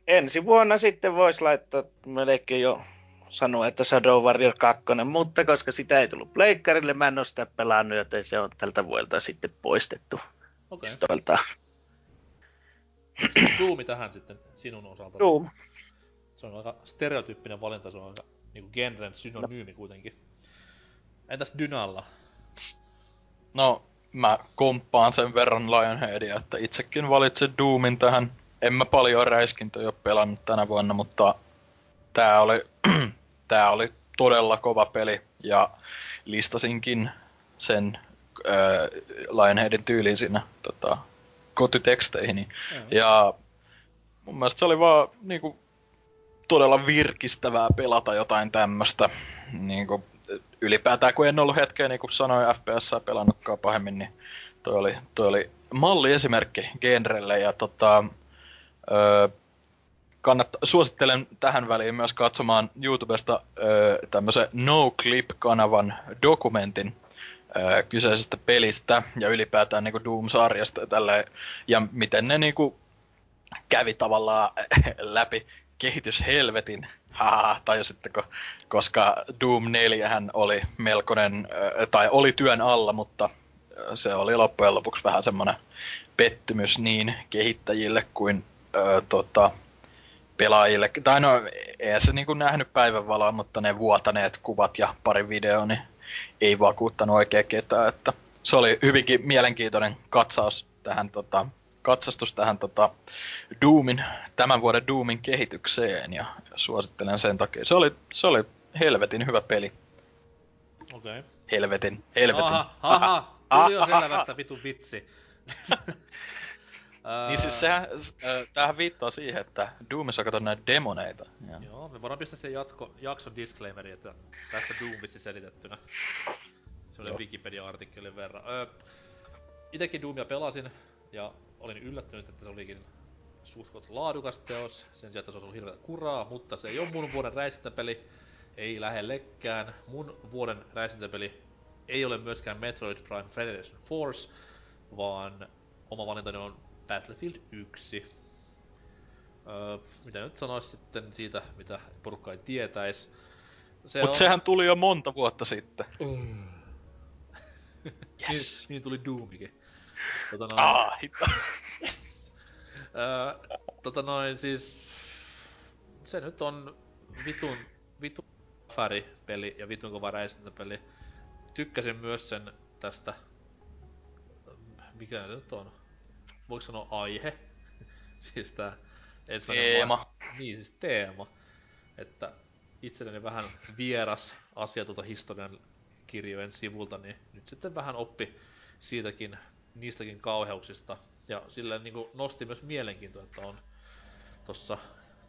ensi vuonna sitten voisi laittaa melkein jo sanoa, että Shadow Warrior 2, mutta koska sitä ei tullut pleikkarille, mä en ole sitä pelannut, joten se on tältä vuodelta sitten poistettu okay. Doomi tähän sitten sinun osalta. Doom. Se on aika stereotyyppinen valinta, se on aika niinku genren synonyymi kuitenkin. Entäs Dynalla? No, mä komppaan sen verran Lionheadia, että itsekin valitsin Doomin tähän. En mä paljon räiskintöjä ole pelannut tänä vuonna, mutta tää oli, tää oli todella kova peli ja listasinkin sen äh, Lionheadin tyyliin siinä tota, kotiteksteihin. Mm-hmm. Ja mun mielestä se oli vaan niinku, todella virkistävää pelata jotain tämmöstä. Niinku, ylipäätään kun en ollut hetkeä, niin kuin sanoin, FPS pelannutkaan pahemmin, niin toi oli, toi oli malliesimerkki genrelle ja tota, öö, kannat, suosittelen tähän väliin myös katsomaan YouTubesta öö, tämmöisen No Clip-kanavan dokumentin kyseisestä pelistä ja ylipäätään niinku Doom-sarjasta ja tälleen, ja miten ne niinku kävi tavallaan läpi kehityshelvetin. Haha, tajusitteko? Koska Doom 4 hän oli melkoinen, tai oli työn alla, mutta se oli loppujen lopuksi vähän semmoinen pettymys niin kehittäjille kuin ö, tota, pelaajille. Tai no, ei se niinku nähnyt päivänvaloa, mutta ne vuotaneet kuvat ja pari video, niin ei vakuuttanut oikein ketään. Että se oli hyvinkin mielenkiintoinen katsaus tähän tota, katsastus tähän tota, Doomin, tämän vuoden Doomin kehitykseen ja suosittelen sen takia. Se oli, se oli helvetin hyvä peli. Okei. Okay. Helvetin, helvetin. Aha, aha, tuli jo selvästä vitu vitsi. niin siis sehän, tämähän viittaa siihen, että Doomissa katsot näitä demoneita. Ja. Joo, me voidaan pistää sen jatko, jakson disclaimeri, että tässä Doom-vitsi selitettynä. Semmoinen Wikipedia-artikkelin verran. Öö, itekin Doomia pelasin, ja olin yllättynyt, että se olikin suht laadukas teos, sen sijaan, että se olisi ollut hirveätä kuraa, mutta se ei ole mun vuoden räisintäpeli, ei lähellekään. Mun vuoden räisintäpeli ei ole myöskään Metroid Prime Federation Force, vaan oma valintani on Battlefield 1. Öö, mitä nyt sanois sitten siitä, mitä porukka ei tietäis. Se Mut on... sehän tuli jo monta vuotta sitten. Mm. yes. niin, niin tuli Doomikin. Tota noin... Ah, hita. Yes! Öö, tota noin siis... Se nyt on vitun, vitun peli ja vitun kova räisintäpeli. Tykkäsin myös sen tästä... Mikä nyt on? Voiko sanoa aihe? siis tää ensimmäinen teema. Va- niin, siis teema. Että itselleni vähän vieras asia tuota historian kirjojen sivulta, niin nyt sitten vähän oppi siitäkin niistäkin kauheuksista. Ja sillä niin nosti myös mielenkiintoa, että on tuossa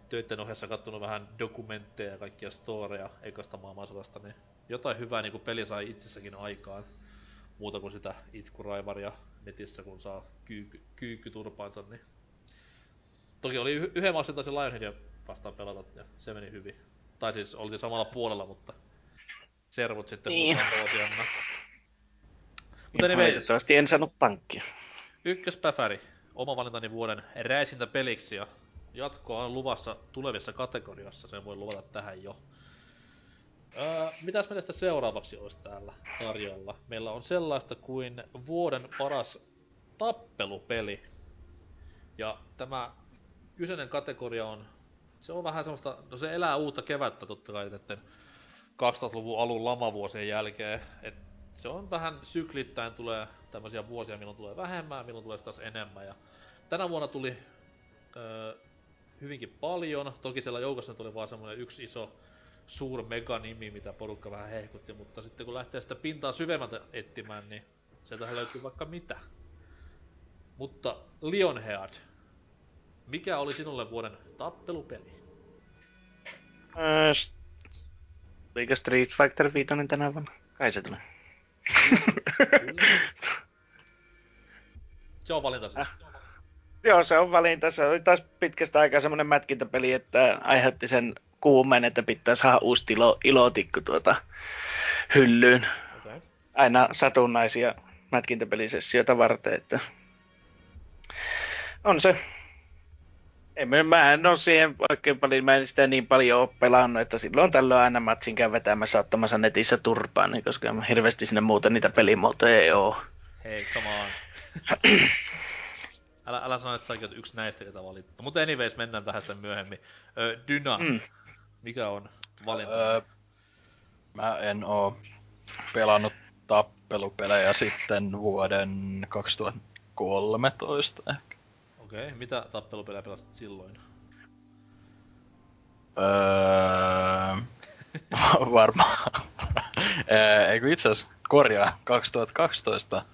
töiden ohessa kattonut vähän dokumentteja ja kaikkia storeja ekasta maailmansodasta, niin jotain hyvää niin peli sai itsessäkin aikaan. Muuta kuin sitä itkuraivaria netissä, kun saa kyykky, kyykkyturpaansa, niin... Toki oli yhden maksin taisi Lionheadia vastaan pelata, ja se meni hyvin. Tai siis oltiin samalla puolella, mutta servut sitten niin. Mutta niin Valitettavasti en saanut tankkia. Ykköspäfäri, oma valintani vuoden räisintä peliksi ja jatkoa on luvassa tulevissa kategoriassa, sen voi luvata tähän jo. Öö, mitäs meistä seuraavaksi olisi täällä tarjolla? Meillä on sellaista kuin vuoden paras tappelupeli. Ja tämä kyseinen kategoria on, se on vähän semmoista, no se elää uutta kevättä totta kai, että 2000-luvun alun lamavuosien jälkeen. Et se on vähän syklittäin tulee tämmöisiä vuosia, milloin tulee vähemmän, milloin tulee taas enemmän. Ja tänä vuonna tuli öö, hyvinkin paljon. Toki siellä joukossa tuli vaan semmoinen yksi iso suur mega-nimi, mitä porukka vähän hehkutti, mutta sitten kun lähtee sitä pintaa syvemmältä etsimään, niin sieltä löytyy vaikka mitä. Mutta Lionhead, mikä oli sinulle vuoden tappelupeli? Äh, Street Fighter 5 tänä vuonna? Kai se tulee. se on valinta siis. Äh. Joo, se on valinta. Se oli taas pitkästä aikaa semmoinen mätkintäpeli, että aiheutti sen kuumen, että pitää saada uusi ilo, ilotikku tuota hyllyyn. Okay. Aina satunnaisia mätkintäpelisessioita varten, että on se. En, mä en ole siihen oikein paljon, mä en sitä niin paljon ole pelannut, että silloin tällöin aina matsin käy vetämässä ottamassa netissä turpaan, niin koska hirveästi sinne muuten niitä pelimuotoja ei ole. Hei, come on. älä, älä sano, että sä oot yksi näistä, ketä valittu. Mutta anyways, mennään tähän sitten myöhemmin. Ö, Dyna, mm. Mikä on valinta? Öö, mä en oo pelannut tappelupelejä sitten vuoden 2013 ehkä. Okei, okay. mitä tappelupelejä pelasit silloin? Öö, varmaan. Eikö itse asiassa korjaa 2012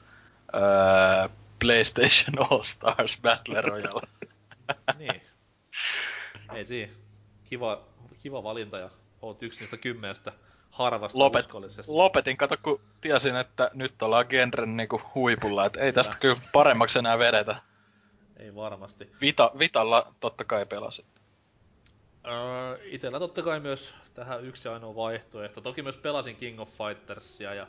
öö, PlayStation All Stars Battle Royale. niin. Ei siinä. Kiva, kiva valinta ja oot yksi niistä kymmenestä harvasta Lopet, Lopetin, kato kun tiesin, että nyt ollaan genren niinku huipulla, että ei tästä kyllä paremmaksi enää vedetä. Ei varmasti. Vita, Vitalla totta kai pelasit. Öö, itellä totta kai myös tähän yksi ainoa vaihtoehto. Toki myös pelasin King of Fightersia ja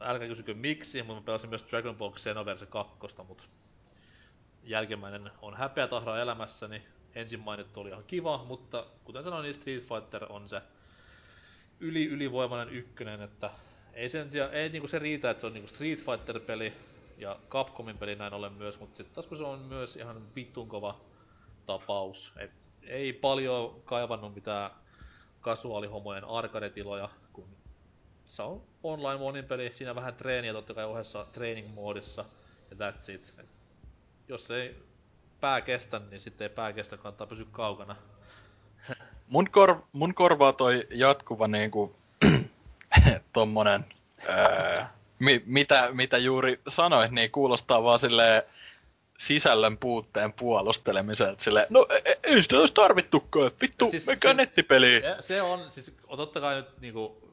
älkää kysykö miksi, mutta mä pelasin myös Dragon Ball Xenoverse 2, mutta jälkimmäinen on häpeä tahraa elämässäni. Ensin mainittu oli ihan kiva, mutta kuten sanoin, niin Street Fighter on se yli ylivoimainen ykkönen, että ei, sen sijaan, ei niinku se riitä, että se on niinku Street Fighter-peli ja Capcomin peli näin ollen myös, mutta sitten taas kun se on myös ihan vittun kova tapaus, et ei paljon kaivannut mitään kasuaalihomojen arcade-tiloja, kun se on online monin peli, siinä vähän treeniä totta kai ohessa training moodissa ja that's it. Et jos ei pää kestä, niin sitten ei pää kestä, kannattaa pysyä kaukana. Mun, kor, mun korvaa toi jatkuva niinku tommonen, öö, mi, mitä, mitä juuri sanoit, niin kuulostaa vaan silleen sisällön puutteen puolustelemiselta sille no ei, e, sitä olisi tarvittukaan, vittu, siis, mikä siis, nettipeli. Se, se, on, siis totta kai nyt niinku,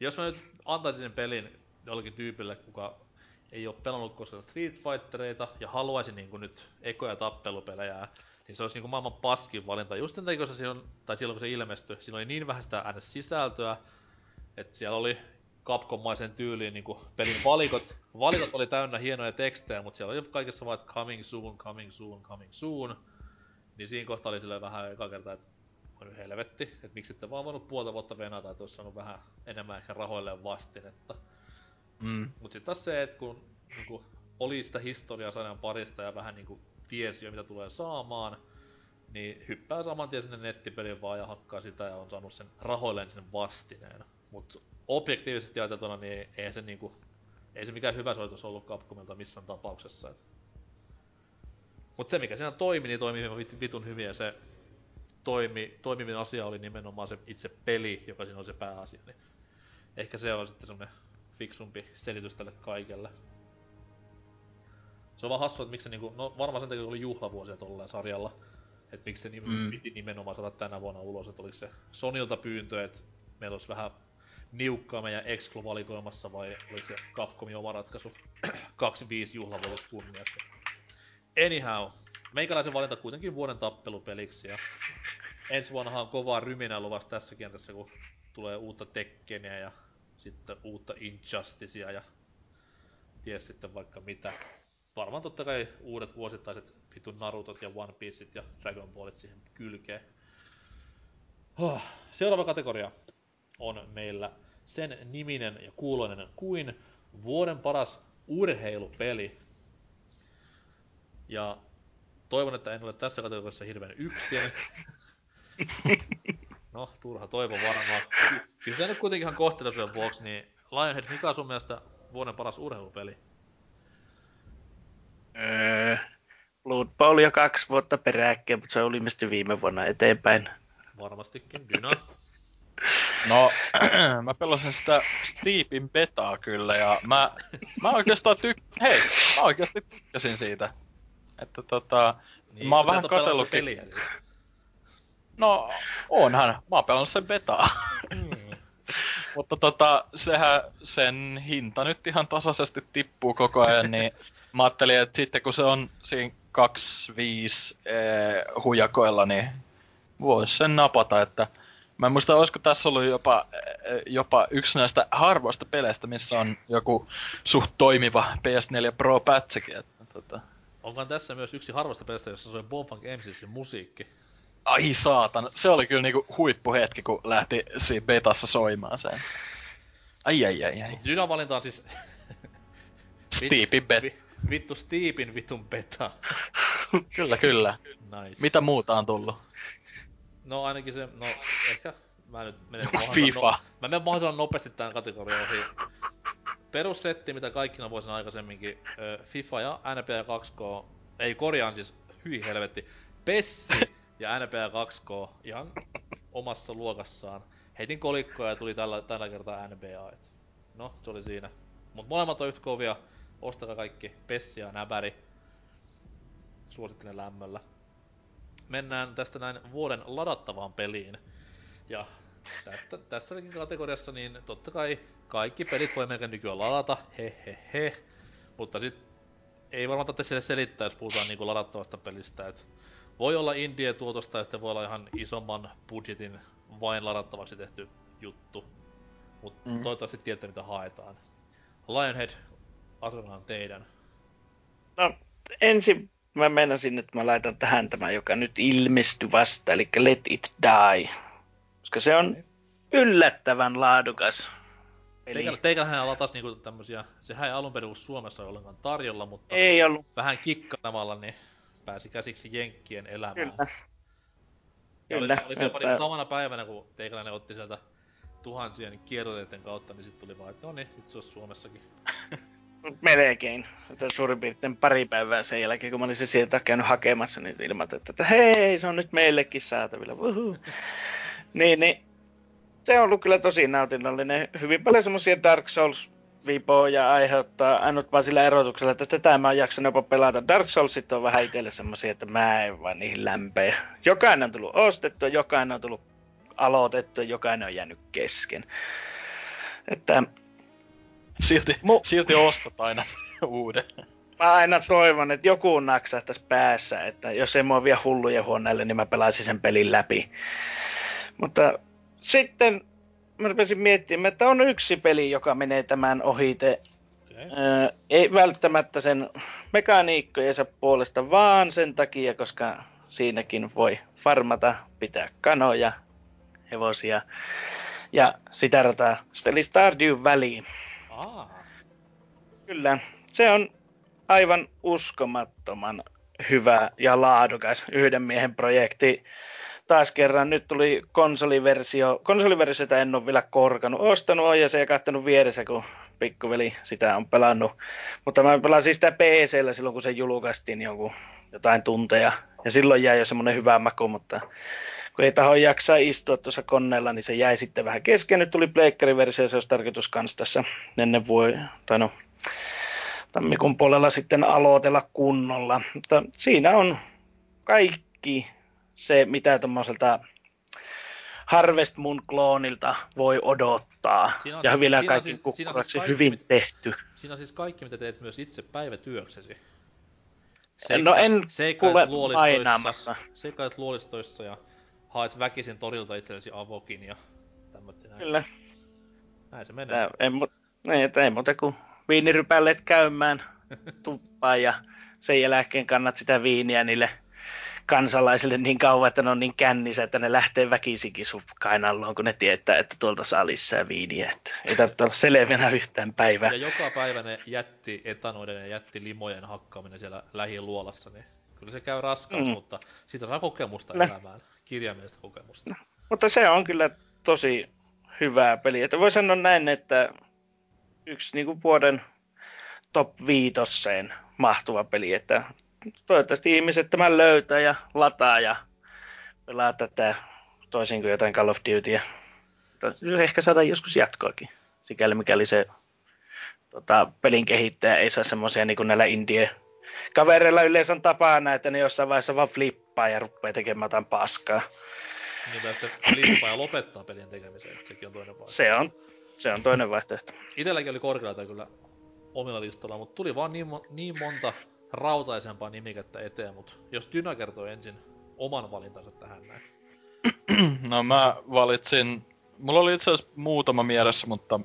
jos mä nyt antaisin sen pelin jollekin tyypille, kuka ei ole pelannut koskaan Street Fightereita ja haluaisi niinku nyt ekoja tappelupelejä, niin se olisi niinku maailman paskin valinta. Just sen takia, on, tai silloin kun se ilmestyi, siinä oli niin vähän sitä sisältöä, että siellä oli Capcom-maisen tyyliin niin pelin valikot. Valikot oli täynnä hienoja tekstejä, mutta siellä oli kaikessa vaan, että coming soon, coming soon, coming soon. Niin siinä kohtaa oli silleen vähän eka kertaa, että on helvetti, että miksi ette vaan voinut puolta vuotta venata, että olisi saanut vähän enemmän ehkä rahoille vastinetta. Mm. Mutta sitten taas se, että kun niinku, oli sitä historiaa sanan parista ja vähän niinku tiesi jo mitä tulee saamaan, niin hyppää saman tien sinne nettipelin vaan ja hakkaa sitä ja on saanut sen rahoilleen sinne vastineen. Mutta objektiivisesti ajateltuna, niin ei se niinku, ei se mikään hyvä soitos ollut Capcomilta missään tapauksessa. Et. Mut se mikä siinä toimi, niin toimi vitun hyvin ja se toimi, toimivin asia oli nimenomaan se itse peli, joka siinä oli se pääasia. Niin ehkä se on sitten semmonen fiksumpi selitys tälle kaikelle. Se on vaan hassua, että miksi se niinku, no varmaan sen takia oli juhlavuosia tolleen sarjalla. Että miksi se mm. piti nimenomaan saada tänä vuonna ulos, että oliko se Sonilta pyyntö, että meillä olisi vähän niukkaa meidän Exclo-valikoimassa vai oliko se Capcomin oma ratkaisu 25 juhlavuotos kunniaksi. Anyhow, meikäläisen valinta kuitenkin vuoden tappelupeliksi ja ensi vuonna on kovaa ryminä luvassa tässä kentässä, kun tulee uutta Tekkeniä ja sitten uutta Injusticea ja ties sitten vaikka mitä. Varmaan totta kai uudet vuosittaiset vitun Narutot ja One Pieceit ja Dragon Ballit siihen kylkeen. Oh, seuraava kategoria on meillä sen niminen ja kuuloinen kuin vuoden paras urheilupeli. Ja toivon, että en ole tässä kategoriassa hirveän yksin. No, turha toivo varmaan. Kyllä nyt kuitenkin ihan kohteliaisuuden vuoksi, niin Lionhead, mikä on sun mielestä vuoden paras urheilupeli? Öö, Blood Bowl jo kaksi vuotta peräkkäin, mutta se oli ilmeisesti viime vuonna eteenpäin. Varmastikin. Dyna? No, mä pelasin sitä Steepin betaa kyllä ja mä, mä oikeastaan tyk... Hei, mä oikeasti tykkäsin siitä. Että tota, niin, mä oon vähän katsellut... Peliä, niin. No, onhan. Mä oon pelannut sen betaa. Mm. Mutta tota, sehän sen hinta nyt ihan tasaisesti tippuu koko ajan, niin mä ajattelin, että sitten kun se on siinä 25 eh, hujakoilla, niin voisi sen napata, että Mä en muista, olisiko tässä ollut jopa, eh, jopa yksi näistä harvoista peleistä, missä on joku suht toimiva PS4 Pro pätsäkin. Että, tota. Onko tässä myös yksi harvoista peleistä, jossa soi Bonfunk MCsin musiikki? Ai saatan, se oli kyllä niinku huippuhetki, kun lähti siinä betassa soimaan sen. Ai ai ai ai. Dyna valinta on siis... Steepin bet. Vittu Steepin vitun beta. kyllä kyllä. Nice. Mitä muuta on tullut? No ainakin se, no ehkä mä nyt menen FIFA. No, mä menen mahdollisimman nopeasti tämän kategorian ohi. Perussetti, mitä kaikkina vuosina aikaisemminkin, FIFA ja NBA 2K, ei korjaan siis, hyi helvetti, Pessi ja NBA 2K ihan omassa luokassaan. Heitin kolikkoja ja tuli tällä, tällä kertaa NBA. Et no, se oli siinä. Mut molemmat on yhtä kovia. Ostakaa kaikki Pessi ja Näbäri. Suosittelen lämmöllä mennään tästä näin vuoden ladattavaan peliin. Ja tästä, tässäkin kategoriassa niin totta kai kaikki pelit voi melkein nykyään ladata, he he he. Mutta sit ei varmaan sille selittää, jos puhutaan niinku ladattavasta pelistä. Et voi olla indie-tuotosta ja sitten voi olla ihan isomman budjetin vain ladattavaksi tehty juttu. Mutta mm. toivottavasti tietää mitä haetaan. Lionhead, arvoin teidän. No, ensin mä meinasin, että mä laitan tähän tämä, joka nyt ilmestyi vasta, eli Let It Die. Koska se on yllättävän laadukas. Teikä, teikälähän latas niinku tämmösiä, sehän ei alun perin ollut Suomessa ollenkaan tarjolla, mutta Ei ollut, vähän kikkanavalla niin pääsi käsiksi Jenkkien elämään. kyllä. Ja oli, Kyllä, oli se jopa että- samana päivänä, kun teikäläinen otti sieltä tuhansien kiertoteiden kautta, niin sitten tuli vaan, että no niin, nyt se on Suomessakin. Melkein. Että suurin piirtein pari päivää sen jälkeen, kun mä olin se sieltä käynyt hakemassa, niin ilmoitettiin, että hei, se on nyt meillekin saatavilla. Niin, niin. Se on ollut kyllä tosi nautinnollinen. Hyvin paljon semmosia Dark Souls vipoja aiheuttaa ainut vaan sillä erotuksella, että tätä mä oon jaksanut jopa pelata. Dark Soulsit on vähän itselle semmosia, että mä en vaan niihin lämpeä. Jokainen on tullut ostettua, jokainen on tullut aloitettua, jokainen on jäänyt kesken. Että Silti, Mu- silti ostat aina uuden. Mä aina toivon, että joku naksahtaisi päässä, että jos ei mua vie hullujen huoneelle, niin mä pelaisin sen pelin läpi. Mutta sitten mä rupesin miettimään, että on yksi peli, joka menee tämän ohite. Okay. Öö, ei välttämättä sen mekaniikkojensa puolesta, vaan sen takia, koska siinäkin voi farmata, pitää kanoja, hevosia ja sitä rataa. Sitten eli Stardew Valley. Aa, Kyllä, se on aivan uskomattoman hyvä ja laadukas yhden miehen projekti. Taas kerran nyt tuli konsoliversio. Konsoliversiota en ole vielä korkanut. Ostanut on ja se ja kattonut vieressä, kun pikkuveli sitä on pelannut. Mutta mä pelasin sitä PCllä silloin, kun se julkaistiin joku, jotain tunteja. Ja silloin jäi jo semmoinen hyvä maku, mutta kun ei taho jaksaa istua tuossa koneella, niin se jäi sitten vähän kesken. Nyt tuli pleikkariversio, se olisi tarkoitus kans tässä ennen voi, tai no, tammikuun puolella sitten aloitella kunnolla. Mutta siinä on kaikki se, mitä tuommoiselta Harvest Moon kloonilta voi odottaa. Siinä on ja siis- vielä siinä kaikki siis- siis kukkuraksi kaikki, hyvin mit- tehty. siinä on siis kaikki, mitä teet myös itse päivätyöksesi. No en kuule luolistoissa, mainaamassa. seikkailet luolistoissa ja haet väkisin torilta itsellesi avokin ja tämmöinen näin. Kyllä. Näin se menee. Tää, en, mu- niin, että ei muuta kuin viinirypälleet käymään tuppaan ja sen jälkeen kannat sitä viiniä niille kansalaisille niin kauan, että ne on niin kännissä, että ne lähtee väkisikin sun kainalloon, kun ne tietää, että tuolta saa lisää viiniä. Että ei tarvitse olla selviänä yhtään päivää. Ja joka päivä ne jätti etanoiden ja jätti limojen hakkaaminen siellä lähiluolassa, niin kyllä se käy raskaus, Mm. mutta siitä saa kokemusta Kyllä. elämään. Kirjaimellista kokemusta. Mutta se on kyllä tosi hyvää peliä. Että voi sanoa näin, että yksi niin kuin vuoden top viitoseen mahtuva peli, että toivottavasti ihmiset tämän löytää ja lataa ja pelaa tätä toisin kuin jotain Call of Dutyä. Ehkä saadaan joskus jatkoakin, sikäli mikäli se tota, pelin kehittäjä ei saa semmoisia niin kuin näillä indie kavereilla yleensä on tapana, että ne jossain vaiheessa vaan flippaa ja rupeaa tekemään jotain paskaa. Niin että se flippaa ja lopettaa pelien tekemisen, että sekin on toinen vaihtoehto. Se on, se on toinen vaihtoehto. Itelläkin oli korkealta kyllä omilla listoilla, mutta tuli vaan niin, niin monta rautaisempaa nimikettä eteen, mutta jos Dyna kertoo ensin oman valintansa tähän näin. No mä valitsin, mulla oli itse asiassa muutama mielessä, mutta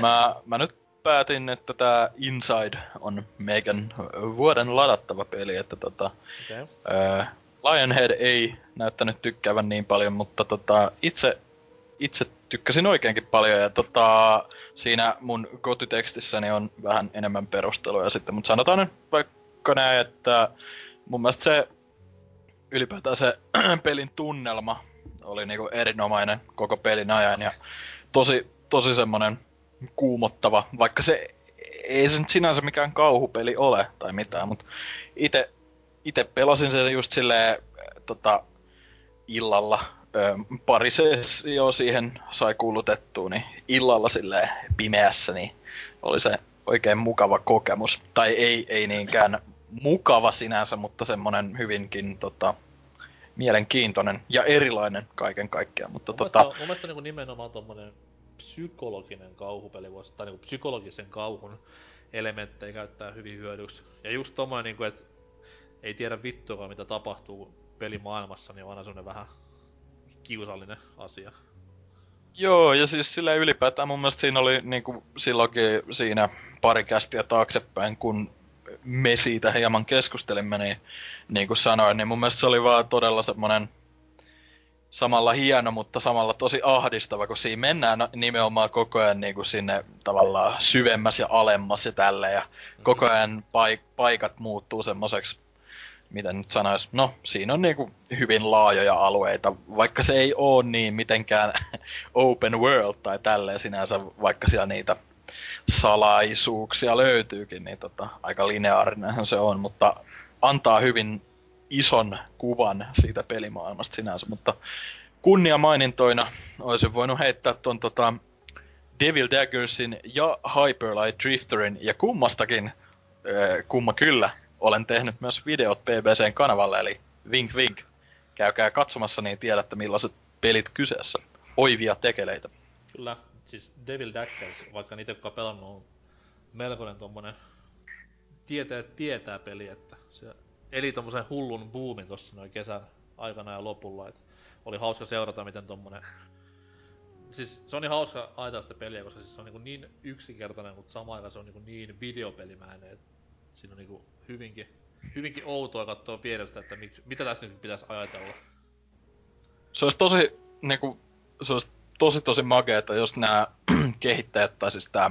mä, mä nyt päätin, että tää Inside on meikän vuoden ladattava peli, että tota. Okay. Öö, Lionhead ei näyttänyt tykkäävän niin paljon, mutta tota, itse, itse tykkäsin oikeinkin paljon ja tota, siinä mun kotitekstissä on vähän enemmän perusteluja sitten, mutta sanotaan nyt vaikka näin, että mun mielestä se ylipäätään se pelin tunnelma oli niinku erinomainen koko pelin ajan ja tosi, tosi semmonen kuumottava, vaikka se ei se nyt sinänsä mikään kauhupeli ole tai mitään, mutta itse pelasin sen just silleen tota, illalla. Pari jo siihen sai kuulutettua, niin illalla silleen pimeässä, niin oli se oikein mukava kokemus. Tai ei, ei niinkään mukava sinänsä, mutta semmonen hyvinkin tota, mielenkiintoinen ja erilainen kaiken kaikkiaan. Mutta Mun tota, mielestä, mun mielestä niin nimenomaan tommonen psykologinen kauhupeli voisi, tai niin psykologisen kauhun elementtejä käyttää hyvin hyödyksi. Ja just tommonen, niin kuin, että ei tiedä vittua mitä tapahtuu pelimaailmassa, niin on aina semmonen vähän kiusallinen asia. Joo, ja siis sillä ylipäätään mun mielestä siinä oli niinku silloinkin siinä pari kästiä taaksepäin, kun me siitä hieman keskustelimme, niin, niin kuin sanoin, niin mun mielestä se oli vaan todella semmoinen samalla hieno, mutta samalla tosi ahdistava, kun siinä mennään nimenomaan koko ajan niin kuin sinne tavallaan syvemmäs ja alemmas ja tälle ja koko ajan paik- paikat muuttuu semmoiseksi miten nyt sanois, no siinä on niinku hyvin laajoja alueita, vaikka se ei oo niin mitenkään open world tai tälleen sinänsä, vaikka siellä niitä salaisuuksia löytyykin, niin tota, aika lineaarinenhan se on, mutta antaa hyvin ison kuvan siitä pelimaailmasta sinänsä, mutta kunnia mainintoina olisin voinut heittää ton tota Devil Daggersin ja Hyper Light Drifterin ja kummastakin, kumma kyllä, olen tehnyt myös videot BBCn kanavalle, eli vink vink. Käykää katsomassa, niin tiedätte millaiset pelit kyseessä. Oivia tekeleitä. Kyllä, siis Devil Daggers, vaikka niitä kuka pelannut on melkoinen tommonen tietää, tietää peli, että se eli tommosen hullun boomin tossa noin kesän aikana ja lopulla, että oli hauska seurata miten tommonen Siis se on niin hauska ajatella sitä peliä, koska siis se on niin, niin yksinkertainen, mutta samaan aikaan se on niin, niin videopelimäinen, että siinä on niinku hyvinkin, hyvinkin outoa katsoa vierestä, että mik, mitä tässä nyt pitäisi ajatella. Se olisi tosi, niinku, se olisi tosi tosi makeeta, jos nämä kehittäjät, tai siis tää,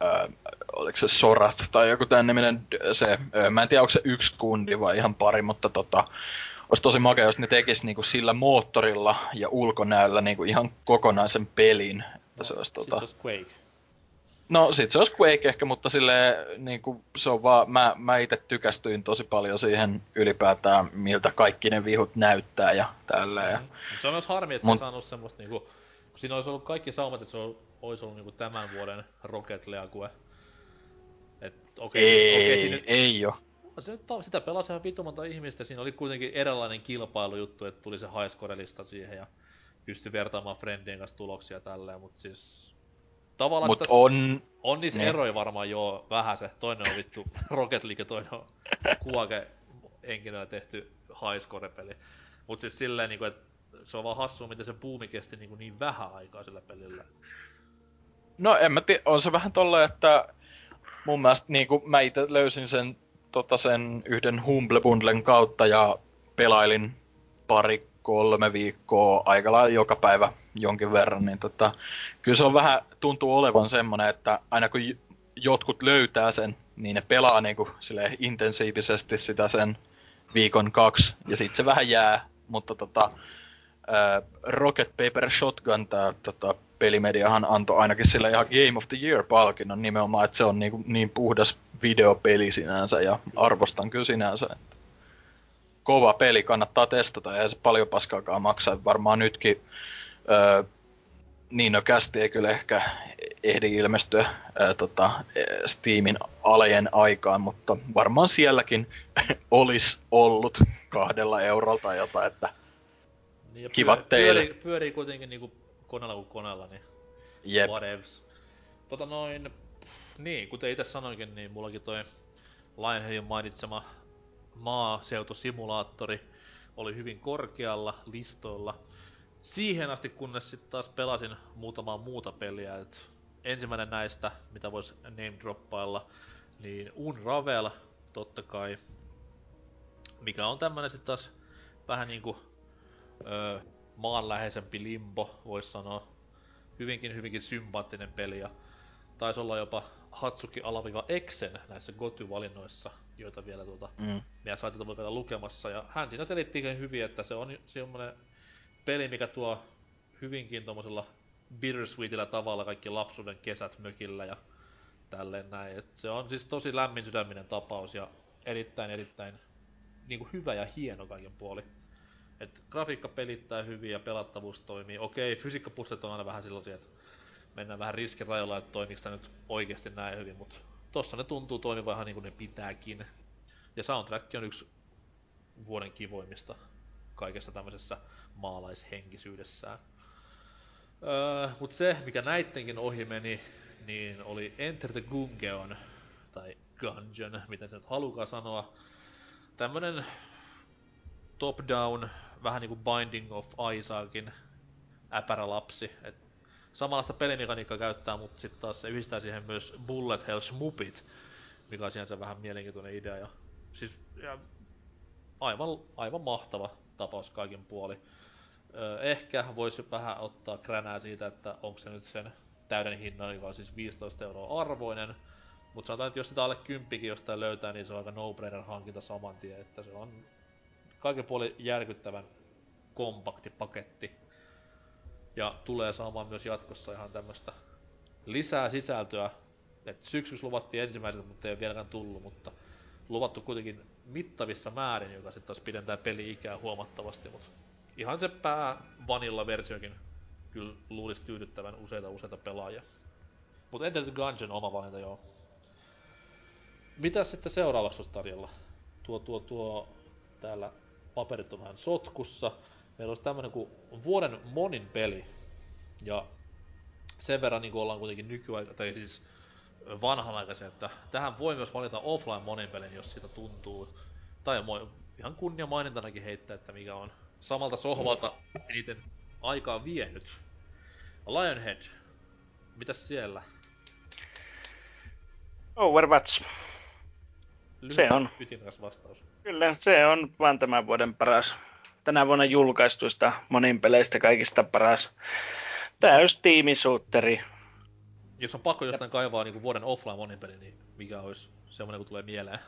ää, oliko se Sorat tai joku tämän niminen, se, ää, mä en tiedä onko se yksi kundi vai ihan pari, mutta tota, olisi tosi makea, jos ne tekis niinku sillä moottorilla ja ulkonäöllä niinku ihan kokonaisen pelin. No, se olisi, tota... se olisi Quake. No sit se olisi Quake ehkä, mutta sille niinku, se on vaan, mä, mä itse tykästyin tosi paljon siihen ylipäätään, miltä kaikki ne vihut näyttää ja tälleen. Mm. Mut se on myös harmi, että Mut... se on saanut semmoista niinku, kun siinä olisi ollut kaikki saumat, että se olisi ollut niinku tämän vuoden Rocket League. Et okei, ei, okay, siinä... ei oo. Se, sitä pelasi ihan vitu monta ihmistä, siinä oli kuitenkin erilainen kilpailujuttu, että tuli se highscore siihen ja pystyi vertaamaan friendien kanssa tuloksia tälleen, mutta siis Tavallaan Mut on... On niissä niin. eroja varmaan jo vähän se. Toinen on vittu Rocket League toinen on Kuake henkilöllä tehty highscore-peli. Mut siis silleen niinku, että se on vaan hassua, miten se buumi kesti niinku niin vähän aikaa sillä pelillä. No en mä tiedä, on se vähän tolle, että mun mielestä niinku mä itse löysin sen, tota sen yhden Humble Bundlen kautta ja pelailin pari kolme viikkoa aika lailla joka päivä jonkin verran, niin tota, kyllä se on vähän, tuntuu olevan semmoinen, että aina kun jotkut löytää sen, niin ne pelaa niinku sille intensiivisesti sitä sen viikon kaksi, ja sitten se vähän jää, mutta tota, ää, Rocket Paper Shotgun, tää tota, pelimediahan antoi ainakin sille ihan Game of the Year-palkinnon nimenomaan, että se on niinku, niin puhdas videopeli sinänsä, ja arvostan kyllä sinänsä. Että kova peli, kannattaa testata, ja se paljon paskaakaan maksaa. Varmaan nytkin öö, niin no kästi ei kyllä ehkä ehdi ilmestyä ää, tota, Steamin alejen aikaan, mutta varmaan sielläkin olisi ollut kahdella eurolta jotain, että niin kivat pyö, teille. Pyörii, pyörii kuitenkin niinku koneella kuin koneella, niin Jep. whatevs. Tota noin, niin, kuten itse sanoinkin, niin mullakin toi Lionheadin mainitsema maaseutusimulaattori oli hyvin korkealla listoilla. Siihen asti, kunnes sitten taas pelasin muutamaa muuta peliä. Et ensimmäinen näistä, mitä vois name droppailla, niin Unravel, totta kai. Mikä on tämmönen sitten taas vähän niinku öö, maanläheisempi limbo, vois sanoa. Hyvinkin, hyvinkin sympaattinen peli ja taisi olla jopa Hatsuki alaviva Exen näissä Goty-valinnoissa, joita vielä tuota mm. meidän saitilta voi vielä lukemassa. Ja hän siinä selitti hyvin, että se on semmoinen peli, mikä tuo hyvinkin tuommoisella bittersweetillä tavalla kaikki lapsuuden kesät mökillä ja tälleen näin. Et se on siis tosi lämmin sydäminen tapaus ja erittäin erittäin niin kuin hyvä ja hieno kaiken puoli. Et grafiikka pelittää hyvin ja pelattavuus toimii. Okei, fysiikkapusset on aina vähän sellaisia, että mennään vähän riskirajoilla, että toimiks tämä nyt oikeasti näin hyvin, mutta tossa ne tuntuu toimivan ihan niin kuin ne pitääkin. Ja soundtrack on yksi vuoden kivoimmista kaikessa tämmöisessä maalaishenkisyydessään. Öö, mut se, mikä näittenkin ohi meni, niin oli Enter the Gungeon, tai Gungeon, miten se nyt halukaa sanoa. Tämmönen top-down, vähän niinku Binding of Isaacin äpärälapsi. Et samanlaista pelimekaniikkaa käyttää, mutta sitten taas se yhdistää siihen myös Bullet Hell Smupit, mikä on sinänsä vähän mielenkiintoinen idea. Ja, siis ja aivan, aivan mahtava tapaus kaikin puoli. Ehkä voisi vähän ottaa kränää siitä, että onko se nyt sen täyden hinnan, joka on siis 15 euroa arvoinen. Mutta sanotaan, että jos sitä alle kymppikin jostain löytää, niin se on aika no-brainer hankinta saman tien, että se on kaiken puoli järkyttävän kompakti paketti. Ja tulee saamaan myös jatkossa ihan tämmöstä lisää sisältöä. Et syksyksi luvattiin ensimmäiset, mutta ei ole vieläkään tullut, mutta luvattu kuitenkin mittavissa määrin, joka sitten taas pidentää peli-ikää huomattavasti, mutta ihan se pää vanilla versiokin kyllä luulisi tyydyttävän useita useita pelaajia. Mutta Enter Gungeon oma valinta joo. Mitä sitten seuraavaksi olisi tarjolla? Tuo, tuo, tuo täällä paperit on vähän sotkussa. Meillä olisi tämmönen kuin vuoden monin peli. Ja sen verran niin ollaan kuitenkin nykyaika, tai siis vanhanaikaisen, että tähän voi myös valita offline monin pelin, jos sitä tuntuu. Tai voi ihan kunnia mainintanakin heittää, että mikä on samalta sohvalta eniten aikaa vienyt. Lionhead, mitäs siellä? Overwatch. Lyhyt, Se on. Ytimekäs vastaus. Kyllä, se on vaan tämän vuoden paras. Tänä vuonna julkaistuista monin peleistä kaikista paras. Täys tiimisuutteri. Jos on pakko jostain kaivaa niin vuoden offline monin peli, niin mikä olisi semmonen, kun tulee mieleen?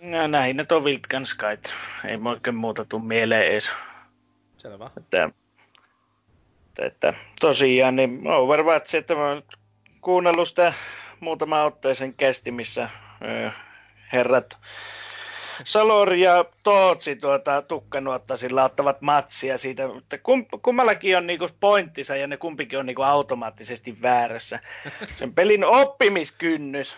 No, näin nyt on Wild Skyt. Ei oikein muuta tuu mieleen edes. Selvä. Että, että, että tosiaan, niin Overwatch, että mä oon kuunnellut sitä muutama otteeseen kästi, missä ö, herrat Salor ja Tootsi tuota, tukkanuottasilla ottavat matsia siitä, mutta kum, kummallakin on niinku pointtinsa ja ne kumpikin on niinku automaattisesti väärässä. Sen pelin oppimiskynnys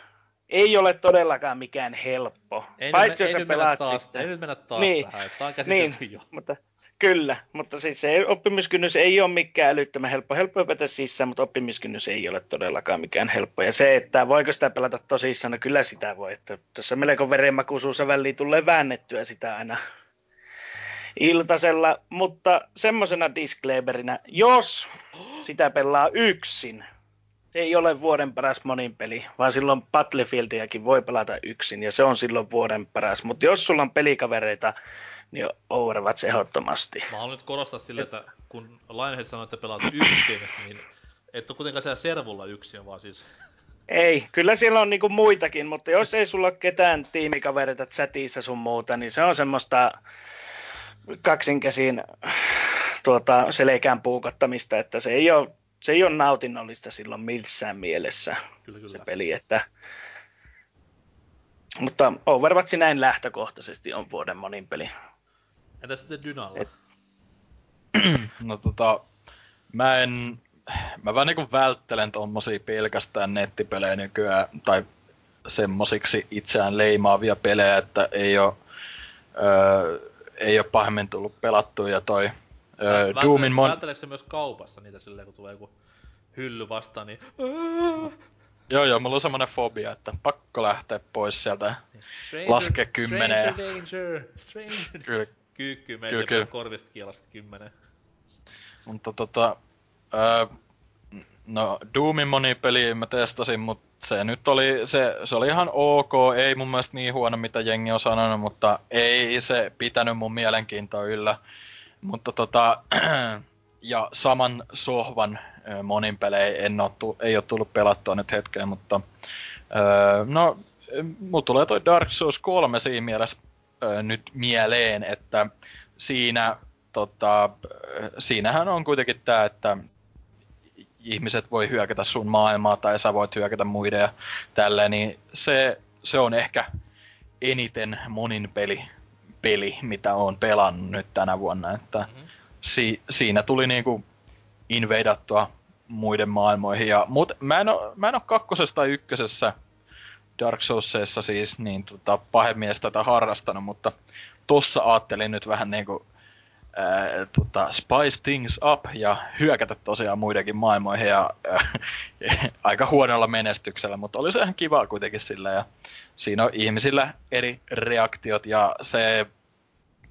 ei ole todellakaan mikään helppo. Ei Paitsi nyt, jos ei sä pelaat taas, sitten. Ei nyt mennä taas Niin, tähän, tää on käsitelty Niin, jo. mutta kyllä, mutta siis se oppimiskynnys ei ole mikään älyttömän helppo. Helppo hypätä sisään, mutta oppimiskynnys ei ole todellakaan mikään helppo. Ja se, että voiko sitä pelata tosissaan, no kyllä sitä voi. Että tässä melko verenmakuisuus väliin tulee väännettyä sitä aina iltasella, mutta semmoisena disclaimerina, jos sitä pelaa yksin, se ei ole vuoden paras monin peli, vaan silloin Battlefieldiakin voi pelata yksin, ja se on silloin vuoden paras. Mutta jos sulla on pelikavereita, niin Overwatch ehdottomasti. Mä haluan nyt korostaa sille, että kun Lionhead sanoi, että pelaat yksin, niin et ole kuitenkaan siellä servulla yksin, vaan siis Ei, kyllä siellä on niinku muitakin, mutta jos ei sulla ole ketään tiimikavereita chatissa sun muuta, niin se on semmoista kaksinkäsin tuota, selkään puukottamista, että se ei ole, se ei ole nautinnollista silloin missään mielessä kyllä se kyllä. peli, että mutta Overwatch näin lähtökohtaisesti on vuoden monin peli. Entä sitten Dynalla? Et- No tota, mä en, mä vähän niinku välttelen tommosia pelkästään nettipelejä nykyään, tai semmosiksi itseään leimaavia pelejä, että ei oo, öö, ei oo pahemmin tullut pelattua ja toi öö, Vältele- Doomin mon... Välteleekö se myös kaupassa niitä silleen, kun tulee joku hylly vastaan, niin Joo joo, mulla on semmonen fobia, että pakko lähteä pois sieltä. stranger, Laske kymmeneen ja- Stranger danger, stranger. Kyllä, Kyykky meitä kyllä. korvista kielasta kymmenen. mutta tota, öö, no Doomin monipeli mä testasin, mutta se nyt oli, se, se oli ihan ok, ei mun mielestä niin huono mitä jengi on sanonut, mutta ei se pitänyt mun mielenkiintoa yllä. Mutta tota, ja saman sohvan monin pelejä en tu- ei ole tullut pelattua nyt hetkeen, mutta öö, no, mulla tulee toi Dark Souls 3 siinä mielessä nyt mieleen, että siinä tota, siinähän on kuitenkin tää, että ihmiset voi hyökätä sun maailmaa tai sä voit hyökätä muiden ja tälleen, niin se, se on ehkä eniten monin peli, peli, mitä on pelannut nyt tänä vuonna, että Mhm. si, siinä tuli niinku invadattua muiden maailmoihin. Ja, mut mä en, oo, mä en oo kakkosessa tai ykkösessä Dark Soulsissa siis niin tota, pahemies tätä harrastanut, mutta tossa ajattelin nyt vähän niinku ää, tota, spice things up ja hyökätä tosiaan muidenkin maailmoihin ja ää, aika huonolla menestyksellä, mutta oli se ihan kiva kuitenkin sillä ja siinä on ihmisillä eri reaktiot ja se,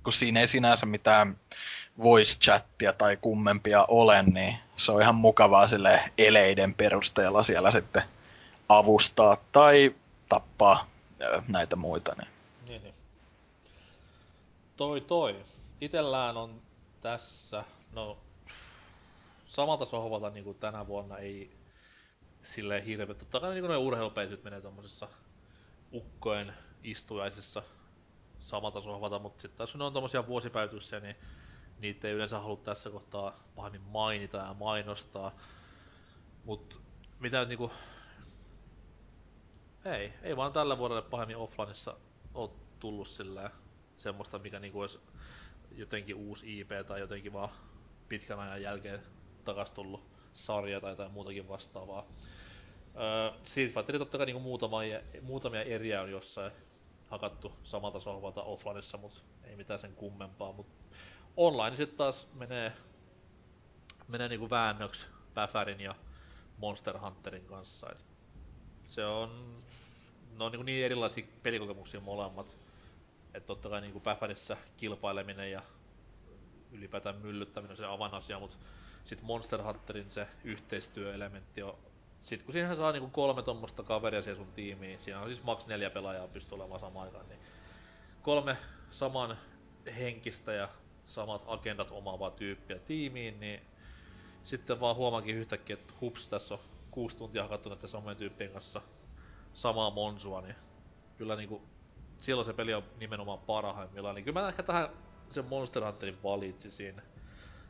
kun siinä ei sinänsä mitään voice chattia tai kummempia ole, niin se on ihan mukavaa sille eleiden perusteella siellä sitten avustaa tai tappaa näitä muita. Niin. Niin, niin. Toi toi. Itellään on tässä, no samalta sohvalta niin kuin tänä vuonna ei silleen hirveä. Totta kai niin kuin ne urheilupeityt menee tommosessa ukkojen istujaisessa samalta sohvalta, mutta sitten taas kun ne on tommosia vuosipäivityksiä, niin niitä ei yleensä halua tässä kohtaa pahemmin mainita ja mainostaa. Mut mitä nyt niinku... Ei, ei vaan tällä vuodelle pahemmin offlineissa oo tullut sillä semmoista, mikä niinku olisi jotenkin uusi IP tai jotenkin vaan pitkän ajan jälkeen takas tullut sarja tai jotain muutakin vastaavaa. Öö, Street Fighter totta kai niinku muutamia, muutamia eriä on jossain hakattu samalta sohvalta offlineissa, mut ei mitään sen kummempaa. Mut online sitten taas menee, menee niinku väännöksi Päfärin ja Monster Hunterin kanssa. Et se on, ne on niinku niin erilaisia pelikokemuksia molemmat. Että totta kai niinku Päfärissä kilpaileminen ja ylipäätään myllyttäminen on se avainasia, mutta sitten Monster Hunterin se yhteistyöelementti on sitten kun siihen saa niinku kolme tuommoista kaveria siihen sun tiimiin, siinä on siis maks neljä pelaajaa pystyy olemaan samaan aikaan, niin kolme saman henkistä ja samat agendat omaavaa tyyppiä tiimiin, niin sitten vaan huomaankin yhtäkkiä, että hups, tässä on kuusi tuntia hakattu näiden samojen tyyppien kanssa samaa monsua, niin kyllä niinku silloin se peli on nimenomaan parhaimmillaan, niin kyllä mä ehkä tähän sen Monster Hunterin valitsisin.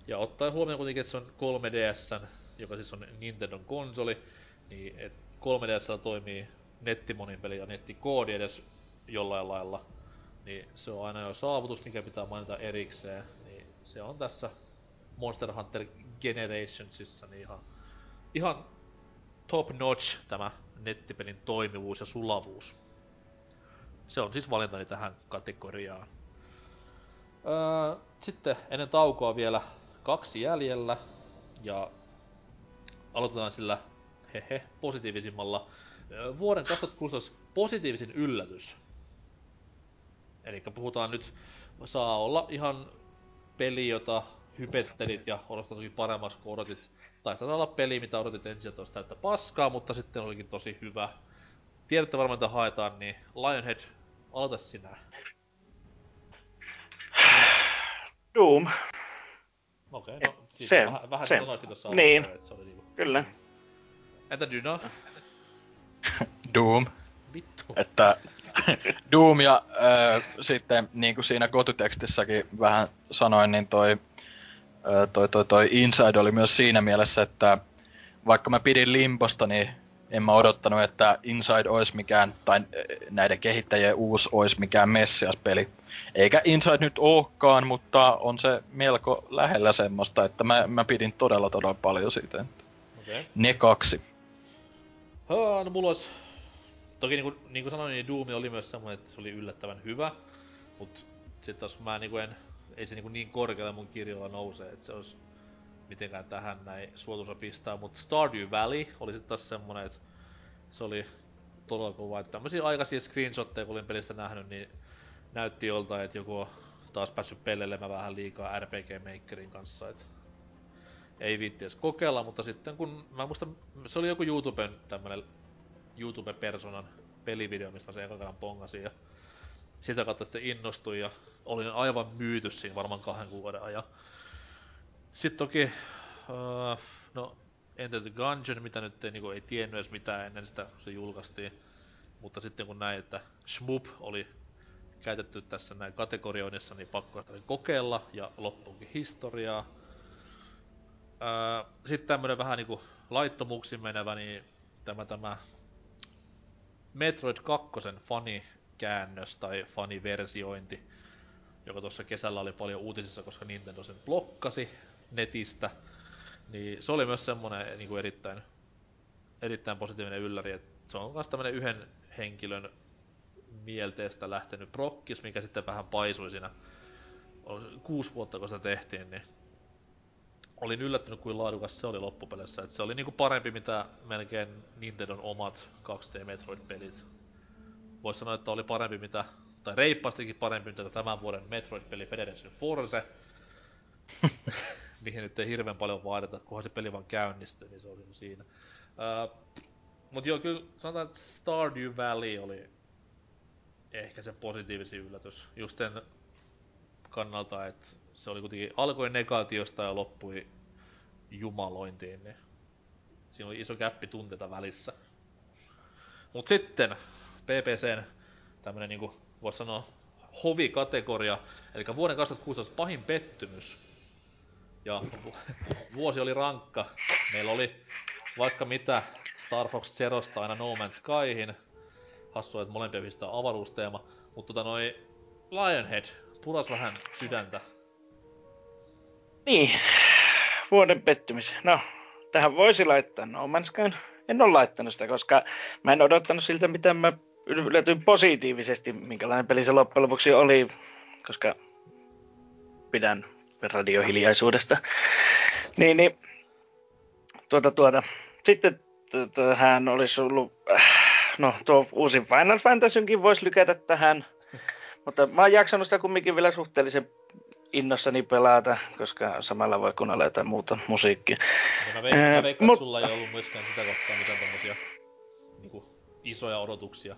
Ja ottaen huomioon kuitenkin, että se on 3DSn, joka siis on Nintendon konsoli, niin et 3DSllä toimii nettimonin peli ja nettikoodi edes jollain lailla, niin se on aina jo saavutus, mikä pitää mainita erikseen. Niin se on tässä Monster Hunter Generationsissa niin ihan, ihan top notch tämä nettipelin toimivuus ja sulavuus. Se on siis valintani tähän kategoriaan. Öö, sitten ennen taukoa vielä kaksi jäljellä. Ja aloitetaan sillä hehe positiivisimmalla. Öö, vuoden 2016 positiivisin yllätys. Eli puhutaan nyt, saa olla ihan peli, jota hypettelit ja odotat paremmaksi kuin odotit. Tai olla peli, mitä odotit ensin, että olisi täyttä paskaa, mutta sitten olikin tosi hyvä. Tiedätte varmaan, mitä haetaan, niin Lionhead, aloita sinä. Doom. Okei, okay, no siis se, vähän, vähän se. sanoikin tuossa Niin. alussa, että se oli niinku... Kyllä. Entä Dyna? Doom. Vittu. Että Doom ja äh, sitten niin kuin siinä kotutekstissäkin vähän sanoin, niin toi, toi, toi, toi Inside oli myös siinä mielessä, että vaikka mä pidin Limbosta, niin en mä odottanut, että Inside olisi mikään, tai näiden kehittäjien uusi olisi mikään Messias-peli. Eikä Inside nyt olekaan, mutta on se melko lähellä semmoista, että mä, mä pidin todella todella paljon siitä. Okei. Okay. Ne kaksi. Haa, no mulla olisi... Toki niinku, niinku sanoin, niin Doom oli myös semmoinen, että se oli yllättävän hyvä. Mut sit taas mä niinku en... Ei se niinku niin korkealle mun kirjoilla nouse, että se olisi mitenkään tähän näin suotuisa pistää. Mut Stardew Valley oli sit taas semmonen, että se oli todella kova. Että tämmösiä aikaisia screenshotteja, kun olin pelistä nähnyt, niin näytti joltain, että joku on taas päässyt pelleilemään vähän liikaa RPG Makerin kanssa. Et ei viitti edes kokeilla, mutta sitten kun, mä muistan, se oli joku YouTuben tämmönen YouTube-personan pelivideo, mistä sen ekan kerran ja sitä kautta sitten innostuin ja olin aivan myyty siinä varmaan kahden kuukauden ajan. Sitten toki, uh, no Enter the Gungeon, mitä nyt ei, niinku, ei tiennyt edes mitään ennen sitä, kun se julkaistiin. Mutta sitten kun näin, että Shmoop oli käytetty tässä näin kategorioinnissa, niin pakko oli kokeilla ja loppuunkin historiaa. Öö, Sitten tämmönen vähän niinku laittomuuksiin menevä, niin tämä, tämä Metroid 2 fanikäännös tai faniversiointi, joka tuossa kesällä oli paljon uutisissa, koska Nintendo sen blokkasi netistä, niin se oli myös semmonen niinku erittäin, erittäin positiivinen ylläri, että se on myös tämmönen yhden henkilön mielteestä lähtenyt prokkis, mikä sitten vähän paisui siinä kuusi vuotta kun sitä tehtiin, niin olin yllättynyt kuin laadukas se oli loppupeleissä. Et se oli niinku parempi mitä melkein Nintendon omat 2D Metroid-pelit. Voisi sanoa, että oli parempi mitä, tai reippaastikin parempi mitä tämän vuoden Metroid-peli Federation Force. mihin nyt ei hirveän paljon vaadita, kunhan se peli vaan käynnistyy, niin se oli siinä. Öö, Mut joo, kyllä sanotaan, että Stardew Valley oli ehkä se positiivisin yllätys. Just sen kannalta, että se oli kuitenkin alkoi negaatiosta ja loppui jumalointiin, niin siinä oli iso käppi tunteita välissä. Mut sitten PPCn tämmönen niinku, vois sanoa, hovikategoria, eli vuoden 2016 pahin pettymys. Ja vu- vuosi oli rankka. Meillä oli vaikka mitä Star Fox Zerosta aina No Man's Skyhin. Hassua, että molempia pistää avaruusteema. Mutta tota noi Lionhead puras vähän sydäntä. Niin, vuoden pettymys. No, tähän voisi laittaa No Man's Skyn. En ole laittanut sitä, koska mä en odottanut siltä, mitä mä yllätyin positiivisesti, minkälainen peli se loppujen lopuksi oli, koska pidän radiohiljaisuudesta. Niin, niin tuota, tuota. Sitten hän olisi ollut, äh, no tuo uusi Final Fantasynkin voisi lykätä tähän, mutta mä oon jaksanut sitä kumminkin vielä suhteellisen innossani pelata, koska samalla voi kuunnella jotain muuta musiikkia. Ja mä, veikkaan, mut- että sulla ei ollut myöskään sitä kohtaa mitään tommosia niinku, isoja odotuksia.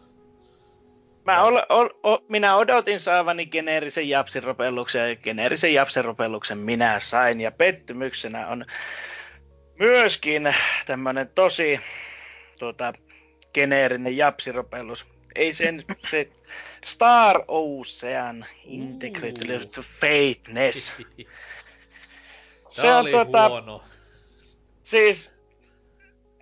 Mä ol, ol, ol, minä odotin saavani geneerisen japsiropelluksen ja geneerisen japsiropelluksen minä sain. Ja pettymyksenä on myöskin tämmönen tosi tuota, geneerinen japsiropellus. Ei sen, se Star Ocean Integrated Uu. Faithness. Se Se on oli tota- huono. Siis,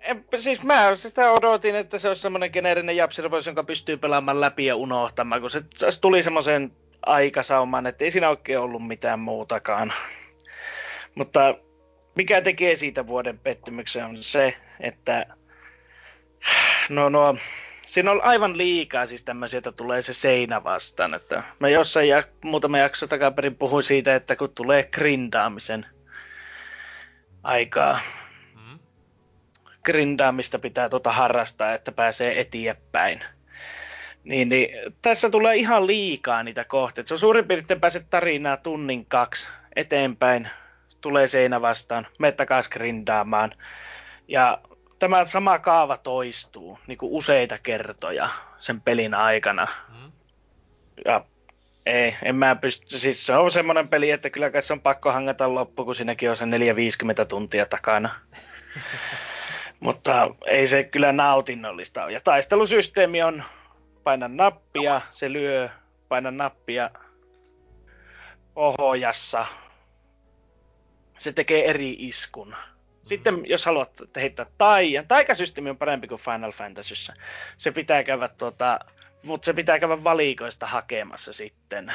en, siis mä sitä odotin, että se olisi semmoinen geneerinen japsiropeus, jonka pystyy pelaamaan läpi ja unohtamaan, kun se, se tuli semmoisen aikasauman, että ei siinä oikein ollut mitään muutakaan. Mutta mikä tekee siitä vuoden pettymyksen on se, että no, no, siinä on aivan liikaa siis tämmöisiä, että tulee se seinä vastaan. Että mä jossain ja, muutama jakso takaperin puhuin siitä, että kun tulee grindaamisen aikaa. Grindaamista pitää tuota harrastaa, että pääsee eteenpäin. Niin, niin, tässä tulee ihan liikaa niitä kohteita. Se on suurin piirtein pääset tarinaa tunnin kaksi eteenpäin, tulee seinä vastaan, takaisin grindaamaan. Ja tämä sama kaava toistuu niin kuin useita kertoja sen pelin aikana. Mm. Ja ei, en mä pysty, siis se on semmoinen peli, että kyllä se on pakko hangata loppu, kun siinäkin on se 4-50 tuntia takana. Mutta ei se kyllä nautinnollista ole. Ja taistelusysteemi on paina nappia, se lyö, paina nappia pohjassa. Se tekee eri iskun. Sitten jos haluat heittää taian, taikasysteemi on parempi kuin Final Fantasyssä. Se pitää käydä tuota, mutta se pitää käydä valikoista hakemassa sitten.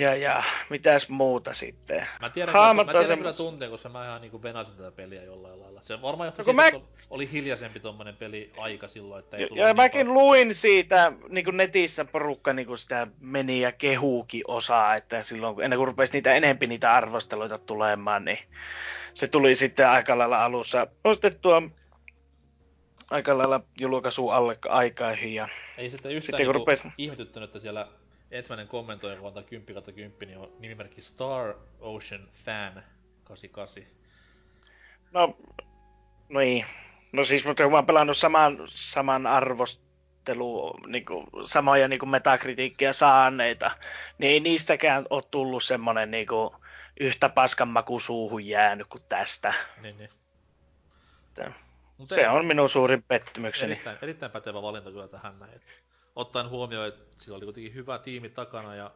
Ja, ja mitäs muuta sitten? Mä tiedän, Hahmot kyllä, mä tiedän kyllä tunteen, koska mä ihan niinku venasin tätä peliä jollain lailla. Se varmaan johtui No siitä, mä- oli hiljaisempi tommonen peli aika silloin, että ei tullut ja niin mäkin paljon- luin siitä, niin kuin netissä porukka niin kuin sitä meni ja kehuukin osaa, että silloin kun- ennen kuin rupesi niitä enempi niitä arvosteluita tulemaan, niin se tuli sitten aika lailla alussa nostettua aika lailla julkaisuun alle aikaihin. Ja Ei sitä yhtään Sitten kun niinku rupes- ihmetyttänyt, että siellä ensimmäinen kommentoija, antaa 10 kautta 10, niin on nimimerkki Star Ocean Fan 88. No, no niin. No siis, mutta kun mä oon pelannut saman, saman arvostelu, niin kuin, samoja niin kuin metakritiikkiä saaneita, niin ei niistäkään ole tullut semmonen niin kuin, yhtä paskan maku suuhun jäänyt kuin tästä. Niin, niin. Se ei, on minun suurin pettymykseni. erittäin, erittäin pätevä valinta kyllä tähän näin. Ottaen huomioon, että sillä oli kuitenkin hyvä tiimi takana ja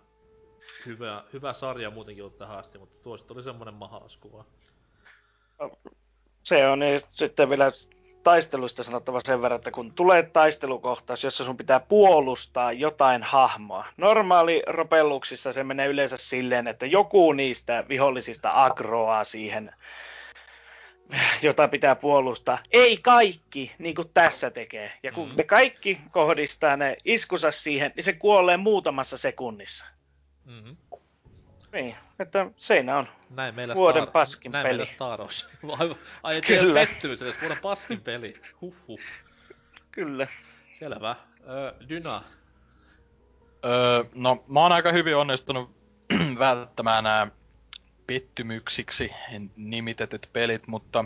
hyvä, hyvä sarja muutenkin ollut tähän asti, mutta tuosta oli semmonen mahalasku vaan. Se on ja sitten vielä taisteluista sanottava sen verran, että kun tulee taistelukohtaus, jossa sun pitää puolustaa jotain hahmoa. Normaali ropelluksissa se menee yleensä silleen, että joku niistä vihollisista agroaa siihen, jota pitää puolustaa. Ei kaikki, niin kuin tässä tekee. Ja kun Mhm. ne kaikki kohdistaa ne iskusa siihen, niin se kuolee muutamassa sekunnissa. Mm-hmm. Niin, että siinä on. Näin meillä Vuoden Star, paskin näin peli. meillä Star Wars. Ai, Kyllä. Pettymys edes, vuoden paskin peli. Huhhuh. Kyllä. Selvä. Öö, Dyna. Öö, no, mä oon aika hyvin onnistunut välttämään nämä pettymyksiksi nimitetyt pelit, mutta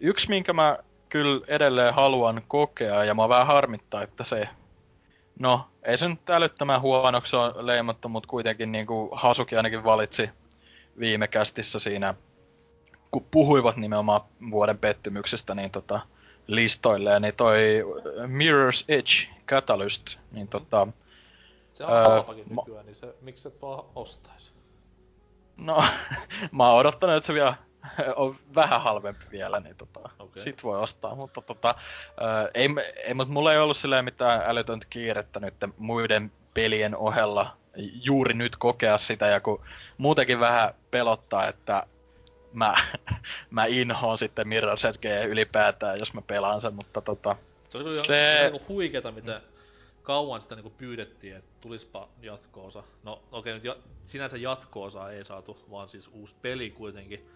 yksi, minkä mä kyllä edelleen haluan kokea, ja mä vähän harmittaa, että se... No, ei se nyt älyttömän huonoksi ole leimattu, mutta kuitenkin niin kuin Hasuki ainakin valitsi viime kästissä siinä, kun puhuivat nimenomaan vuoden pettymyksestä, niin tota, listoille, niin toi Mirror's Edge Catalyst, niin tota... Se on öö, halpakin nykyään, niin se, miksi et vaan ostais? No, mä oon odottanut, että se vielä on vähän halvempi vielä, niin tota, okay. sit voi ostaa, mutta tota, ää, ei, ei, mutta mulla ei ollut silleen mitään älytöntä kiirettä nyt muiden pelien ohella juuri nyt kokea sitä, ja kun muutenkin vähän pelottaa, että mä, mä inhoon sitten Mirror's Edgeä ylipäätään, jos mä pelaan sen, mutta tota... Se oli se... Niinku huikeeta, mitä kauan sitä niinku pyydettiin, että tulispa jatko-osa. No okei, okay, nyt ja, sinänsä jatko ei saatu, vaan siis uusi peli kuitenkin.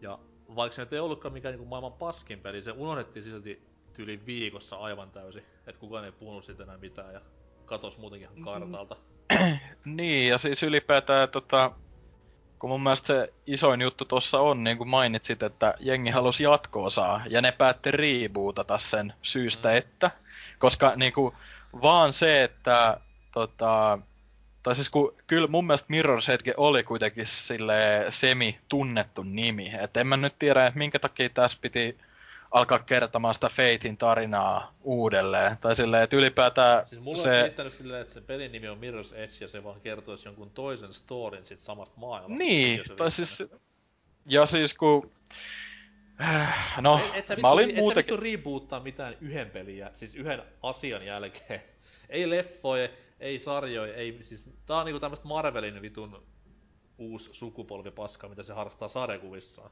Ja vaikka se nyt ei ollutkaan mikään niinku maailman paskin peli, se unohdettiin silti tyyli viikossa aivan täysin. Että kukaan ei puhunut siitä enää mitään ja katos muutenkin ihan kartalta. niin, ja siis ylipäätään tota, kun mun mielestä se isoin juttu tuossa on, niin kuin mainitsit, että jengi halusi jatko-osaa, ja ne päätti rebootata sen syystä, mm. että, koska niin kuin, vaan se, että tota, tai siis kun, kyllä mun mielestä Mirror's Edge oli kuitenkin sille semi-tunnettu nimi, että en mä nyt tiedä, että minkä takia tässä piti alkaa kertomaan sitä Fatein tarinaa uudelleen. Tai silleen, että ylipäätään siis mulla se... on riittänyt silleen, että se pelin nimi on Mirror's Edge ja se vaan kertoisi jonkun toisen storin sit samasta maailmasta. Niin, tai siis... Ja siis kun... No, et, et sä vittu, mä olin et muutenkin... Reboottaa mitään yhden pelin, siis yhden asian jälkeen. ei leffoja, ei sarjoja, ei... Siis tää on niinku tämmöstä Marvelin vitun uusi sukupolvi paskaa, mitä se harrastaa sarjakuvissaan.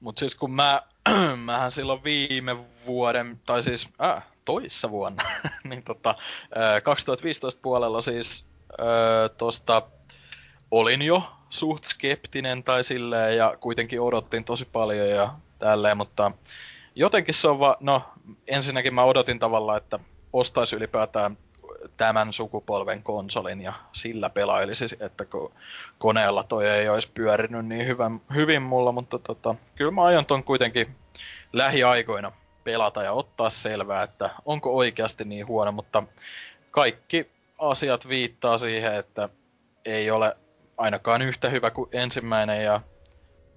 Mut siis kun mä, mähän silloin viime vuoden, tai siis äh, toissa vuonna, niin tota, äh, 2015 puolella siis äh, tosta olin jo suht skeptinen tai silleen, ja kuitenkin odottin tosi paljon ja tälleen, mutta jotenkin se on va- no ensinnäkin mä odotin tavallaan, että ostaisi ylipäätään tämän sukupolven konsolin ja sillä pelailisi, että kun koneella toi ei olisi pyörinyt niin hyvän, hyvin mulla, mutta tota, kyllä mä aion ton kuitenkin lähiaikoina pelata ja ottaa selvää, että onko oikeasti niin huono, mutta kaikki asiat viittaa siihen, että ei ole ainakaan yhtä hyvä kuin ensimmäinen ja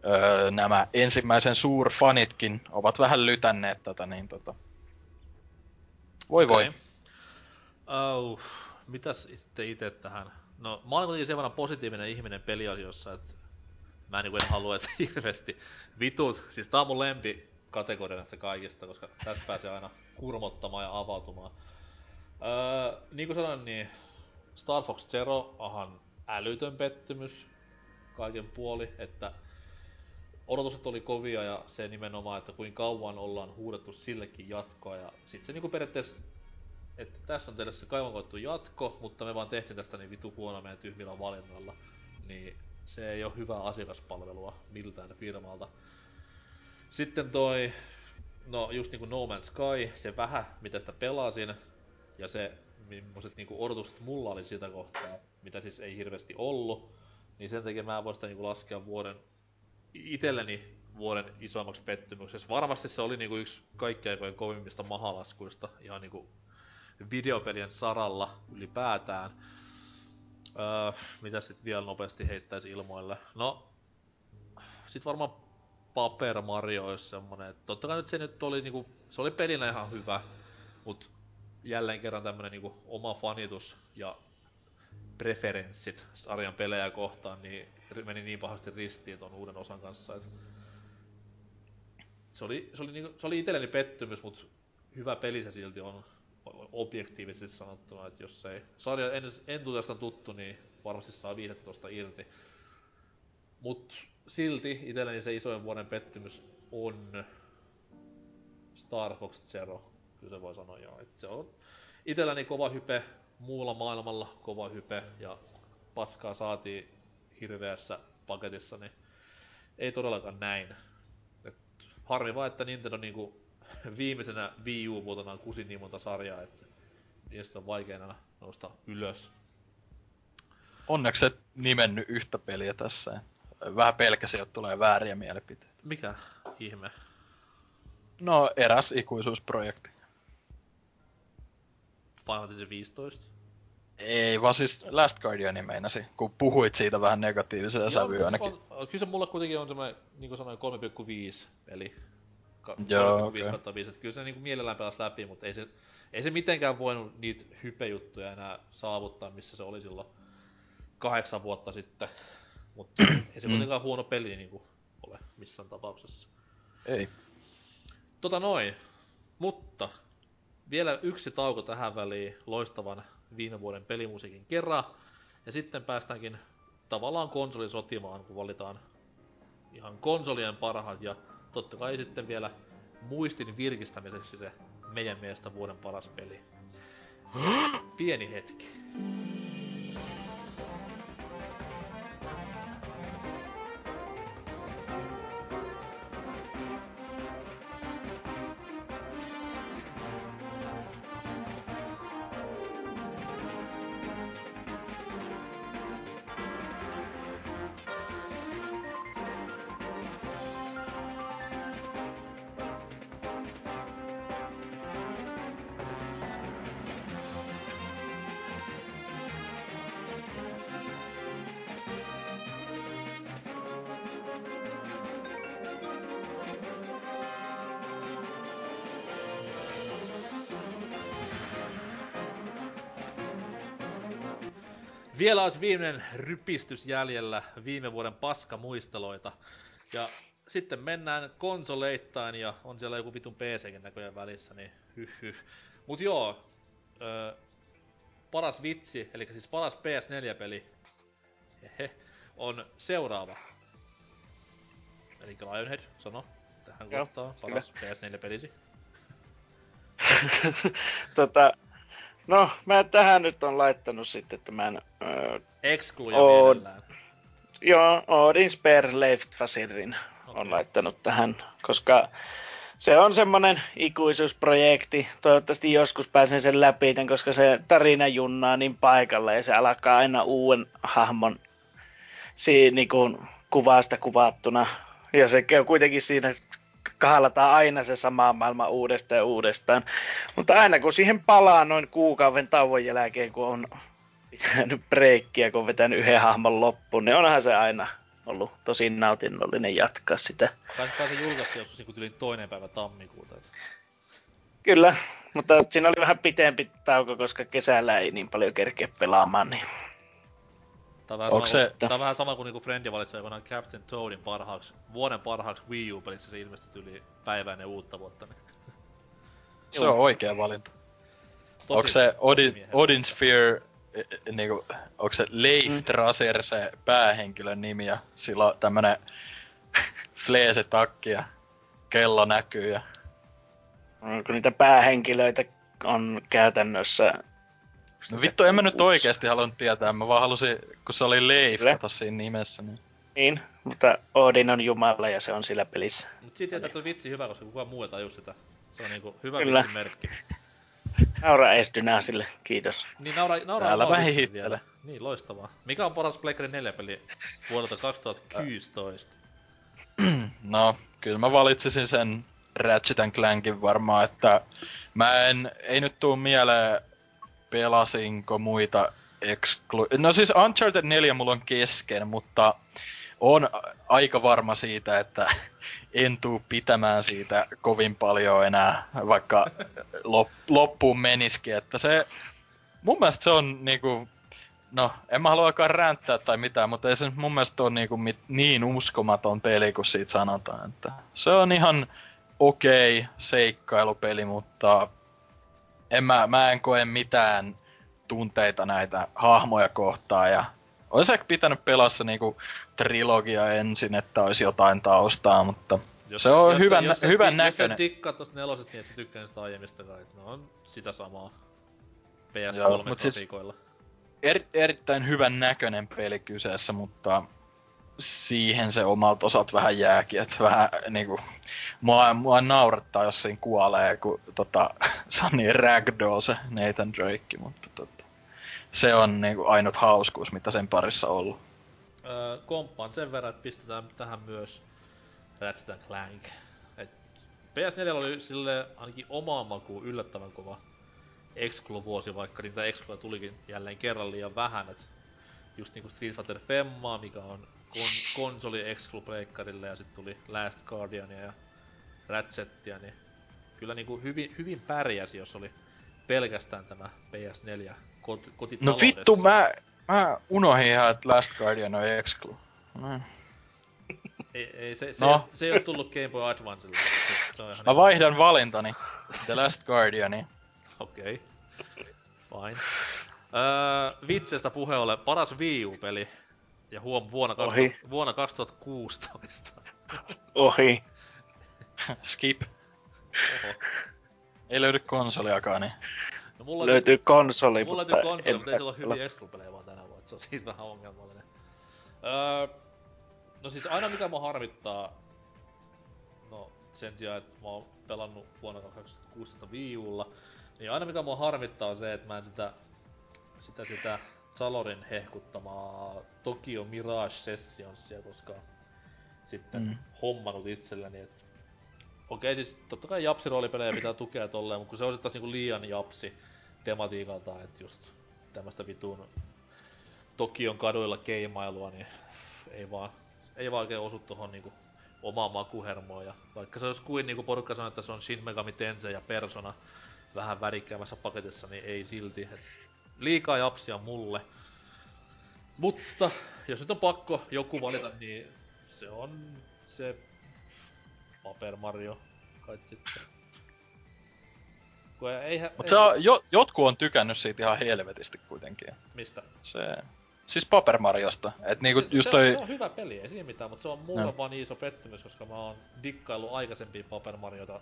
öö, nämä ensimmäisen suurfanitkin ovat vähän lytänneet tätä, niin tota, voi okay. voi. Oh, mitäs sitten itse tähän? No, mä olen kuitenkin verran positiivinen ihminen peliasioissa, että mä en, niin halua, että hirveästi vitut. Siis tää on mun lempi kategoria näistä kaikista, koska tässä pääsee aina kurmottamaan ja avautumaan. Öö, niin kuin sanoin, niin Star Fox Zero on älytön pettymys kaiken puoli, että odotukset oli kovia ja se nimenomaan, että kuinka kauan ollaan huudettu sillekin jatkoa ja sitten se niinku periaatteessa että tässä on teille se kaivankoettu jatko, mutta me vaan tehtiin tästä niin vitu huono meidän tyhmillä valinnoilla. Niin se ei ole hyvää asiakaspalvelua miltään firmalta. Sitten toi, no just niinku No Man's Sky, se vähän mitä sitä pelasin, ja se millaiset niinku odotukset mulla oli sitä kohtaa, mitä siis ei hirveästi ollut, niin sen takia mä voin sitä niinku laskea vuoden itselleni vuoden isoimmaksi pettymykseksi. Varmasti se oli niinku yksi kaikkein kovimmista mahalaskuista ihan niinku videopelien saralla ylipäätään. Öö, mitä sitten vielä nopeasti heittäisi ilmoille? No, sit varmaan Paper Mario olisi semmonen, totta kai nyt se nyt oli niinku, se oli pelinä ihan hyvä, mut jälleen kerran tämmönen niinku oma fanitus ja preferenssit sarjan pelejä kohtaan, niin meni niin pahasti ristiin ton uuden osan kanssa, että se oli, se oli, niinku, se oli itselleni pettymys, mutta hyvä peli se silti on objektiivisesti sanottuna, että jos ei sarja en, entuudestaan tuttu, niin varmasti saa viihdettä tuosta irti. Mut silti itselleni se isoin vuoden pettymys on Star Fox Zero. Kyllä se voi sanoa joo. Et se on itselläni kova hype, muulla maailmalla kova hype ja paskaa saatiin hirveässä paketissa, niin ei todellakaan näin. Et harmi vaan, että Nintendo niinku viimeisenä Wii U-vuotena kusin niin monta sarjaa, että niistä on vaikea nousta ylös. Onneksi et nimennyt yhtä peliä tässä. Vähän pelkäsin, että tulee vääriä mielipiteitä. Mikä ihme? No, eräs ikuisuusprojekti. Final Fantasy 15. Ei, vaan siis Last Guardiani meinasi, kun puhuit siitä vähän negatiivisella sävyyn ainakin. On, kyllä se mulle kuitenkin on semmoinen, niin kuin sanoin, 3,5 eli ka- Joo, 3,5 okei. kautta 5. Että kyllä se niin kuin mielellään pelasi läpi, mutta ei se, ei se mitenkään voinut niitä hypejuttuja enää saavuttaa, missä se oli silloin kahdeksan vuotta sitten. Mutta ei se Mm. kuitenkaan huono peli niin kuin ole missään tapauksessa. Ei. Tota noin. Mutta vielä yksi tauko tähän väliin loistavan viime vuoden pelimusiikin kerran. Ja sitten päästäänkin tavallaan konsolisotimaan, kun valitaan ihan konsolien parhaat ja totta kai sitten vielä muistin virkistämiseksi se meidän mielestä vuoden paras peli. Pieni hetki. Vielä olisi viimeinen rypistys jäljellä viime vuoden paskamuisteloita. Ja sitten mennään konsoleittain ja on siellä joku vitun PCkin näköjään välissä, niin hyh hyh. Mut joo, ö, paras vitsi, eli siis paras PS4-peli, hehe, on seuraava. Eli Lionhead, sano tähän Joo, kohtaan, paras PS4-pelisi. tota, no, mä tähän nyt on laittanut sitten tämän, öö, Excluja On. mielellään. joo, Odin Spare Left Fasirin on Okei. laittanut tähän, koska se on semmonen ikuisuusprojekti. Toivottavasti joskus pääsen sen läpi, koska se tarina junnaa niin paikalla ja se alkaa aina uuden hahmon siinä niin kuin kuvasta kuvattuna. Ja se käy kuitenkin siinä kahlataan aina se sama maailma uudestaan ja uudestaan. Mutta aina kun siihen palaa noin kuukauden tauon jälkeen, kun on pitänyt breikkiä, kun on vetänyt yhden hahmon loppuun, niin onhan se aina ollut tosi nautinnollinen jatkaa sitä. Kai, se julkaistiin joskus niin yli toinen päivä tammikuuta. Kyllä, mutta siinä oli vähän pitempi tauko, koska kesällä ei niin paljon kerkeä pelaamaan. Niin. Tää on vähän, Onko sama, se- tää on vähän sama kuin niinku Frendi valitsee aikoinaan Captain Toadin parhaaksi, vuoden parhaaksi Wii U-peliksi se ilmestyi yli päivää ennen uutta vuotta. Niin Se on oikea valinta. tosi, Onko se Odin. Odin Sphere, eh, eh, niinku, onko se Leif Mm. Traser se päähenkilön nimi ja sillä on tämmönen fleesetakki ja kello näkyy ja Kun niitä päähenkilöitä on käytännössä... No vittu, en mä nyt oikeesti halunnut tietää, mä vaan halusin, kun se oli Leif Kyllä. kato siinä nimessä, niin... Niin, mutta Odin on jumala ja se on sillä pelissä. Mut siitä tietää, että on vitsi hyvä, koska kukaan muu ei sitä. Se on niinku hyvä Kyllä. merkki. Naura ees Dynasille, kiitos. Niin naura, naura omaa vähän vielä. Niin, loistavaa. Mikä on paras Pleikkari 4 peli vuodelta 2016? No, kyllä mä valitsisin sen Ratchet and Clankin varmaan, että mä en, ei nyt tuu mieleen pelasinko muita exclu... No siis Uncharted 4 mulla on kesken, mutta on aika varma siitä, että en tuu pitämään siitä kovin paljon enää, vaikka lop, loppuun menisikin, että se... Mun mielestä se on niinku... No, en mä halua alkaa ränttää tai mitään, mutta ei se mun mielestä ole niinku mit, niin uskomaton peli kuin siitä sanotaan, että se on ihan okei okay, seikkailupeli, mutta en mä, mä en koe mitään tunteita näitä hahmoja kohtaan ja olisi ehkä pitänyt pelaa se niinku trilogia ensin, että olisi jotain taustaa, mutta Se on hyvän- jos, hyvän jos, Jos näköinen. sä tikkaat tosta nelosesta, niin et sä tykkää sitä aiemmistakaan, että ne on sitä samaa. Joo, PS3 mut siis- er, erittäin hyvän näköinen peli kyseessä, mutta siihen se omalta osalta vähän jääkin, että vähän niinku, mua, mua naurattaa, jos siinä kuolee, kun tota, se on niin ragdoll se Nathan Drake, mutta tota, se on niinku ainut hauskuus, mitä sen parissa on ollut. Öö, komppaan sen verran, että pistetään tähän myös Ratchet Clank. Et PS4 oli sille ainakin omaan makuun yllättävän kova Exclu-vuosi, vaikka niitä Excluja tulikin jälleen kerran liian vähän. Et just niinku Street Fighter Femmaa, mikä on kon- konsoli Exclu ja sitten tuli Last Guardiania ja Ratchetia, niin kyllä niinku hyvin, hyvin pärjäsi, jos oli pelkästään tämä PS4 kot- No vittu, mä, mä unohdin ihan, että Last Guardian on Exclu. No. Ei, ei se, se, no. ei, se ei ole tullut Game Boy Advancelle. Se, se on ihan mä niin... vaihdan valintani The Last Guardiani. Okei. Okay. Fine. Öö, vitsestä puheolle paras Wii U-peli. Ja huom vuonna, 2000, vuonna 2016. Ohi. Skip. Oho. Ei löydy konsoliakaan, niin... No, mulla löytyy konsoli, mulla löytyy konsoli, mutta ei sillä ole hyviä exclu vaan tänä vuonna, se on siitä vähän ongelmallinen. Öö, no siis aina mikä mua harmittaa, no sen sijaan, että mä oon pelannut vuonna 2016 Wii Ulla, niin aina mikä mua harmittaa on se, että mä en sitä, sitä, sitä Salorin hehkuttamaa Tokyo Mirage Sessionsia koska sitten mm. hommannut itselleni, että okei siis totta kai japsi roolipelejä pitää tukea tolleen, mutta kun se on niinku liian japsi tematiikalta, että just tämmöstä vitun Tokion kaduilla keimailua, niin ei vaan, ei vaan oikein osu tohon niinku omaan makuhermoon. Ja vaikka se olisi kuin niinku porukka sanoo, että se on Shin Megami Tensei ja Persona vähän värikkäämässä paketissa, niin ei silti. Et liikaa japsia mulle. Mutta jos nyt on pakko joku valita, niin se on se Paper Mario kai sitten. eihän, Mut se on, jo, jotkut on tykännyt siitä ihan helvetisti kuitenkin. Mistä? Se, siis Paper Mariosta. Et niinku se, just se, toi... se, on hyvä peli, ei siinä mitään, mutta se on mulle no. vaan niin iso pettymys, koska mä oon dikkaillut aikaisempia Paper Mariota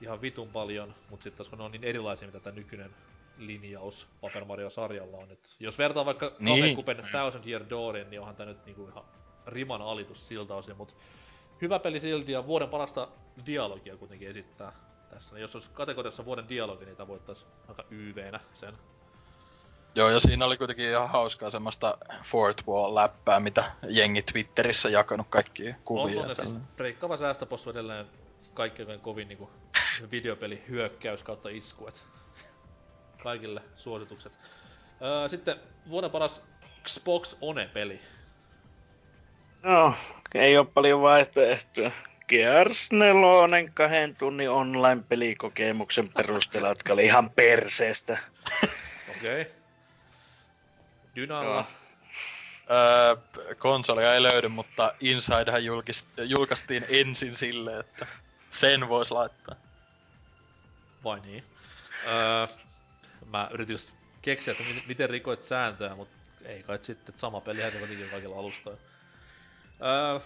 ihan vitun paljon, mutta sitten taas kun ne on niin erilaisia, mitä tämä nykyinen linjaus Paper Mario-sarjalla on. Et jos vertaa vaikka niin. Kupen Thousand Year Doorin, niin onhan tämä nyt niinku ihan riman alitus siltä osin, mutta hyvä peli silti ja vuoden parasta dialogia kuitenkin esittää tässä. Jos olisi kategoriassa vuoden dialogi, niin tavoittais aika YV-nä sen. Joo, ja siinä oli kuitenkin ihan hauskaa semmoista Fort Wall-läppää, mitä jengi Twitterissä jakanut kaikkia kuvia. On, on siis breikkaava säästöpossu edelleen kaikkein kovin niinku videopeli hyökkäys kautta isku, et kaikille suositukset. Öö, sitten vuoden paras Xbox One-peli. No, ei ole paljon vaihtoehtoja. Gears 4 kahden tunnin online-pelikokemuksen perusteella, jotka oli ihan perseestä. Okei. Okay. Dynalla. Öö, konsolia ei löydy, mutta Insidehän julkist, julkaistiin ensin silleen, että sen vois laittaa. Vai niin? Öö, mä yritin just keksiä, että miten rikoit sääntöjä, mutta ei kai sitten, että sama peli se kuitenkin kaikilla alustoilla. Öö,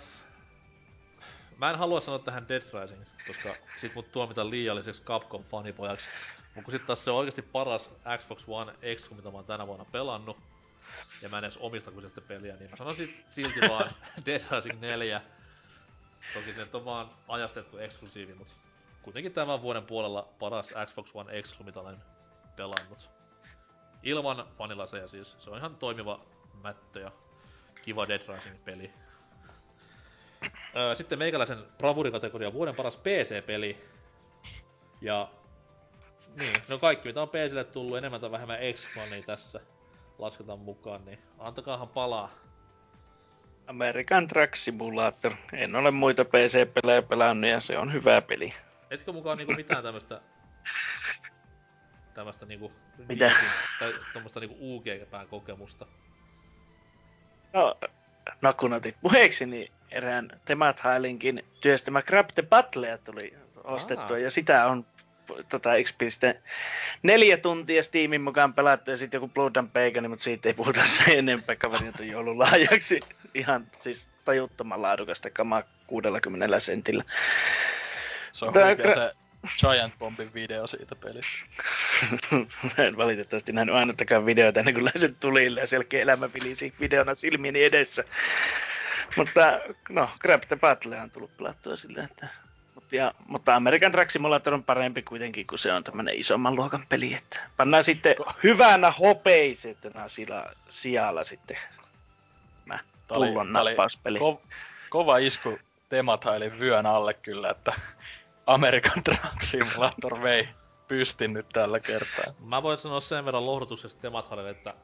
mä en halua sanoa tähän Dead Rising, koska sit mut tuomitaan liialliseksi Capcom fanipojaksi. Mut kun sit taas se on oikeasti paras Xbox One X, mitä mä oon tänä vuonna pelannut, ja mä en edes omista sitä peliä, niin mä sanoisin silti vaan Dead Rising 4. Toki se on vaan ajastettu eksklusiivi, mut kuitenkin tämän vuoden puolella paras Xbox One X, mitä olen pelannut. Ilman fanilaseja siis. Se on ihan toimiva mättö ja kiva Dead Rising-peli. Öö, sitten meikäläisen bravurikategoria vuoden paras PC-peli. Ja niin, no kaikki mitä on PClle tullut enemmän tai vähemmän x niin tässä lasketaan mukaan, niin antakaahan palaa. American Truck Simulator. En ole muita PC-pelejä pelannut ja se on hyvä peli. Etkö mukaan niinku mitään tämmöstä tämmöstä niinku Mitä? tai tommosta niinku UG-pään kokemusta? No, nakunatit puheeksi, niin erään Temat Hailinkin työstämä Grab the Battlea tuli ostettua, Aa. ja sitä on tota XP neljä tuntia Steamin mukaan pelattu ja sitten joku Blood and Bacon, mutta siitä ei puhuta se enempää kaverit on joululahjaksi. Ihan siis tajuttoman laadukasta kamaa 60 sentillä. Se on Tää gra- se Giant Bombin video siitä pelistä. Mä en valitettavasti nähnyt ainuttakaan videoita ennen kuin lähden tulille ja selkeä elämä vilisi videona silmieni edessä. Mutta no, Grab the Battle on tullut pelattua silleen, että mutta, ja, mutta American Truck Simulator on parempi kuitenkin, kun se on tämmönen isomman luokan peli. Että pannaan sitten hyvänä hopeisetena sillä sijalla sitten mä pullon nappauspeli. Ko- kova isku Temathailin vyön alle kyllä, että American Truck Simulator vei pystin nyt tällä kertaa. Mä voin sanoa sen verran lohdutuksesta Tematharille, että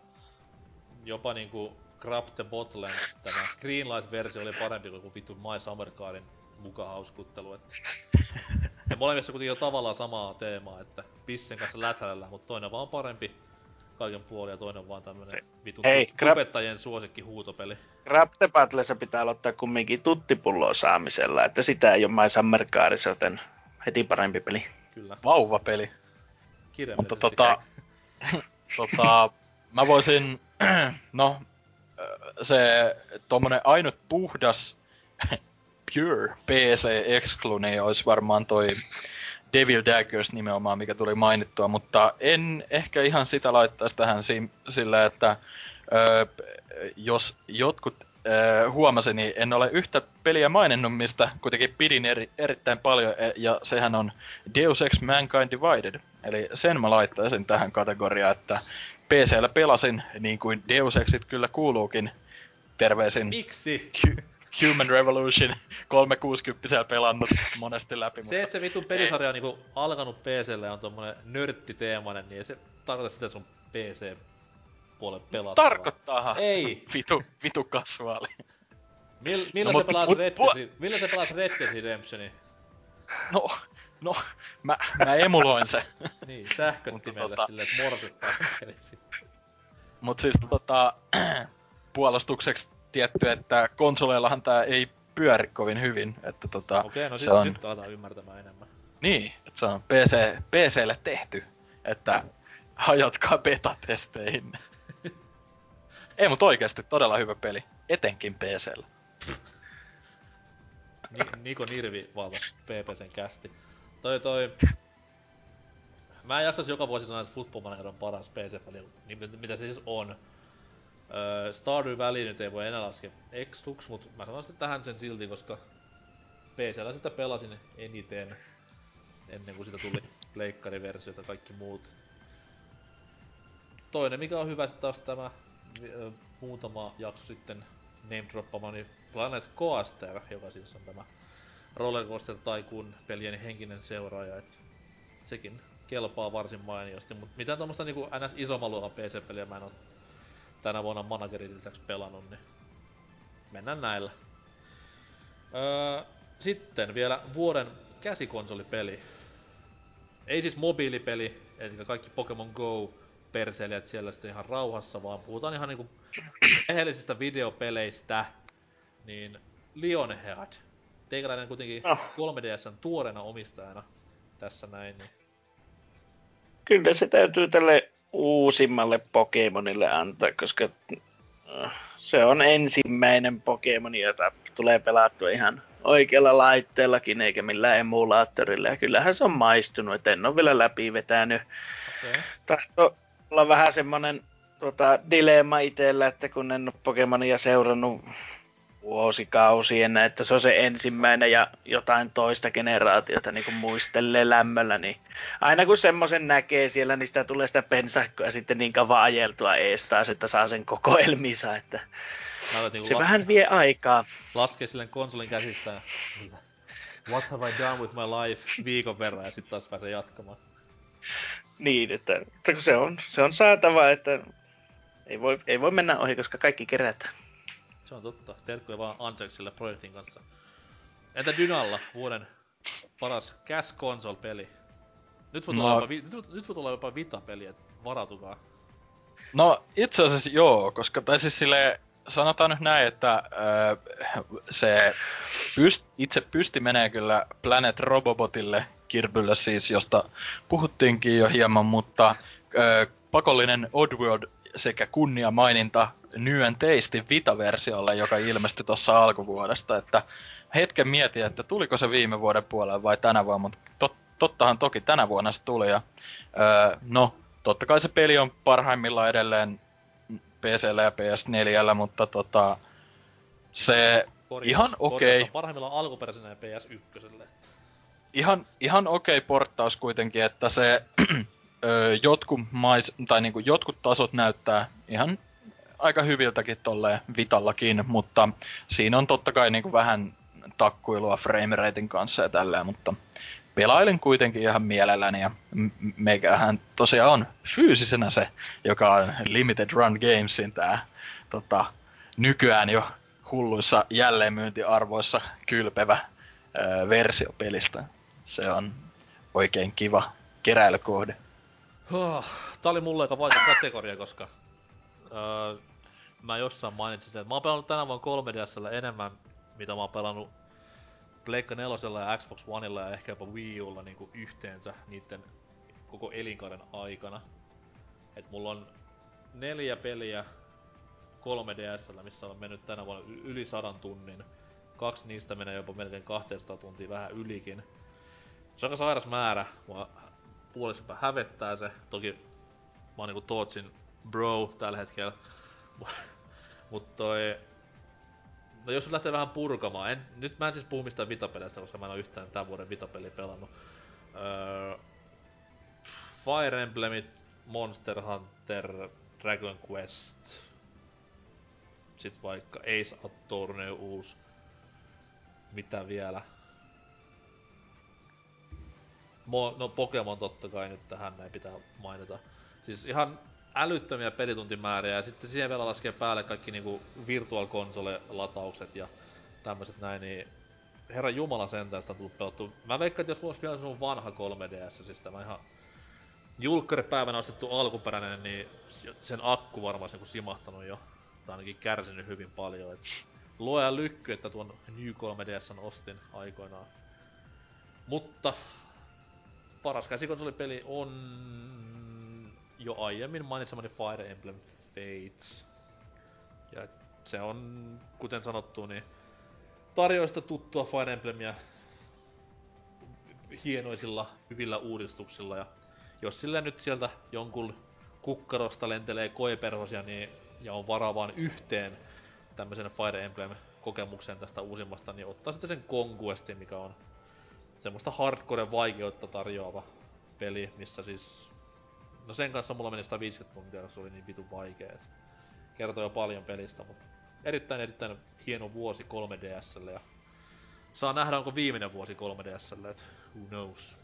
jopa niinku Grab the Bottle, tämä Greenlight-versio oli parempi kuin vittu My Summer Carin mukaan hauskuttelu. Että... Ja molemmissa kuitenkin on tavallaan samaa teemaa, että pissen kanssa läthällä, mutta toinen vaan parempi kaiken puolin ja toinen on vaan tämmönen vitun Hei, Grab- tubettajien suosikki huutopeli. Grab the Battlessa pitää aloittaa kumminkin tuttipulloa saamisella, että sitä ei ole My Summer Carissa, joten heti parempi peli. Kyllä, Vauvapeli. kirjaimellisesti. Mutta tota, tota, mä voisin, no, se tommonen ainut puhdas pure PC-exclu, niin olisi varmaan toi Devil Daggers nimenomaan, mikä tuli mainittua, mutta en ehkä ihan sitä laittaisi tähän si- sillä, että ö, jos jotkut ö, huomasi, niin en ole yhtä peliä maininnut, mistä kuitenkin pidin eri, erittäin paljon, e- ja sehän on Deus Ex Mankind Divided. Eli sen mä laittaisin tähän kategoriaan, että PCllä pelasin niin kuin Deus Exit kyllä kuuluukin. Terveisin Miksi? Human Revolution 360 pelannut monesti läpi, Se, että se vitun pelisarja on niinku alkanut PClle ja on tommonen nörttiteemainen, niin ei se tarkoita sitä, sun PC puolen pelattavaa. Tarkoittaahan. Ei! Vitu, vitu kasvaali. Mil, millä, No, sä pelaat mut- Red Dead, millä sä pelaat Red Dead Redemptionia? No, no, mä, mä emuloin se. Niin, sähköttimellä Mutta tota- silleen, että pelit Mut siis tota, puolustukseksi tietty, että konsoleillahan tää ei pyöri kovin hyvin, että tota, Okei, no se sit, on, nyt aletaan ymmärtämään enemmän. niin, että se on PC, PClle tehty, että hajotkaa beta-testeihin. ei mut oikeesti todella hyvä peli, etenkin PCllä. Ni, Niko Nirvi valta PPCn kästi. Toi toi... Mä en jaksais joka vuosi sanoa, että Football Manager on paras PC-peli, niin mit- mitä se siis on. Öö, Stardew Valley nyt ei voi enää laskea Xlux, mut mä sanon sitten tähän sen silti, koska PCllä sitä pelasin eniten ennen kuin sitä tuli pleikkariversio ja kaikki muut. Toinen mikä on hyvä sitten taas tämä vi- ö, muutama jakso sitten name droppamani Planet Coaster, joka siis on tämä Rollercoaster Tycoon pelien henkinen seuraaja, et sekin kelpaa varsin mainiosti, mutta mitään tuommoista niinku ns. isomman luokan PC-peliä mä en oo tänä vuonna managerin lisäksi pelannut, niin mennään näillä. Öö, sitten vielä vuoden käsikonsolipeli. Ei siis mobiilipeli, eli kaikki Pokemon Go perseilijät siellä sitten ihan rauhassa, vaan puhutaan ihan niinku rehellisistä videopeleistä, niin Lionhead. Teikäläinen kuitenkin No. 3DSn tuoreena omistajana tässä näin, niin Kyllä se täytyy tälle uusimmalle Pokemonille antaa, koska äh, se on ensimmäinen Pokemon, jota tulee pelattua ihan oikealla laitteellakin eikä millään emulaattorilla. Ja kyllähän se on maistunut, että en ole vielä läpi vetänyt. okei. Tahto olla vähän semmonen tota, dilemma itsellä, että kun en ole Pokemonia seurannut vuosikausien, että se on se ensimmäinen ja jotain toista generaatiota niin kuin muistelee lämmöllä, niin aina kun semmoisen näkee siellä, niin sitä tulee sitä pensakkoa sitten niin kauan ajeltua ees taas, että saa sen koko elmisa, että Mä se vähän vie aikaa. laskee silleen konsolin käsistä What have I done with my life viikon verran ja sitten taas pääsee jatkamaan. Niin, että, että kun se on, se on saatava, että ei voi, ei voi mennä ohi, koska kaikki kerätään. Se on totta. Terkkuja vaan Anjaxille projektin kanssa. Entä Dynalla, vuoden paras Cash Console-peli? Nyt voi tulla, No. jopa, nyt, nyt voi tulla jopa Vita-peli, et varautukaa. No itse asiassa joo, koska tai siis sille sanotaan nyt näin, että öö, se pyst, itse pysti menee kyllä Planet Robobotille, Kirbylle siis, josta puhuttiinkin jo hieman, mutta öö, pakollinen Oddworld sekä kunnia maininta Nyen Teistin Vita-versiolle, joka ilmestyi tuossa alkuvuodesta, että hetken mietin, että tuliko se viime vuoden puolella vai tänä vuonna, mutta tot, tottahan toki tänä vuonna se tuli ja öö, no, totta kai se peli on parhaimmillaan edelleen PCllä ja PS4, mutta tota, se Korjaus- Ihan okei. on Parhaimmillaan alkuperäisenä ja PS1. ihan, ihan okei porttaus kuitenkin, että se öö, jotkut, mais, tai niinku jotkut tasot näyttää ihan aika hyviltäkin tolleen Vitallakin, mutta siinä on totta kai niinku vähän takkuilua frameratein kanssa ja tälleen, mutta pelailin kuitenkin ihan mielelläni ja meikähän tosiaan on fyysisenä se, joka on Limited Run Gamesin tää tota, nykyään jo hulluissa jälleenmyyntiarvoissa kylpevä öö, versio pelistä. Se on oikein kiva keräilykohde. Tää oli mulle aika vaikea kategoria, koska öö, mä jossain mainitsin että mä oon pelannut tänä vuonna 3DSllä enemmän, mitä mä oon pelannut Pleikka 4 ja Xbox Oneilla ja ehkä jopa Wii Ulla niinku yhteensä niiden koko elinkaaren aikana. Et mulla on neljä peliä 3DSllä, missä on mennyt tänä vuonna yli sadan tunnin. Kaksi niistä menee jopa melkein 200 tuntia, vähän ylikin. Se on aika sairas määrä. Mua puolisenpä hävettää se. Toki mä oon niinku Tootsin bro tällä hetkellä. Mut toi... No jos lähtee vähän purkamaan, en, nyt mä en siis puhu mistään vitapeleistä, koska mä en oo yhtään tämän vuoden vitapeliä pelannut. Öö, Fire Emblemit, Monster Hunter, Dragon Quest, sit vaikka Ace Attorney uusi. Mitä vielä? Mo, no Pokemon totta kai nyt tähän näin pitää mainita. Siis ihan älyttömiä pelituntimääriä ja sitten siihen vielä laskee päälle kaikki niinku virtual console lataukset ja tämmöiset näin, niin herra jumala sentään sitä on tullut pelattu. Mä veikkaan, että jos mulla olisi vielä sun vanha 3DS, siis tämä ihan julkkaripäivänä ostettu alkuperäinen, niin sen akku varmaan se simahtanut jo. Tai ainakin kärsinyt hyvin paljon. Et luoja lykky, että tuon New 3DS ostin aikoinaan. Mutta paras käsikonsolipeli on jo aiemmin mainitsemani Fire Emblem Fates. Ja se on, kuten sanottu, niin tarjoista tuttua Fire Emblemia hienoisilla, hyvillä uudistuksilla. Ja jos sillä nyt sieltä jonkun kukkarosta lentelee koeperhosia, niin, ja on varaa vaan yhteen tämmöisen Fire Emblem kokemuksen tästä uusimmasta, niin ottaa sitten sen Conquestin, mikä on semmoista hardcore vaikeutta tarjoava peli, missä siis... No sen kanssa mulla meni 150 tuntia, se oli niin vitun vaikea. Et kertoo jo paljon pelistä, mutta erittäin erittäin hieno vuosi 3DSlle ja saa nähdä onko viimeinen vuosi 3DSlle, et who knows.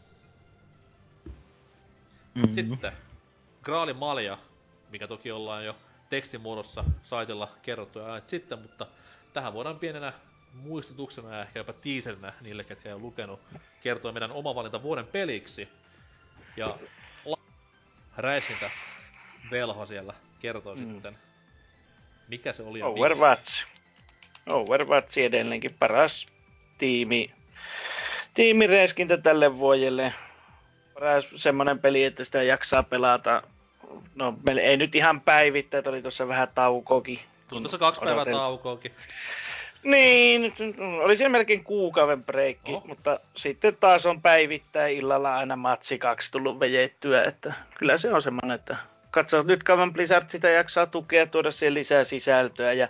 Mm-hmm. Sitten Graalin Malja, mikä toki ollaan jo tekstimuodossa saitilla kerrottu ja ajat sitten, mutta tähän voidaan pienenä muistutuksena ja ehkä jopa tiiserinä niille, ketkä ei ole lukenut, kertoa meidän oma valinta vuoden peliksi. Ja la- räiskintä velho siellä kertoo mm. sitten, mikä se oli Overwatch. Overwatch edelleenkin paras tiimi, tiimireiskintä tälle vuodelle. Paras semmonen peli, että sitä jaksaa pelata. No, ei nyt ihan päivittäin, oli tuossa vähän taukokin. Tuli tuossa kaksi päivää taukoakin. Niin, oli siinä melkein kuukauden breikki, oh. mutta sitten taas on päivittäin illalla aina matsi kaksi tullut vejettyä, että kyllä se on semmoinen, että katso nyt kauan Blizzard sitä jaksaa tukea, tuoda siihen lisää sisältöä ja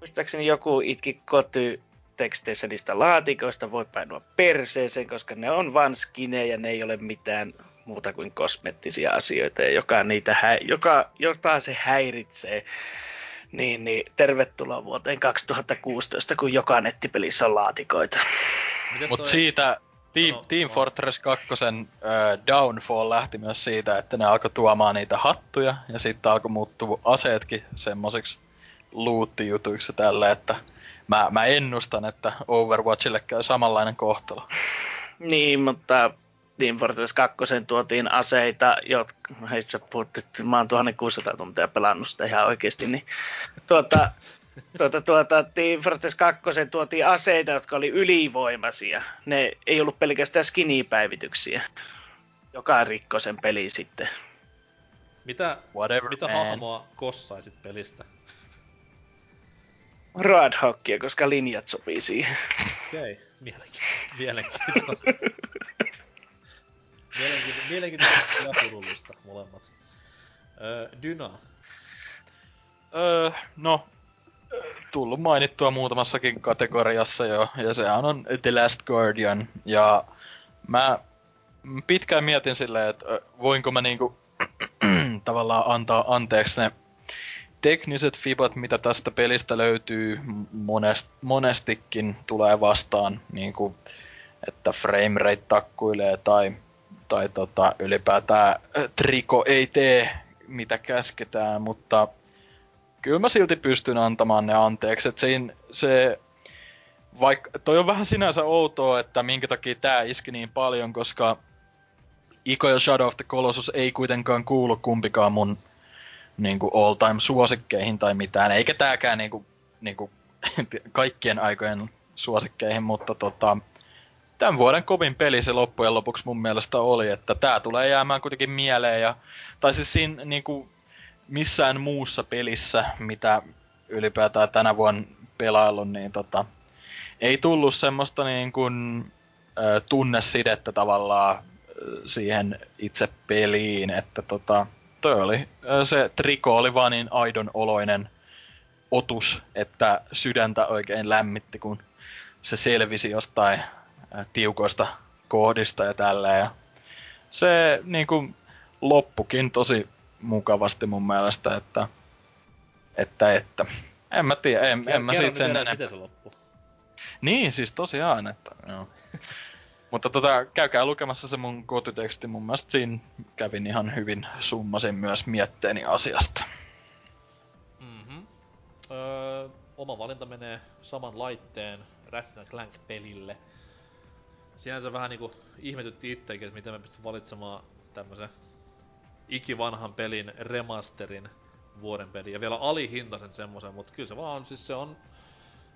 muistaakseni joku itki koty teksteissä niistä laatikoista voi painua perseeseen, koska ne on vaan skinejä, ne ei ole mitään muuta kuin kosmettisia asioita, ja joka, niitä hä- joka, jota se häiritsee niin, niin tervetuloa vuoteen 2016, kun joka nettipelissä on laatikoita. Mutta siitä Team, no, Team. Fortress 2 äh, Downfall lähti myös siitä, että ne alkoi tuomaan niitä hattuja, ja sitten alkoi muuttua aseetkin semmosiksi loot-jutuiksi tälle, että mä, mä ennustan, että Overwatchille käy samanlainen kohtalo. Niin, mutta Team Fortress 2 tuotiin aseita, jotka, hei sä puhut, että mä oon 1600 tuntia pelannut sitä ihan oikeesti, niin tuota, tuota, tuota, Team Fortress 2 tuotiin aseita, jotka oli ylivoimaisia. Ne ei ollut pelkästään skinny-päivityksiä, joka rikkoi sen peli sitten. Mitä, Whatever, mitä hahmoa kossaisit pelistä? Roadhockia, koska linjat sopii siihen. Okei, okay. mielenkiintoista. mielenkiintoista. Mielenkiintoista, ja surullista molemmat. Öö, Dyna. Öö, no, tullut mainittua muutamassakin kategoriassa jo, ja sehän on The Last Guardian, ja mä pitkään mietin silleen, että voinko mä niinku tavallaan antaa anteeksi ne tekniset fibat, mitä tästä pelistä löytyy monest, monestikin tulee vastaan, niinku että frame rate takkuilee tai, tai tota, ylipäätään triko ei tee mitä käsketään, mutta kyllä mä silti pystyn antamaan ne anteeksi. että siinä, se, vaikka toi on vähän sinänsä outoa, että minkä takia tää iski niin paljon, koska Ico ja Shadow of the Colossus ei kuitenkaan kuulu kumpikaan mun niinku all time suosikkeihin tai mitään, eikä tääkään niinku, niinku kaikkien aikojen suosikkeihin, mutta tota, tämän vuoden kovin peli se loppujen lopuksi mun mielestä oli, että tää tulee jäämään kuitenkin mieleen ja, tai siis siinä niinku missään muussa pelissä, mitä ylipäätään tänä vuonna pelaillut, niin tota, ei tullut semmoista niin kuin, ö, tunnesidettä tavallaan siihen itse peliin, että tota, toi oli, se triko oli vaan niin aidon oloinen otus, että sydäntä oikein lämmitti, kun se selvisi jostain tiukoista kohdista ja tällä. Ja se niin kuin, loppukin tosi mukavasti mun mielestä, että, että, että. En mä tiedä, en, en mä siitä sen enempää. miten se loppuu. Niin, siis tosiaan, että joo. Mutta tota, käykää lukemassa se mun kotiteksti, mun mielestä siinä kävin ihan hyvin, summasin myös mietteeni asiasta. Mm-hmm. Öö, oma valinta menee saman laitteen Ratchet Clank-pelille. Sinänsä vähän niinku ihmetytti itsekin, että miten mä pystyn valitsemaan tämmösen ikivanhan pelin remasterin vuoden peli. Ja vielä alihintaisen semmosen, mutta kyllä se vaan on, siis se on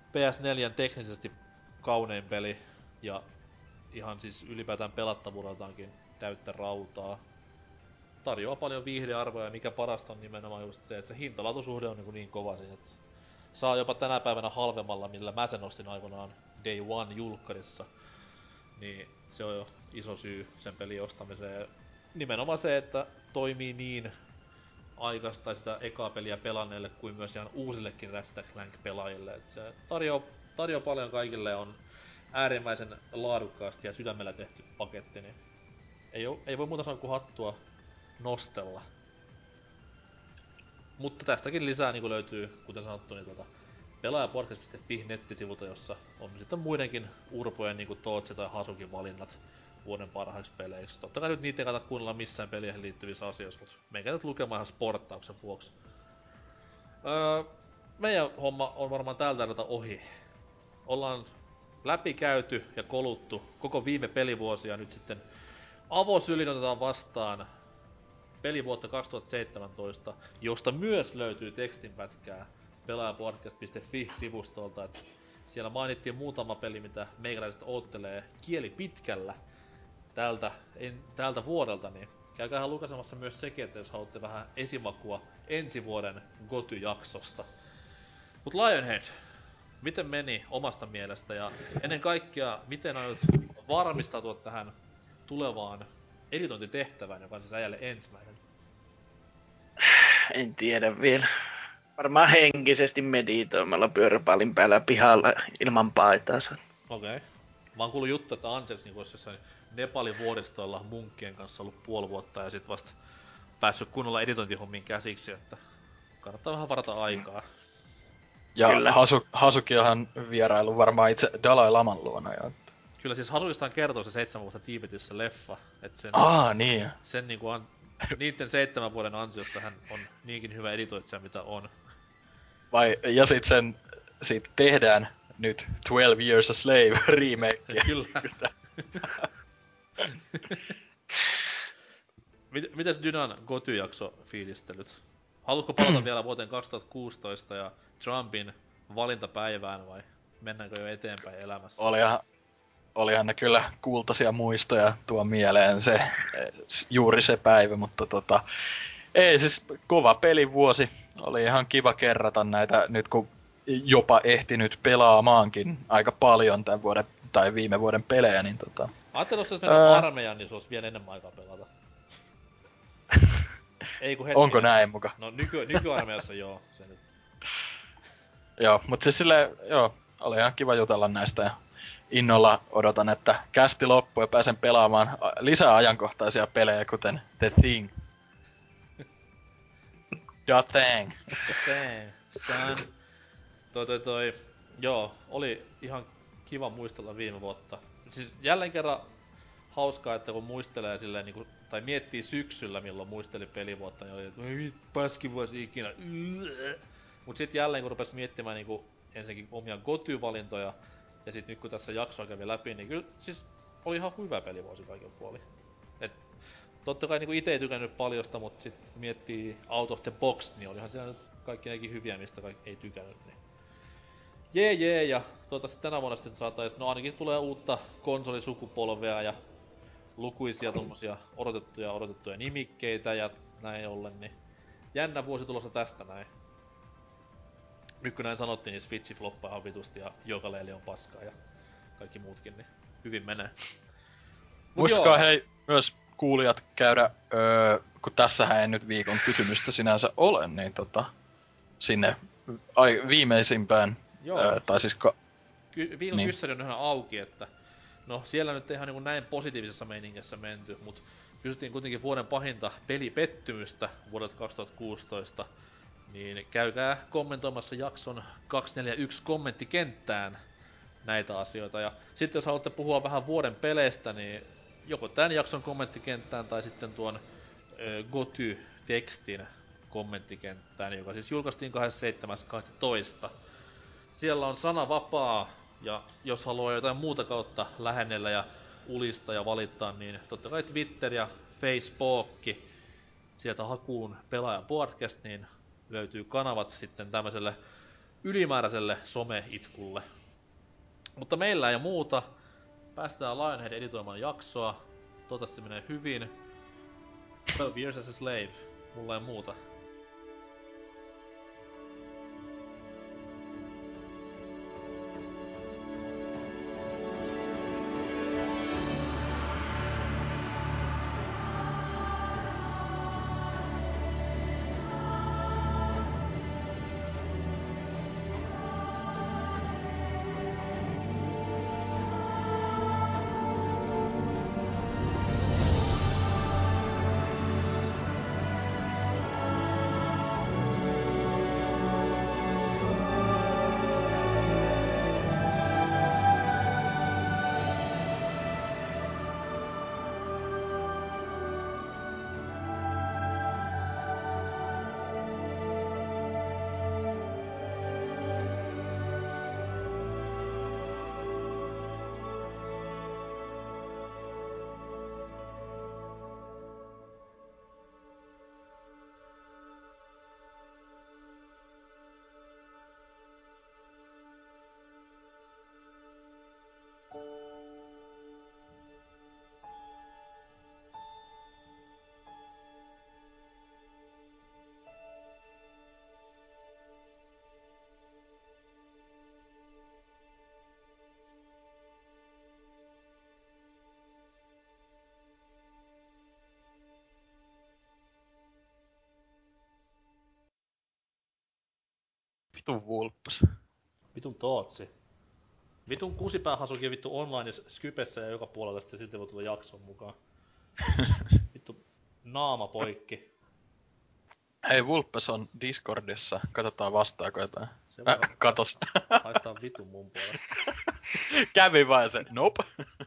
PS4 teknisesti kaunein peli ja ihan siis ylipäätään pelattavuudeltaankin täyttä rautaa. Tarjoaa paljon viihdearvoja ja mikä parasta on nimenomaan just se, että se hintalatusuhde on niin, niin kova siinä, että saa jopa tänä päivänä halvemmalla, millä mä sen ostin aikoinaan Day One julkkarissa. Niin se on jo iso syy sen pelin ostamiseen. Nimenomaan se, että toimii niin aikaista sitä ekaa peliä pelanneille kuin myös ihan uusillekin Ratchet Clank-pelaajille. Et se tarjoaa, tarjoaa paljon kaikille on äärimmäisen laadukkaasti ja sydämellä tehty paketti, niin ei, oo, ei voi muuta sanoa kuin hattua nostella. Mutta tästäkin lisää niin löytyy, kuten sanottu, niin tuota, pelaajapodcast.fi nettisivulta, jossa on sitten muidenkin urpojen niin kuin Tootsi tai Hasukin valinnat vuoden parhaiksi peleiksi. Totta kai nyt niitä ei kannata kuunnella missään peleihin liittyvissä asioissa, mutta menkää nyt lukemaan ihan sporttauksen vuoksi. Öö, meidän homma on varmaan tältä erältä ohi. Ollaan läpikäyty ja koluttu koko viime pelivuosia nyt sitten avosylin otetaan vastaan pelivuotta 2017, josta myös löytyy tekstinpätkää pelaajapodcast.fi-sivustolta, että siellä mainittiin muutama peli, mitä meikäläiset oottelee kieli pitkällä tältä, en, tältä vuodelta, niin käykää lukasemassa myös sekin, että jos haluatte vähän esimakua ensi vuoden Goty-jaksosta. Mut Lionhead, miten meni omasta mielestä ja ennen kaikkea, miten aiot varmistautua tähän tulevaan editointitehtävään, joka on siis äijälle ensimmäinen? En tiedä vielä. Varmaan henkisesti meditoimalla pyöräpallin päällä pihalla ilman paitaa. Okei. Okay. Mä oon kuullut juttu, että Ansels niin olisi jossain Nepalin vuoristoilla munkkien kanssa ollut puoli vuotta ja sit vasta päässyt kunnolla editointihommiin käsiksi, että kannattaa vähän varata aikaa. Ja Hasu, Hasukiahan vierailu varmaan itse Dalai Laman luona. Ja... Kyllä siis Hasukistaan kertoo se seitsemän vuotta Tiibetissä leffa. Että sen, Aa, niin. Sen niinku an, niiden seitsemän vuoden ansiosta hän on niinkin hyvä editoitsija mitä on. Vai, ja sit sen, sit tehdään nyt 12 Years a Slave remake. Kyllä. Mites Dynan Goty-jakso fiilistelyt? Haluatko palata vielä vuoteen 2016 ja Trumpin valintapäivään vai mennäänkö jo eteenpäin elämässä? Olihan, olihan ne kyllä kultaisia muistoja tuo mieleen se, juuri se päivä, mutta tota, ei siis kova pelivuosi. Oli ihan kiva kerrata näitä nyt kun jopa ehtinyt pelaamaankin aika paljon tämän vuoden tai viime vuoden pelejä, niin tota... Ajattelin, jos mennä öö... armeijaan, niin se olisi vielä enemmän aikaa pelata. Ei kun hetki. Onko näin muka? No nyky, nykyarmeijassa joo. Se nyt. joo, mutta siis sille, joo, oli ihan kiva jutella näistä ja innolla odotan, että kästi loppuu ja pääsen pelaamaan lisää ajankohtaisia pelejä, kuten The Thing. The Thing. The Thing, son. Toi toi toi, joo, oli ihan kiva muistella viime vuotta. siis jälleen kerran hauskaa, että kun muistelee silleen niinku, tai miettii syksyllä, milloin muisteli pelivuotta, niin oli, että ei paskin ikinä. Mut sit jälleen kun rupes miettimään niinku ensinnäkin omia goty-valintoja, ja sit nyt kun tässä jaksoa kävi läpi, niin kyllä siis oli ihan hyvä pelivuosi kaiken puoli. Et, totta kai niinku ite ei tykännyt paljosta, mutta sit miettii out of the box, niin olihan siellä nyt kaikki nekin hyviä, mistä kaikki ei tykännyt. Niin. Jee jee, ja toivottavasti tänä vuonna sitten saatais, no ainakin tulee uutta konsolisukupolvea ja lukuisia tommosia odotettuja odotettuja nimikkeitä ja näin ollen, niin jännä vuosi tulossa tästä näin. Nyt kun näin sanottiin, niin Switchi floppaa ihan vitusti ja Jokaleeli on paskaa ja kaikki muutkin, niin hyvin menee. Mut Muistakaa joo. hei myös kuulijat käydä, öö, kun tässähän ei nyt viikon kysymystä sinänsä ole, niin tota, sinne ai, viimeisimpään, Joo. öö, tai siis ka- Ky- viikon Niin. kyssäri on ihan auki, että no siellä nyt ei ihan niin näin positiivisessa meiningessä menty, mutta kysyttiin kuitenkin vuoden pahinta pelipettymystä vuodelta 2016, niin käykää kommentoimassa jakson 241 kommenttikenttään näitä asioita. Ja sitten jos haluatte puhua vähän vuoden peleistä, niin joko tämän jakson kommenttikenttään tai sitten tuon Goty-tekstin kommenttikenttään, joka siis julkaistiin 27.12 siellä on sana vapaa, ja jos haluaa jotain muuta kautta lähennellä ja ulista ja valittaa, niin totta kai Twitter ja Facebook, sieltä hakuun pelaaja podcast, niin löytyy kanavat sitten tämmöiselle ylimääräiselle some-itkulle. Mutta meillä ei muuta. Päästään Lionhead editoimaan jaksoa. Toivottavasti menee hyvin. 12 Years as a Slave. Mulla ei muuta. Vitun vulppas. Vitun Tootsi. Vitun kusipäähasuki vittu online Skypessä ja joka puolella sitten silti voi tulla jakson mukaan. Vittu naama poikki. Hei, Vulpes on Discordissa. Katsotaan vastaako jotain. Se Äh, katos. haistaa vitun mun puolesta. Kävi vaan se. Nope.